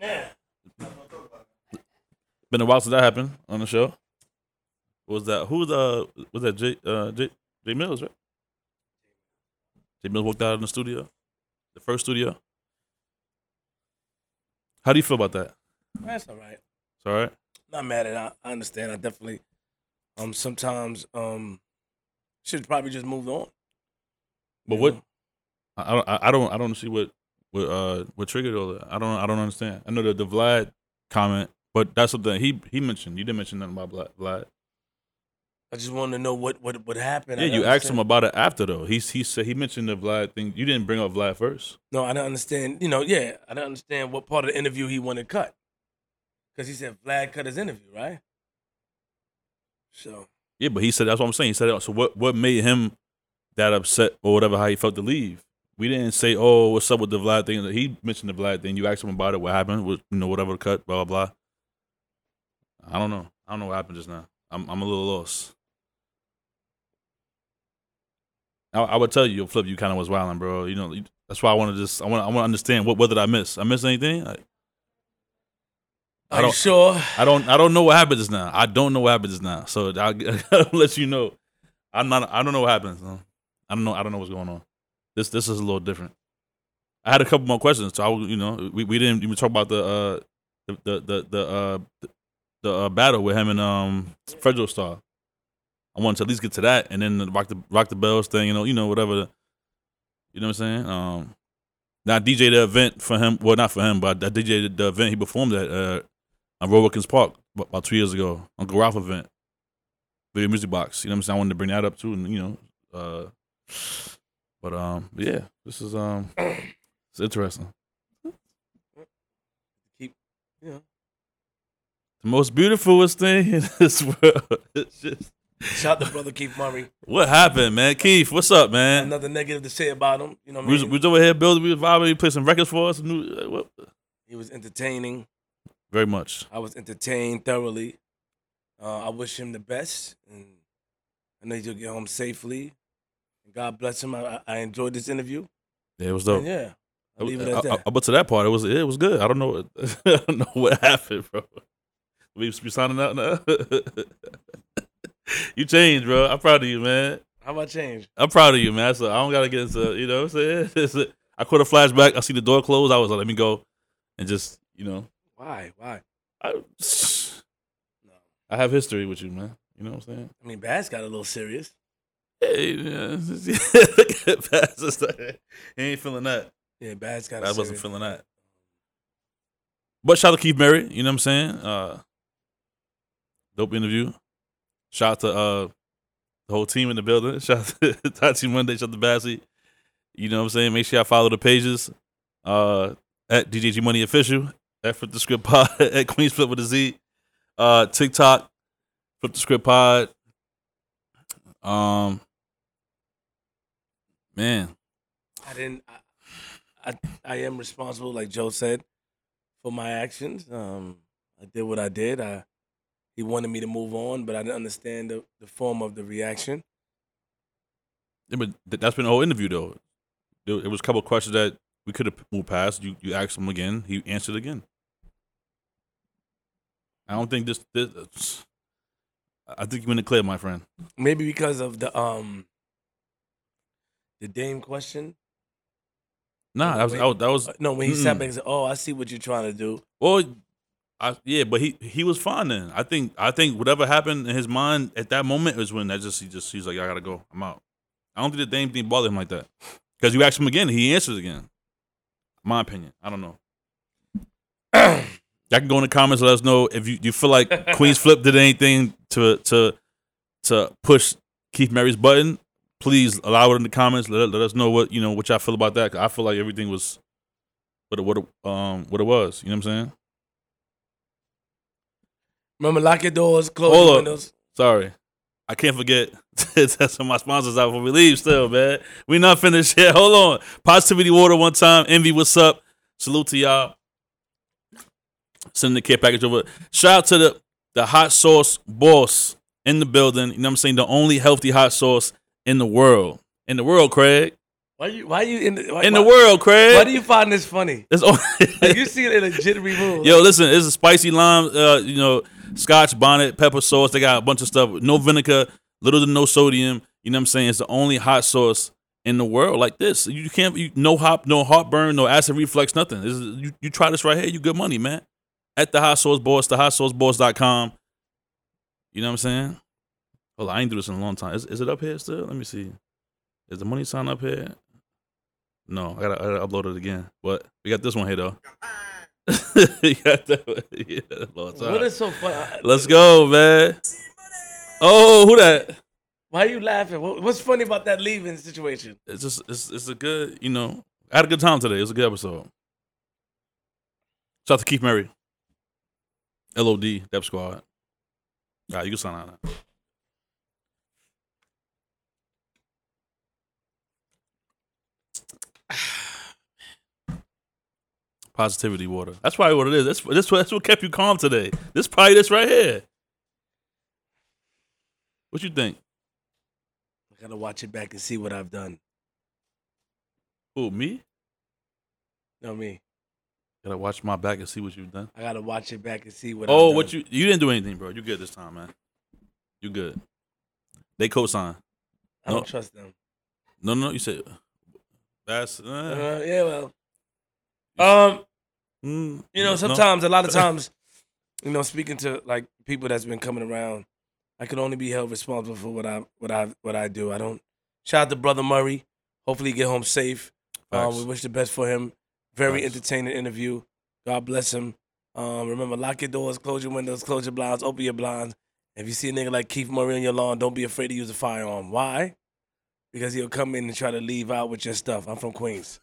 yeah. been a while since that happened on the show. What was that? Who was uh was that Jay uh Jay, J Mills, right? Jay Mills walked out in the studio. The first studio. How do you feel about that? That's all right. It's all right. Not mad at it. I, I understand. I definitely um sometimes um should probably just move on. But what know? I I don't I don't I don't see what what uh what triggered all that. I don't I don't understand. I know the the Vlad comment, but that's something he he mentioned. You didn't mention nothing about Vlad. Vlad. I just wanted to know what what what happened. Yeah, you asked him about it after though. He he said he mentioned the Vlad thing. You didn't bring up Vlad first. No, I don't understand. You know, yeah, I don't understand what part of the interview he wanted cut. Because he said Vlad cut his interview, right? So Yeah, but he said that's what I'm saying. He said. So what what made him that upset or whatever how he felt to leave? We didn't say, oh, what's up with the Vlad thing. He mentioned the Vlad thing. You asked him about it. What happened? What, you know, whatever cut. Blah blah blah. I don't know. I don't know what happened just now. I'm I'm a little lost. I, I would tell you, Flip, you kind of was wilding, bro. You know, you- that's why I want to just I want I want to understand what what did I miss? I missed anything? I, I are you don't- sure? I don't I don't know what happened just now. I don't know what happened just now. So I'll, I'll let you know. I'm not I don't know what happens. I don't know I don't know what's going on. This this is a little different. I had a couple more questions. So I you know we, we didn't even talk about the uh the the the, the uh the, the uh, battle with him and um Fredro Starr. I wanted to at least get to that and then the rock the rock the bells thing. You know you know whatever. You know what I'm saying? Um, now DJ the event for him. Well, not for him, but I DJ the event he performed at uh, on Roy Wilkins Park about about two years ago, Uncle Ralph event, video music box. You know what I'm saying? I wanted to bring that up too, and you know, uh, but um, yeah, this is um, it's interesting. Keep, you know. The most beautifulest thing in this world. It's just Shout out to brother Keith Murray. what happened, man. Keith, what's up, man? Nothing negative to say about him. You know what I We was, mean? we was over here building, we was vibing, we played some records for us. New, uh, what? he was entertaining. Very much. I was entertained thoroughly. Uh, I wish him the best, and I know he'll get home safely. God bless him. I, I- I enjoyed this interview. Yeah, it was dope. And yeah, I'll leave it I- at I- that. I- but to that part, it was it was good. I don't know. What, I don't know what happened, bro. We we signing out now. you changed, bro. I'm proud of you, man. How about change? I'm proud of you, man. So I don't gotta get into you know what I'm saying. I caught a flashback. I see the door close. I was like, let me go, and just you know, Why? Why? I, No. I have history with you, man. You know what I'm saying? I mean, Bass got a little serious. Hey, yeah. Look at Bass. It's like, He ain't feeling that. Yeah, Bass got. I wasn't feeling that. But shout out to Keith Murray, you know what I'm saying? Uh dope interview. Shout out to uh the whole team in the building. Shout out to Tati Monday, shout out to Bassy. You know what I'm saying? Make sure y'all follow the pages. Uh at DJG Money Official, at Flip the Script Pod, at Queens Flip with a Z. Uh TikTok, Flip the Script Pod. Um man, I didn't. I, I I am responsible, like Joe said, for my actions. Um, I did what I did. I he wanted me to move on, but I didn't understand the, the form of the reaction. Yeah, but th- that's been the whole interview though. There, it was a couple of questions that we could have moved past. You you asked him again. He answered again. I don't think this. this I think you in the clear, my friend. Maybe because of the um the Dame question. Nah, that was that was, that was Uh, No, when he sat Mm-mm. back and said, "Oh, I see what you're trying to do." well, I yeah, but he he was fine then. I think I think whatever happened in his mind at that moment is when that just he just he's like I gotta go. I'm out. I don't think the Dame thing bothered him like that because you asked him again, he answers again. My opinion. I don't know. Y'all can go in the comments. Let us know if you, you feel like Queens Flip did anything to to to push Keith Murray's button. Please allow it in the comments. Let, let us know what you know what y'all feel about that. I feel like everything was what it, what it, um what it was. You know what I'm saying? Remember, lock your doors, close Hold your up. windows. Sorry, I can't forget to test some of my sponsors out before we leave. Still, man, we not finished yet. Hold on. Positivity Water one time. Envy, what's up? Salute to y'all. Sending the care package over. Shout out to the the hot sauce boss in the building. You know what I'm saying? The only healthy hot sauce in the world. In the world, Craig. Why you? Why you in the, why, in the why- world, Craig. Why do you find this funny? It's all- Like, you see it in a jittery move. Yo, listen, it's a spicy lime, uh, you know, scotch bonnet, pepper sauce. They got a bunch of stuff. No vinegar, little to no sodium. You know what I'm saying? It's the only hot sauce in the world like this. You can't, you, no hop, no heartburn, no acid reflux, nothing. This is, you, you try this right here, you good money, man. At the hot sauce boss, the hot sauce boss.com. You know what I'm saying? On, I ain't do this in a long time. Is, is it up here still? Let me see. Is the money sign up here? No, I gotta, I gotta upload it again. But we got this one here though. you got that one. Yeah. What is so funny? Let's go, man. Oh, who that? Why are you laughing? What's funny about that leaving situation? It's just it's it's a good, you know. I had a good time today. It was a good episode. Shout out to Keith Murray. LOD, Def Squad. All right, you can sign out now. Positivity water. That's probably what it is. That's that's what, that's what kept you calm today. This probably this right here. What you think? I gotta watch it back and see what I've done. Who me? No me. Gotta watch my back and see what you've done. I gotta watch it back and see what. Oh, I've what you you didn't do anything, bro. You good this time, man. You good. They co-sign. I don't no. trust them. No, no, you said that's uh, Uh, yeah, well. Um, mm, you know, no. sometimes, a lot of times, you know, speaking to like people that's been coming around, I can only be held responsible for what I what I what I do. I don't. Shout out to brother Murray. Hopefully, he get home safe. Um, we wish the best for him. Very Facts. entertaining interview. God bless him. Um, remember, lock your doors, close your windows, close your blinds, open your blinds. If you see a nigga like Keith Murray on your lawn, don't be afraid to use a firearm. Why? Because he'll come in and try to leave out with your stuff. I'm from Queens.